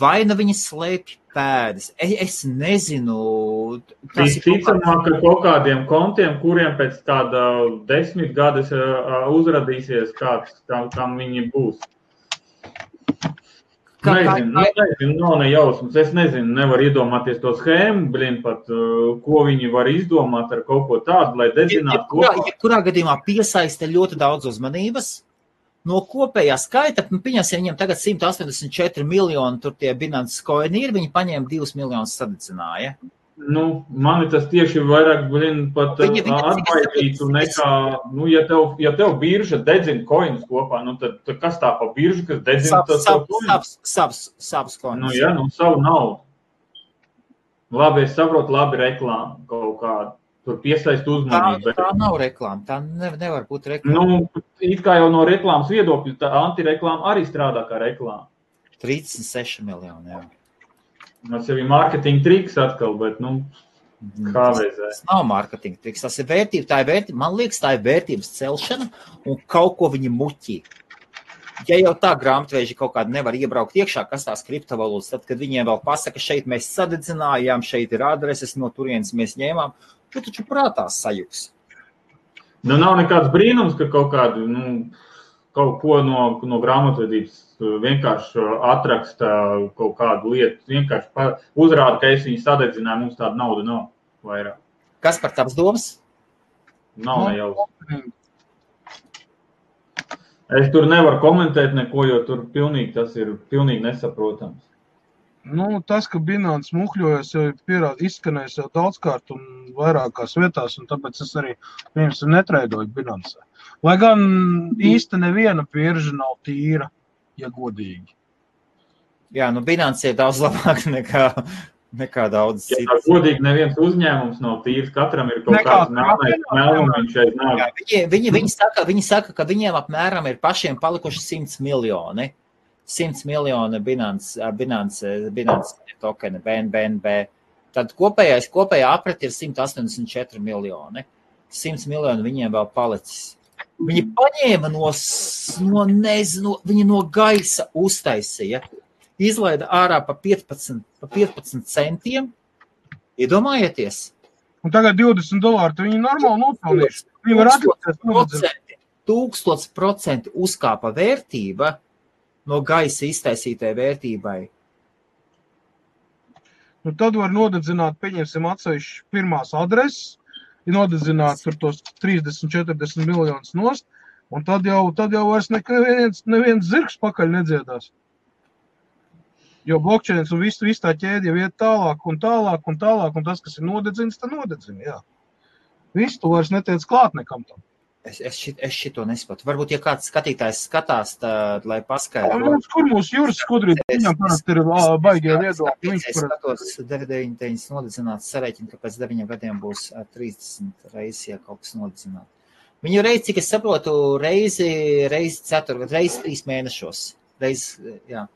Vai nu viņi slēpj pēdas? Es, es nezinu. Visticamāk, ka kaut kādiem kontiem, kuriem pēc tāda desmit gadus ā, uzradīsies kāds, kam, kam viņi būs. Kā- kā- Nezinu, nu, nezinu, nav ne jausmas. Es nezinu, nevaru iedomāties to schēmu, blin, pat, ko viņi var izdomāt ar kaut ko tādu, lai dedzinātu Jebkurā, kopā. jebkurā gadījumā piesaista ļoti daudz uzmanības. No kopējā skaita, nu, pieņemsim, viņiem tagad 184 miljoni, tur tie Binance koini ir, viņi paņēma 2 miljonus sadedzināja. Nu, mani tas tieši vairāk, blin, pat atbaidītu nekā, nu, ja tev, ja tev birža dedzina koinus kopā, nu, tad, tad kas tā pa biržu, kas dedzina tos Savs, koinus? savs, savs, savs koins. Nu, jā, nu, savu naudu. Labi, es saprotu, labi reklāmu kaut kādu. Tur piesaist Tā, uzmanību. Bet, tā nav reklāma. Tā ne, nevar būt reklāma. nu, it kā jau no reklāmas viedokļa, tā antireklāma arī strādā kā reklāma. 36 miljoni. Jā. Tas jau ir mārketinga triks atkal, bet, nu, kā Tas, reizē. tas nav mārketinga triks. Tas ir vērtība. Tā ir vērtība. Man liekas, tā ir vērtības celšana un kaut ko viņi muķī. Ja jau tā grāmatveži kaut kāda nevar iebraukt iekšā, kas tās kriptovalūtas, tad, kad viņiem vēl pasaka, šeit mēs sadedzinājām, šeit ir adreses, no turienes mēs ņēmām, tu taču prātā sajūgs. Nu, nav nekāds brīnums, ka kaut kādu, nu, kaut ko no, no grāmatvedības uh, vienkārši uh, atraksta kaut kādu lietu. Vienkārši uzrāda, ka es viņu sadedzināju, mums tāda nauda nav vairāk. Kas par tavas domas? Nav ne jau. Es tur nevaru komentēt neko, jo tur pilnīgi tas ir pilnīgi nesaprotams. Nu, tas, ka Binants muhļojas, jau ir pierād, izskanējis jau daudzkārt un vairākās vietās, un tāpēc es arī piemēram netraidoju Binansē. Lai gan īsti neviena birža nav tīra, ja godīgi. Jā, nu Binance ir daudz labāk nekā, nekā daudz Ja tā citas. godīgi neviens uzņēmums nav tīrs, katram ir kaut kāds melnums šeit nāk. viņi, viņi, viņi, saka, viņi saka, ka viņiem apmēram ir pašiem palikuši 100 miljoni. 100 miljoni Binance, Binance, Binance tokeni, BNB. Tad kopējais, kopējā apreti ir 184 miljoni. 100 miljoni viņiem vēl palicis. Viņi paņēma no, no, nezinu, viņi no gaisa uztaisīja, izlaida ārā pa 15, pa 15 centiem. Iedomājieties! Un tagad 20 dolāri, viņi normāli nopelnījuši. Viņi var procenti, tūkstots procentu uzkāpa vērtība no gaisa iztaisītai vērtībai. Nu, tad var nodedzināt, pieņemsim, atsevišķi pirmās adreses, nodedzināt tur tos 30, 40 miljonus nost, un tad jau, tad jau vairs neviens, neviens zirgs pakaļ nedziedās. Jo blokčēns un viss vis tā ķēde jau iet tālāk un tālāk un tālāk, un tas, kas ir nodedzins, tad nodedzina, jā. Viss, tu vairs netiec klāt nekam tam. Es, es, šit, es šito nesaprotu. Varbūt, ja kāds skatītājs skatās, tad, lai paskaidrotu. Kur mūsu jūras skudrīt, viņam parasti ir baigie viedokļi. Viņš Es skatos, 99 nodedzināts, sarēķinu, ka pēc 9 gadiem būs ā, 30 reizes, ja kaut kas nodedzināts. Viņu reizi, cik es saprotu, reizi, reizi ceturto, reizi trīs mēnešos. Reizi, jā.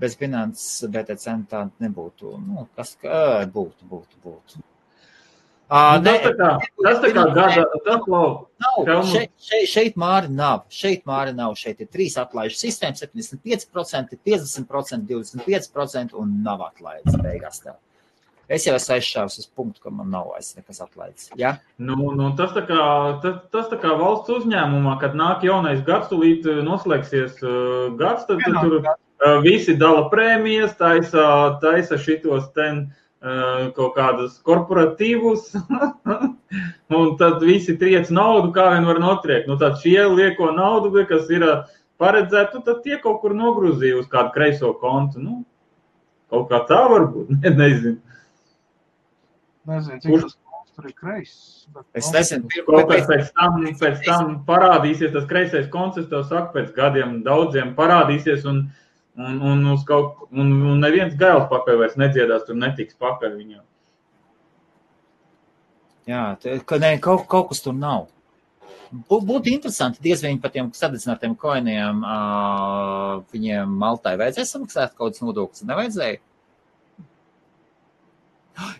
Bez finanses BTC tā nebūtu. Nu, kas kā būtu, būtu, būtu. Ā, Nu, tas tā kā, tas tā kā gada, tas. Nav. Helmut. Šeit, šeit, šeit māri nav. Šeit māri nav. Šeit ir trīs atlaižu sistēmas, 75%, 50%, 25% un nav atlaides beigās. Tev. Es jau esmu aizšāvis uz punktu, ka man nav vairs nekas atlaides. Ja? Nu, nu, tas, tā kā, tas, tas tā kā valsts uzņēmumā, kad nāk jaunais gads, tūlīt eh, noslēgsies uh, gads, tad, tad tur uh, visi dala prēmijas, taisa, taisa šitos ten uh, kaut kādus korporatīvus, un tad visi triec naudu, kā vien var notriekt. Nu, tad šie lieko naudu, kas ir uh, paredzēta, nu, tad tie kaut kur nogrūzīja uz kādu kreiso kontu. Nu, Kaut kā tā varbūt, ne, nezinu. Nezinu, cik tas tur ir kreiss. bet, Es nu, nezinu, Kaut kas pēc tam, pēc tam parādīsies, tas kreisais koncepts, tev saka, pēc gadiem daudziem parādīsies, un, un, un, kaut, un, un neviens gails pakaļ vairs nedziedās, tur netiks pakaļ viņam. Jā, te- ka ne, kaut, kaut kas tur nav. Bū- Būtu interesanti, diez vai viņi par tiem sadedzinātiem koiniem, uh, viņiem Maltai vajadzēja samaksāt kaut kādas nodokļus, nevajadzēja.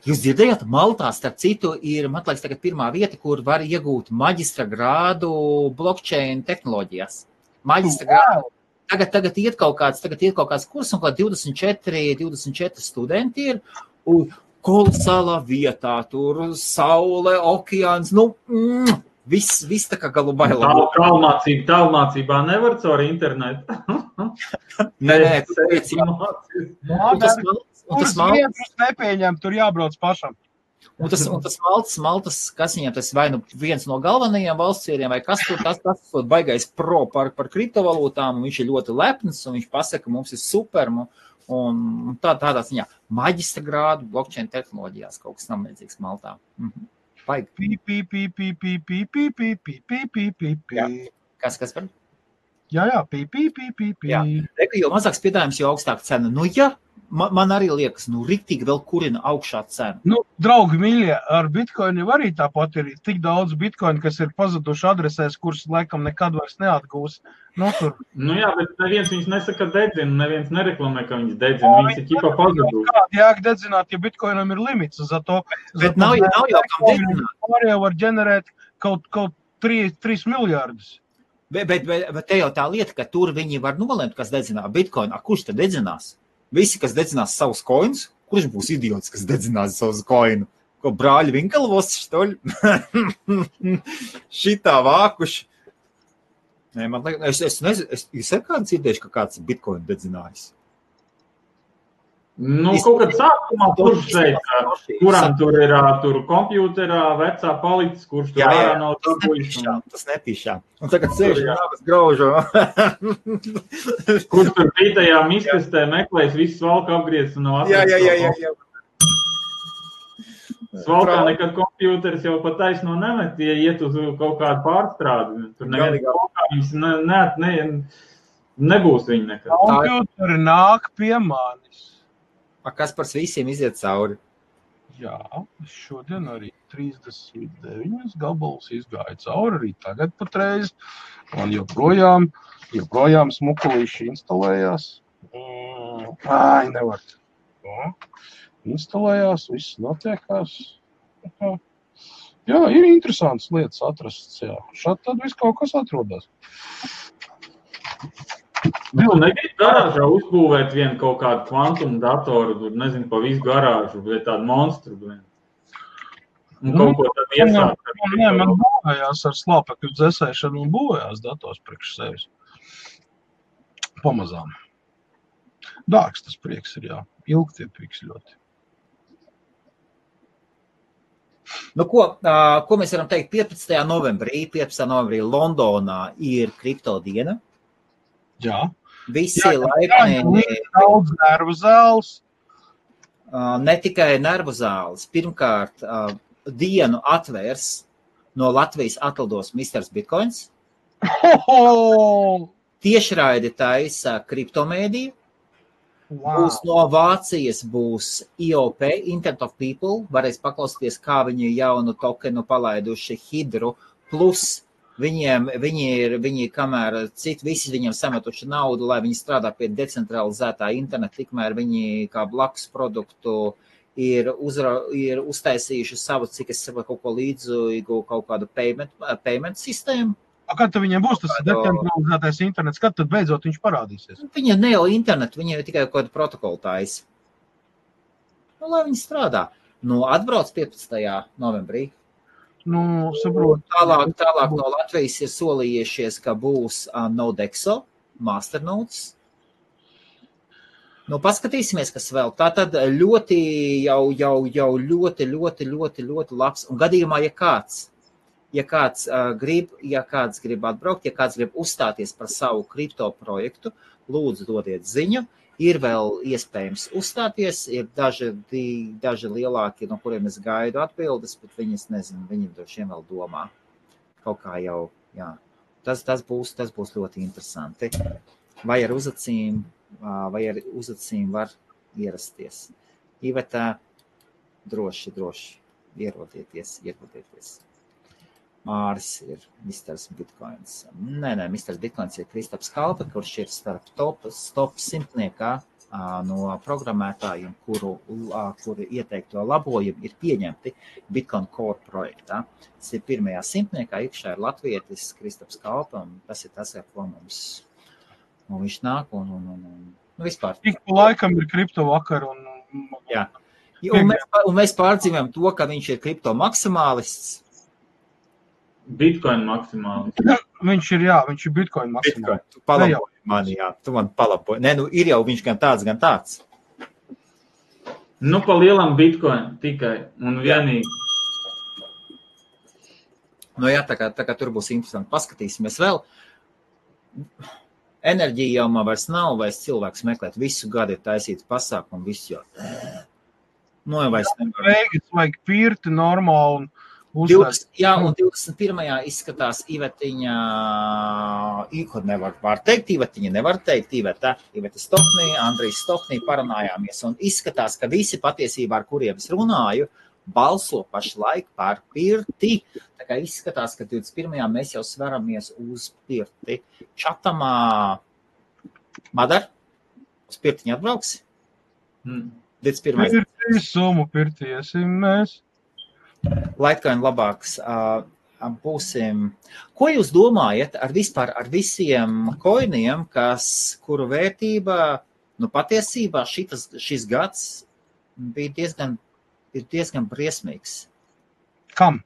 Jūs dzirdējāt, Maltā, starp citu, ir, man liekas, tagad pirmā vieta, kur var iegūt maģistra grādu blockchain tehnoloģijās. Maģistra grādu. Tagad, tagad iet kaut kāds, tagad iet kaut kāds kurs, un kaut 24, 24 studenti ir. Un kolosālā vietā, tur saule, okeāns, nu, mm, viss, viss tā kā galu bailā. Tālmācība, tālmācībā nevar caur internetu. Nē, nē, tur ir mācība. Un tas, tas viens nepieņem, tur jābrauc pašam. Un tas, un tas malts, maltas, kas viņam tas vai nu viens no galvenajiem valstsieriem, vai kas tur tas, tas ir baigais pro par, par kriptovalūtām, un viņš ir ļoti lepns, un viņš pasaka, mums ir super, un, un tā, tādā ziņā maģistra grādu blockchain tehnoloģijās kaut kas tam līdzīgs Maltā. Mhm. Baigi. Pī, pī, pī, pī, pī, pī, pī, pī, pī, pī, pī, pī. Jā. Kas, kas par? Jā, jā, pī, pī, pī, pī, pī. Jā. Jo mazāks piedāvājums, jo augstāka cena. Nu, ja man, man arī liekas, nu, riktīgi vēl kurina augšā cena. Nu, draugi, mīļie, ar bitkoinu arī tāpat ir tik daudz bitkoinu, kas ir pazuduši adresēs, kuras laikam nekad vairs neatgūs. Nu, tur Nu jā, bet neviens viņus nesaka dedzina, neviens nereklamē, ka viņas dedzina. Viņas ir ķipa pazuduši. kāda jēga dedzināt, ja bitkoinam ir limits. Zato, Bet nav, jau- nav jau kam dedzināt. Pārējā var ģenerēt kaut, kaut 3, 3 miljārdus. Bet, bet, bet, bet te jau tā lieta, ka tur viņi var nolemt, kas dedzinā bitkoinu. A, kurš tad dedzinās? Visi, kas dedzinās savus koinus, kurš būs idiots, kas dedzinās savus koinu? Ko brāļi Vinkalvos štoļi? Šitā vākuši. Nē, man liekas, es, es nezinu, es, es esmu kāds dzirdējis, ka kāds ir bitkoinu dedzinājis. Nu, kaut kad sākumā, kurš teica, kuram tur ir ā, tur kompjuterā vecā palicis, kurš tur Jā, jā, ārā nav dabūjis. tas nepīšām. Un tagad sēž nākas graužo. Kurš tur bija tajā miskastē meklējis, visu svalku apgriezis un nav jā, jā, jā, jā, jā. Svalkā nekad kompjuters jau pat taisno nemet, ja iet uz kaut kādu pārstrādi. Tur neviens Galīgā. svalkā viņas ne, ne, ne, nebūs viņi nekad. Kompjuteri nāk pie manis. A, Kas par visiem iziet cauri? Jā, es šodien arī 39 gabalus izgāju cauri, arī tagad patreiz. Man joprojām, joprojām smukulīši instalējās. Mm, Ai, nevar. Nu, Instalējās, viss notiekās. Kā, Jā, ir interesants lietas atrasts. Jā. Šādi tad viss kaut kas atrodas. Nu, negribu garāžā uzbūvēt vienu kaut kādu kvantumu datoru, tur nezinu, pa visu garāžu, vai tādu monstru. blin. Un Nu, kaut ko tādu iesākt. Man, nē, man būvējās ar slāpekļu dzēsēšanu un būvējās dators priekš sevis. Pamazām. Dārgs tas prieks ir, jā. Ilgtiepīgs ļoti. Nu, ko, ko mēs varam teikt? 15. novembrī, 15. novembrī Londonā ir kripto diena. Jā. Visi Jā, laipni, Daudz nervu zāles. uh, ne tikai nervu zāles. Pirmkārt, uh, dienu atvērs no Latvijas atlidos Mr. Bitcoins. Tiešraidi taisa kriptomēdija. Wow. Būs no Vācijas, būs IOP, Internet of People. Varēs paklausīties, kā viņi jaunu tokenu palaiduši Hidru. Plus viņiem, viņi ir, viņi, kamēr citi visi viņiem sametuši naudu, lai viņi strādā pie decentralizētā interneta, tikmēr viņi kā blakus produktu ir, uzra, ir uztaisījuši savu, cik es saprotu, kaut ko līdzīgu, kaut kādu payment, payment sistēmu. A, Kad viņiem būs tas decentralizētais internets, kad tad beidzot viņš parādīsies? Viņa ne jau internetu, viņa jau tikai kaut kādu protokolu taisa. Nu, lai viņi strādā. Nu, atbrauc 15. novembrī. Nu, saprotu. Tālāk, tālāk no Latvijas ir solījušies, ka būs uh, Nodexo, Masternodes. Nu, paskatīsimies, kas vēl. Tā tad ļoti, jau, jau, jau ļoti, ļoti, ļoti, ļoti labs. Un gadījumā, ja kāds, ja kāds uh, grib, ja kāds grib atbraukt, ja kāds grib uzstāties par savu kripto projektu, lūdzu, dodiet ziņu. Ir vēl iespējams uzstāties, ir daži, daži lielākie, no kuriem es gaidu atbildes, bet viņi, es nezinu, viņi droši vien vēl domā. Kaut kā jau, jā. Tas, tas, būs, tas būs ļoti interesanti. Vai ar uzacīm, vai ar uzacīm var ierasties. Iveta, droši, droši ierodieties, ierodieties. Māris ir Mr. Bitcoins. Nē, nē, Mr. Bitcoins ir Kristaps Kalpa, kurš ir starp top, top simtniekā no programmētājiem, kuru, kuru ieteikto labojumi ir pieņemti Bitcoin Core projektā. Tas ir pirmajā simtniekā, iekšā ir latvietis Kristaps Kalpa, un tas ir tas, ar ko mums, nu, viņš nāk, un, un, un, un nu, vispār. Ik pa laikam ir kripto vakar, un, Jā. Un mēs, un mēs pārdzīvojam to, ka viņš ir kripto maksimālists. Bitcoin maksimāli. Viņš ir, jā, viņš ir Bitcoin maksimāli. Bitcoin. Tu palaboji mani, jā, tu man palaboji. Nē, nu ir jau viņš gan tāds, gan tāds. Nu, pa lielam Bitcoin tikai un vienīgi. Nu jā, tā kā, tā kā tur būs interesanti. Paskatīsimies vēl. Enerģija jau man vairs nav, vairs cilvēks meklēt. Visu gadu ir taisīts pasākumu, visu jau. Nu, jau vairs nevar. Veigas vajag pirti normāli un 20, jā, un 21. izskatās Ivetiņa, ko nevar var teikt, Ivetiņa nevar teikt, Iveta, Iveta Stoknī, Andrijs Stoknī parunājāmies, un izskatās, ka visi patiesībā, ar kuriem es runāju, balso pašlaik par pirti. Tā kā izskatās, ka 21. mēs jau sveramies uz pirti. Čatamā, Madar, uz pirtiņu atbrauksi? Hmm. 21. Pirti, summu pirti, iesim mēs. Laitkaini labāks. Uh, būsim. Ko jūs domājat ar vispār ar visiem koiniem, kas, kuru vērtība, nu patiesībā šitas, šis gads bija diezgan, ir diezgan briesmīgs? Kam?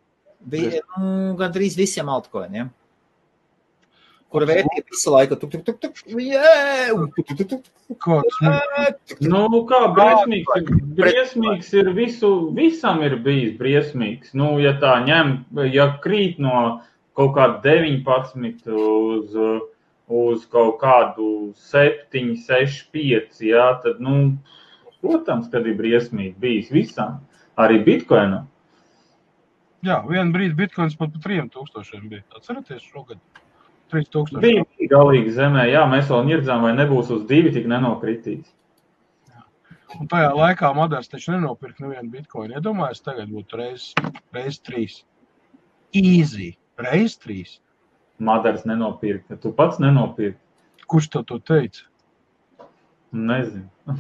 Bija nu, gandrīz visiem altkoiniem kura vērtība visu laiku tuk, tuk, tuk, tuk. Nu, kā briesmīgs, briesmīgs ir visu, visam ir bijis briesmīgs. Nu, ja tā ņem, ja krīt no kaut kāda 19 uz, uz kaut kādu 7, 6, 5, jā, tad, nu, protams, kad ir briesmīgi bijis visam, arī Bitcoinam. Jā, vienā brīdī bitkoins pat par 3000 bija. Atcerieties, šogad 3000. Bija galīgi zemē, jā, mēs vēl nirdzām, vai nebūs uz divi tik nenokritīs. Un tajā laikā Madars taču nenopirka nevienu bitkoinu. Iedomājies, ja tagad būtu reiz, reiz trīs. Easy, reiz trīs. Madars nenopirka, tu pats nenopirki. Kurš to, to teica? Nezinu.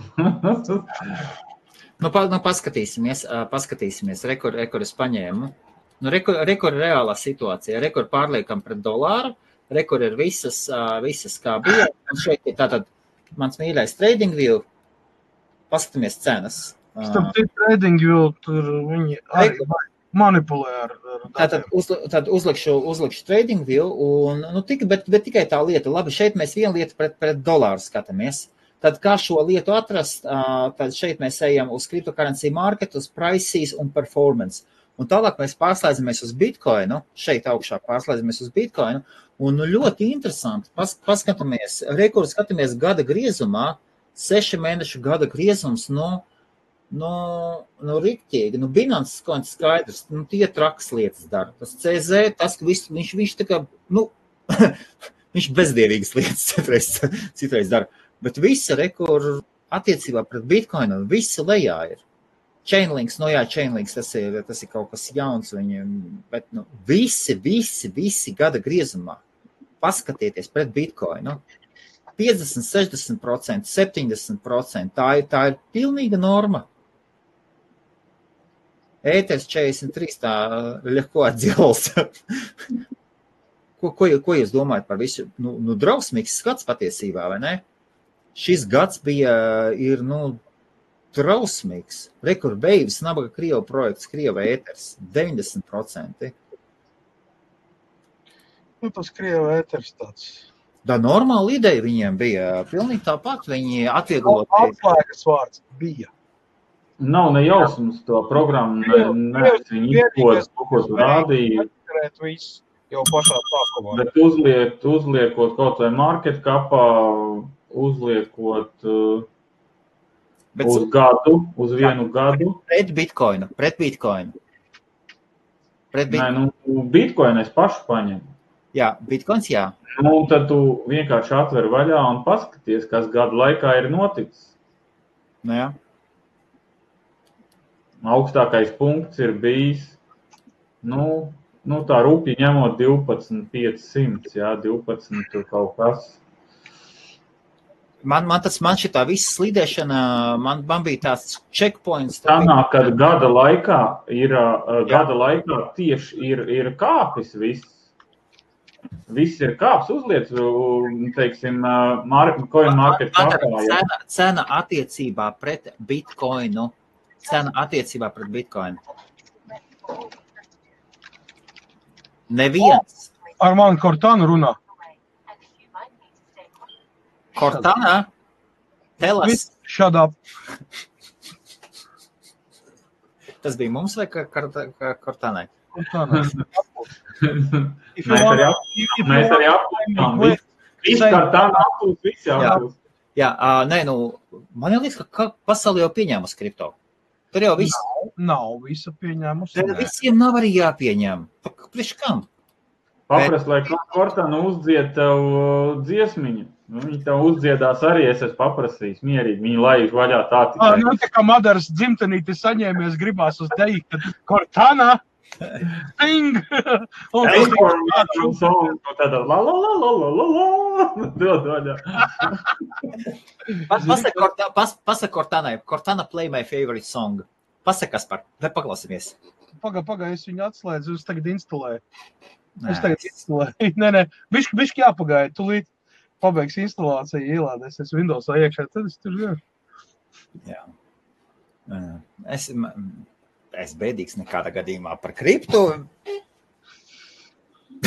nu, pa, nu, paskatīsimies, paskatīsimies. Rekord, rekord es paņēmu. Nu, rekord, rekord reālā situācija. Rekord pārliekam pret dolāru Rekur ir visas, visas kā bija. Un šeit ir tātad mans mīļais trading view. Paskatāmies cenas. Starp citu, trading view tur viņi arī manipulē ar. ar tātad, uz, tad uzlikšu, uzlikšu trading view un, nu, tika, bet, bet tikai tā lieta. Labi, šeit mēs vienu lietu pret, pret dolāru skatāmies. Tad kā šo lietu atrast, tad šeit mēs ejam uz cryptocurrency market, uz prices un performance. Un tālāk mēs pārslēdzamies uz Bitcoinu, šeit augšā pārslēdzamies uz Bitcoinu, Un nu, ļoti interesanti. Pas, paskatāmies, rekords skatāmies gada griezumā, seši mēnešu gada griezums. No, no, no riktīgi, nu, Binance skoņas skaidrs, nu, tie trakas lietas dara. Tas CZ, tas, ka visu, viņš, viņš tā kā, nu, viņš bezdievīgas lietas citreiz, citreiz dara. Bet visa rekorda attiecībā pret Bitcoinu, visa lejā ir. Chainlinks, nu jā, Chainlinks tas ir, tas ir kaut kas jauns viņiem, bet nu, visi, visi, visi gada griezumā paskatieties pret Bitcoinu. 50, 60%, 70%. Tā ir, tā ir pilnīga norma. Ēters 43, tā ļahko atdzils. ko, ko, ko jūs domājat par visu? Nu, nu drausmīgs skats patiesībā, vai ne? Šis gads bija, ir, nu, trausmīgs. Rekur beigas nabaga Krievu projekts, Krieva ēters 90%. Nu, tas Krieva ēters tāds. Tā normāla ideja viņiem bija pilnīgi tāpat. Viņi atvieglot. Atslēgas vārds bija. Nav ne jausmas to programmu, ne, ne viņi ko tur rādīja. Visu jau pašā sākumā. Bet uzliek, uzliekot kaut vai market kapā, uzliekot uh, Bet Uz gadu, uz vienu gadu. pret bitkoinu, pret bitkoinu. Pret Nē, bitkoinu. nu, bitkoinu es pašu paņemu. Jā, bitkoins, jā. Nu, un tad tu vienkārši atver vaļā un paskaties, kas gadu laikā ir noticis. Nu, jā. Augstākais punkts ir bijis, nu, nu tā rūpīgi ņemot 12,500, jā, 12 tur kaut kas. Man, man tas, man šī tā visa slīdēšana, man, man bija tāds checkpoints. tā bija- Sanāk, ka gada laikā ir, uh, gada laikā tieši ir, ir kāpis viss. Viss ir kāps uzliec, teiksim, coin market kapā, cena, cena attiecībā pret bitkoinu. Cena attiecībā pret bitkoinu. Neviens. Ar mani Kortānu runā. Cortana, Telas, Viss šādā tas bija mums vai Cortanai? Mēs arī apgūstam. Viss tā apgūst, viss jāapgūst. Jā, ā, nē, nu, man liekas, ka pasauli jau pieņēma kripto. Tur jau viss, Nav visa pieņēmusi. tad visiem nav arī jāpieņem. Priekš kam? Paprast, lai Kortāna uzdzied tev uh, dziesmiņu. Nu, Viņi tev uzdziedās arī, es esmu paprasījis mierīgi. Viņi laiž vaļā tā Ah, tikai. nu, tā kā Madaras dzimtenīte saņēmies, gribās uz teju, tad Kortāna. Sting! Un man song, nu, tāda la la la la la la la. Dod vaļā. Pasaka Corta- pas- pasaka Cortanai, Cortana play my favorite song. Pasakas par, vai paklausīsimies? Paga, paga, es viņu atslēdzu, es tagad instalēju. Es tagad instalēju. Nē, nē, bišķi, bišķi jāpagaida. Tūlīt pabeigs instalācija, ielādēs es Windows iekšā, tad es tur jau. Jā. Es, es bēdīgs nekādā gadījumā par kriptu.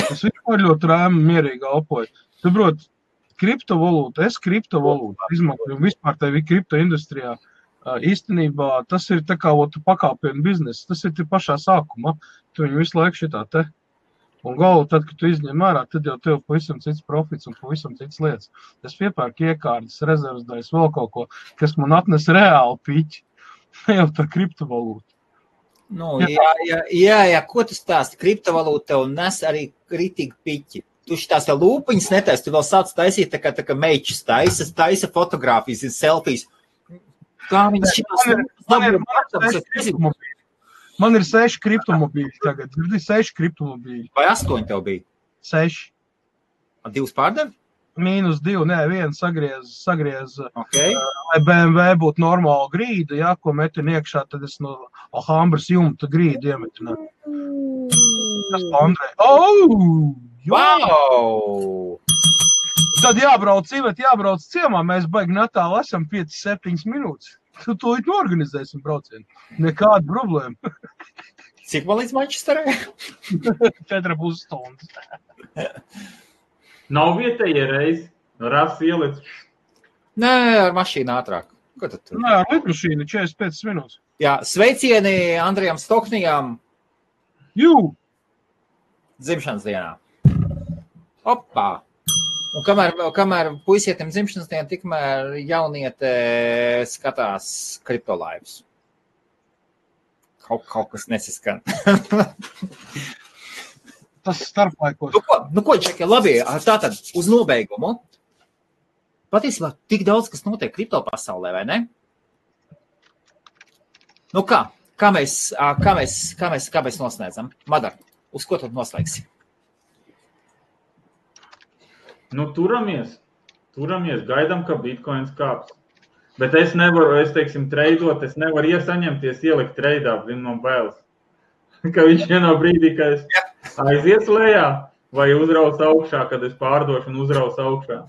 Es vispār ļoti rēmu, mierīgi elpoju. Tu, prot, kriptovalūta, es kriptovalūtu izmantoju vispār tevi kripto industrijā. Ā, Īstenībā tas ir tā kā otru pakāpienu biznesa. Tas ir tie pašā sākumā. Tu viņu visu laiku šitā te. Un galvu, tad, kad tu izņem ārā, tad jau tev pavisam cits profits un pavisam cits lietas. Es piepērku iekārtas, rezerves daļas, vēl kaut ko, kas man atnes reāli piķi. Ne jau tā kriptovalūta. Nu, jā, jā, jā, jā, ko tu stāsti? Kriptovalūta tev nes arī kritīgi piķi. Tu šitās vēl lūpiņas netaisi, tu vēl sāc taisīt tā kā, tā kā meičs taisa, taisa fotogrāfijas, ir selfijas. Kā viņas šitās Man ir- man ir- man ir dabūja? seši kriptomobīļi. Man ir seši kriptomobīļi tagad. Ir seši kriptomobīļi. Vai astoņi tev bija? Seši. Divas pārdevi? Mīnus divi, nē, viens sagriez, sagriez, Okay. lai BMW būtu normāla grīda, jā, ko metin iekšā, tad es no Alhambras jumta grīdu iemetinu. Tas Andrei. Oh! jo! Wow! Tad jābrauc, Ivet, jābrauc ciemā, mēs baigi netālu esam 5-7 minūtes. Tu to it norganizēsim braucienu. Nekāda problēma. Cik man līdz Manchesterai? 4,5 stundas. Nav vietējie reizi. Rās ielic. Nē, ar mašīnu ātrāk. Ko tad? Nē, ar lidmašīnu 45 minūtes. Jā, sveicieni Andrijam Stoknijam Jū! dzimšanas dienā. Opā! Un kamēr, kamēr puisietim dzimšanas dienā, tikmēr jauniete skatās kriptolaivus. Kaut, kaut kas nesaskan. Tas starplaikos. nu, ko, nu, ko Čekie, labi, tātad uz nobeigumu. Patiesībā tik daudz, kas notiek kripto pasaulē, vai ne? Nu kā? Kā mēs, kā mēs, kā mēs, kā mēs noslēdzam? Madar, uz ko tad noslēgsim? Nu, turamies. Turamies, gaidām, ka bitkoins kāps. Bet es nevaru, es teiksim, treidot, es nevaru iesaņemties, ielikt treidā, viņam no bailes. Ka viņš vienā brīdī, kad es aizies lejā vai uzraus augšā, kad es pārdošu un uzraus augšā.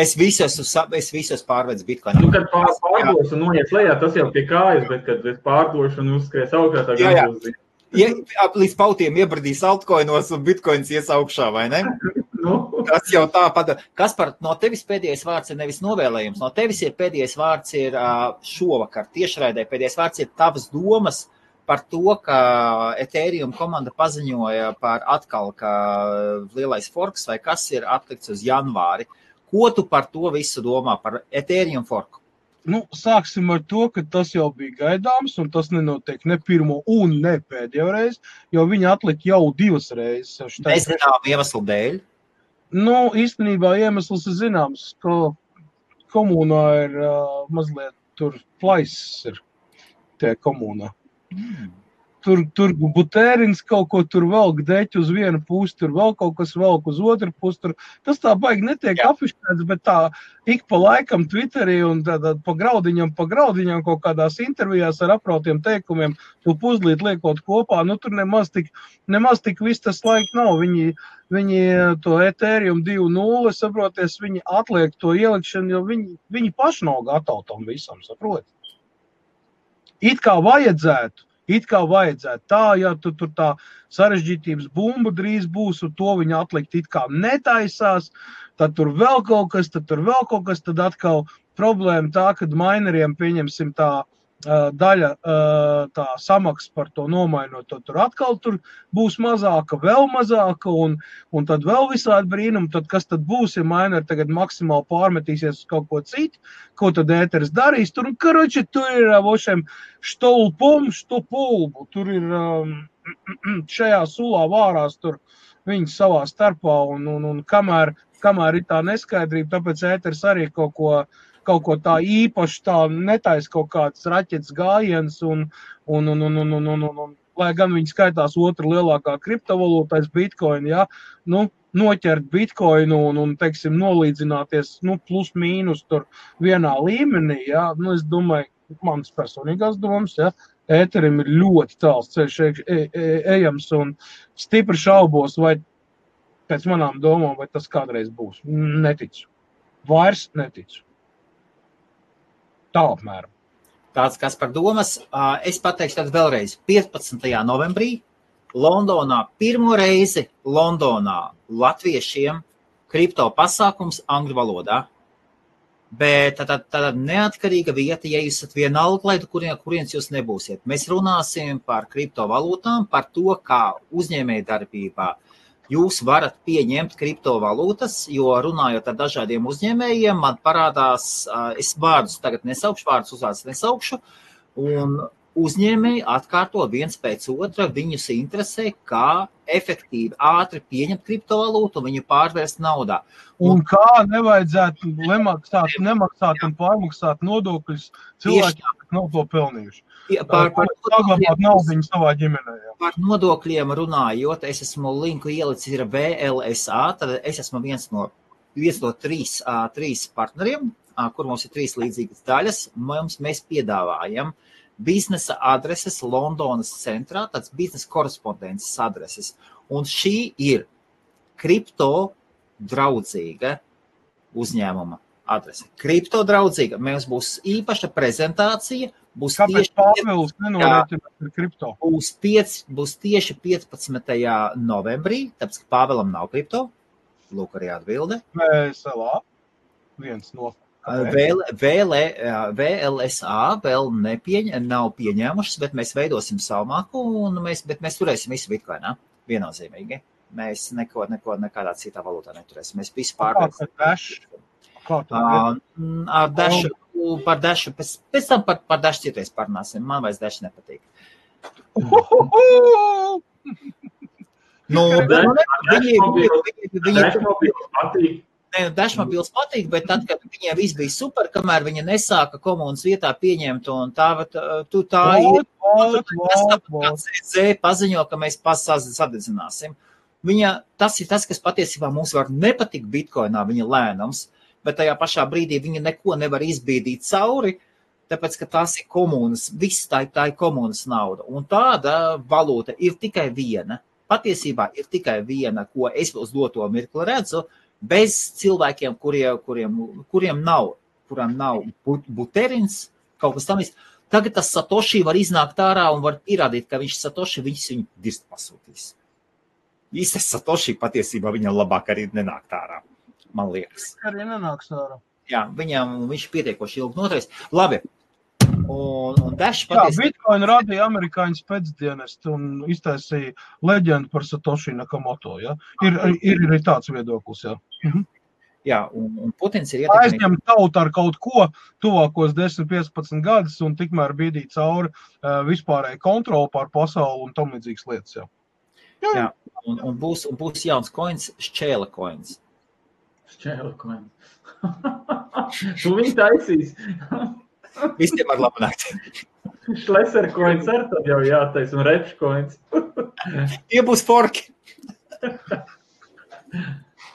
Es visu esmu, sa- es visu esmu pārvedis bitkoinā. Nu, kad pār- pārdošu un noies lejā, tas jau pie kājas, bet kad es pārdošu un uzskries augšā, jā. gan būs. Ja, līdz pautiem iebradīs altkoinos un bitkoins ies augšā, vai ne? Tas jau tā pat. Kas par no tevis pēdējais vārds ir nevis novēlējums. No tevis ir pēdējais vārds ir šovakar tiešraidē. Pēdējais vārds ir tavas domas par to, ka Ethereum komanda paziņoja par atkal, ka lielais forks vai kas ir atlikts uz janvāri. Ko tu par to visu domā par Ethereum forku? nu, sāksim ar to, ka tas jau bija gaidāms, un tas nenotiek ne pirmo un ne pēdējo reizi, jo viņi atlika jau divas reizes. Nezinām iemeslu dēļ. Nu, īstenībā iemesls ir zināms, ka komunā ir uh, mazliet tur plaisas ir tie komunā. Mm tur, tur butērins kaut ko tur velk, deķi uz vienu pusi, tur vēl kaut kas velk uz otru pusi. Tur. Tas tā baigi netiek afišķēts, bet tā ik pa laikam Twitterī un tādā pa graudiņam, pa graudiņam kaut kādās intervijās ar aprautiem teikumiem, to puzlīt liekot kopā, nu tur nemaz tik, nemaz tik viss tas laik nav. Viņi, viņi to Ethereum 2.0, saproties, viņi atliek to ielikšanu, jo viņi, viņi paši nav gatavi tam visam, saprot. It kā vajadzētu, It kā vajadzētu. Tā, ja tu tur tā sarežģītības bumba drīz būs, un to viņa atlikt it kā netaisās, tad tur vēl kaut kas, tad tur vēl kaut kas, tad atkal problēma tā, ka mineriem pieņemsim tā daļa tā samaksa par to nomainot, to tur atkal tur būs mazāka, vēl mazāka, un, un tad vēl visādi brīnumi. Tad kas tad būs, ja maina tagad maksimāli pārmetīsies uz kaut ko citu, ko tad ēteris darīs? Tur, karoči, tur ir vošiem štolpum, štopulbu, tur ir šajā sulā vārās tur viņi savā starpā, un, un, un kamēr, kamēr ir tā neskaidrība, tāpēc ēteris arī kaut ko kaut ko tā īpaši tā netaisa kaut kāds raķetes gājiens, un, un, un, un, un, un, un, un, un lai gan viņi skaitās otra lielākā kriptovalūtais bitcoin, ja, nu, noķert bitkoinu un, un teiksim, nolīdzināties, nu, plus mīnus tur vienā līmenī, ja, nu, es domāju, mans personīgās domas, ja, ēterim ir ļoti tāls ceļš e, e, ejams un stipri šaubos, vai pēc manām domām, vai tas kādreiz būs. Neticu. Vairs neticu. Tā apmēram. Tāds kas par domas. Es pateikšu tad vēlreiz. 15. novembrī Londonā pirmo reizi Londonā latviešiem kripto pasākums angļu valodā. Bet tā ir neatkarīga vieta, ja jūs esat vienalga, lai kurien, kurienes jūs nebūsiet. Mēs runāsim par kriptovalūtām, par to, kā uzņēmējdarbībā uh, jūs varat pieņemt kriptovalūtas, jo runājot ar dažādiem uzņēmējiem, man parādās, es vārdus tagad nesaukšu, vārdus uzvārdus nesaukšu, un uzņēmēji atkārto viens pēc otra, viņus interesē, kā efektīvi, ātri pieņemt kriptovalūtu un viņu pārvērst naudā. Un, un kā nevajadzētu nemaksāt, nemaksāt un pārmaksāt nodokļus cilvēkiem, kas nav to pelnījuši. Par, par, saglabāt naudu savā ģimenē. Jā. Par nodokļiem runājot, es esmu linku ielicis ir VLSA, tad es esmu viens no, viens no trīs, trīs partneriem, kur mums ir trīs līdzīgas daļas. Mums, mēs piedāvājam biznesa adreses Londonas centrā, tāds biznesa korespondences adreses. Un šī ir kripto draudzīga uzņēmuma adrese. Kripto draudzīga. Mums būs īpaša prezentācija Būs Kāpēc Pāvils nenorēķinās ar kripto? Būs, piec, būs tieši 15. novembrī, tāpēc, ka Pāvelam nav kripto. Lūk, arī atbilde. VSLA, viens no. Vēl, vēl, VLSA vēl nepieņ, nav pieņēmušas, bet mēs veidosim savu māku, un mēs, mēs turēsim visu bitkoinā viennozīmīgi. Mēs neko, neko nekādā citā valūtā neturēsim. Mēs visu pārvērsim. Ar dažu par dažu, pēc, pēc tam par, par dažu citreiz parunāsim. Man vairs dažs nepatīk. Nu, Dažmobils patīk, bet tad, kad viņiem viss bija super, kamēr viņi nesāka komunas vietā pieņemt, un tā, tu tā ir. CZ paziņo, ka mēs sadedzināsim. Viņa, tas ir tas, kas patiesībā mums var nepatikt Bitcoinā, viņa lēnums. Uh, bet tajā pašā brīdī viņi neko nevar izbīdīt cauri, tāpēc, ka tās ir komunas, viss tā, tā ir komunas nauda. Un tāda valūta ir tikai viena. Patiesībā ir tikai viena, ko es uz doto mirkli redzu, bez cilvēkiem, kuriem, kuriem, kuriem nav, kuram nav buterins, kaut kas tam līdzīgs. Tagad tas Satoshi var iznākt ārā un var pierādīt, ka viņš Satoshi viņus viņu dirst pasūtīs. Īstais Satoshi patiesībā viņam labāk arī nenāk ārā man liekas. Arī nenāks ārā. Jā, viņam viņš ir pietiekoši ilgi noturējis. Labi. Un, un Dash patiesi... Jā, Bitcoin radīja amerikāņu pēcdienestu un iztaisīja leģendu par Satoshi Nakamoto. Ja? Ir, ir arī tāds viedoklis. Ja? Mhm. Jā, un, un Putins ir ietekmējis. Aizņemt tautu ar kaut ko tuvākos 10, 15 gadus un tikmēr bīdīt cauri uh, vispārēji kontroli pār pasauli un tam līdzīgas lietas. Jā. Jā, jā. Un, un, būs, un būs jauns koins, šķēla koins. Šķēla koins. tu viņu taisīs. Visiem ar labu nakti. Šleser koins ar tad jau jātais un repš koins. Tie būs forki.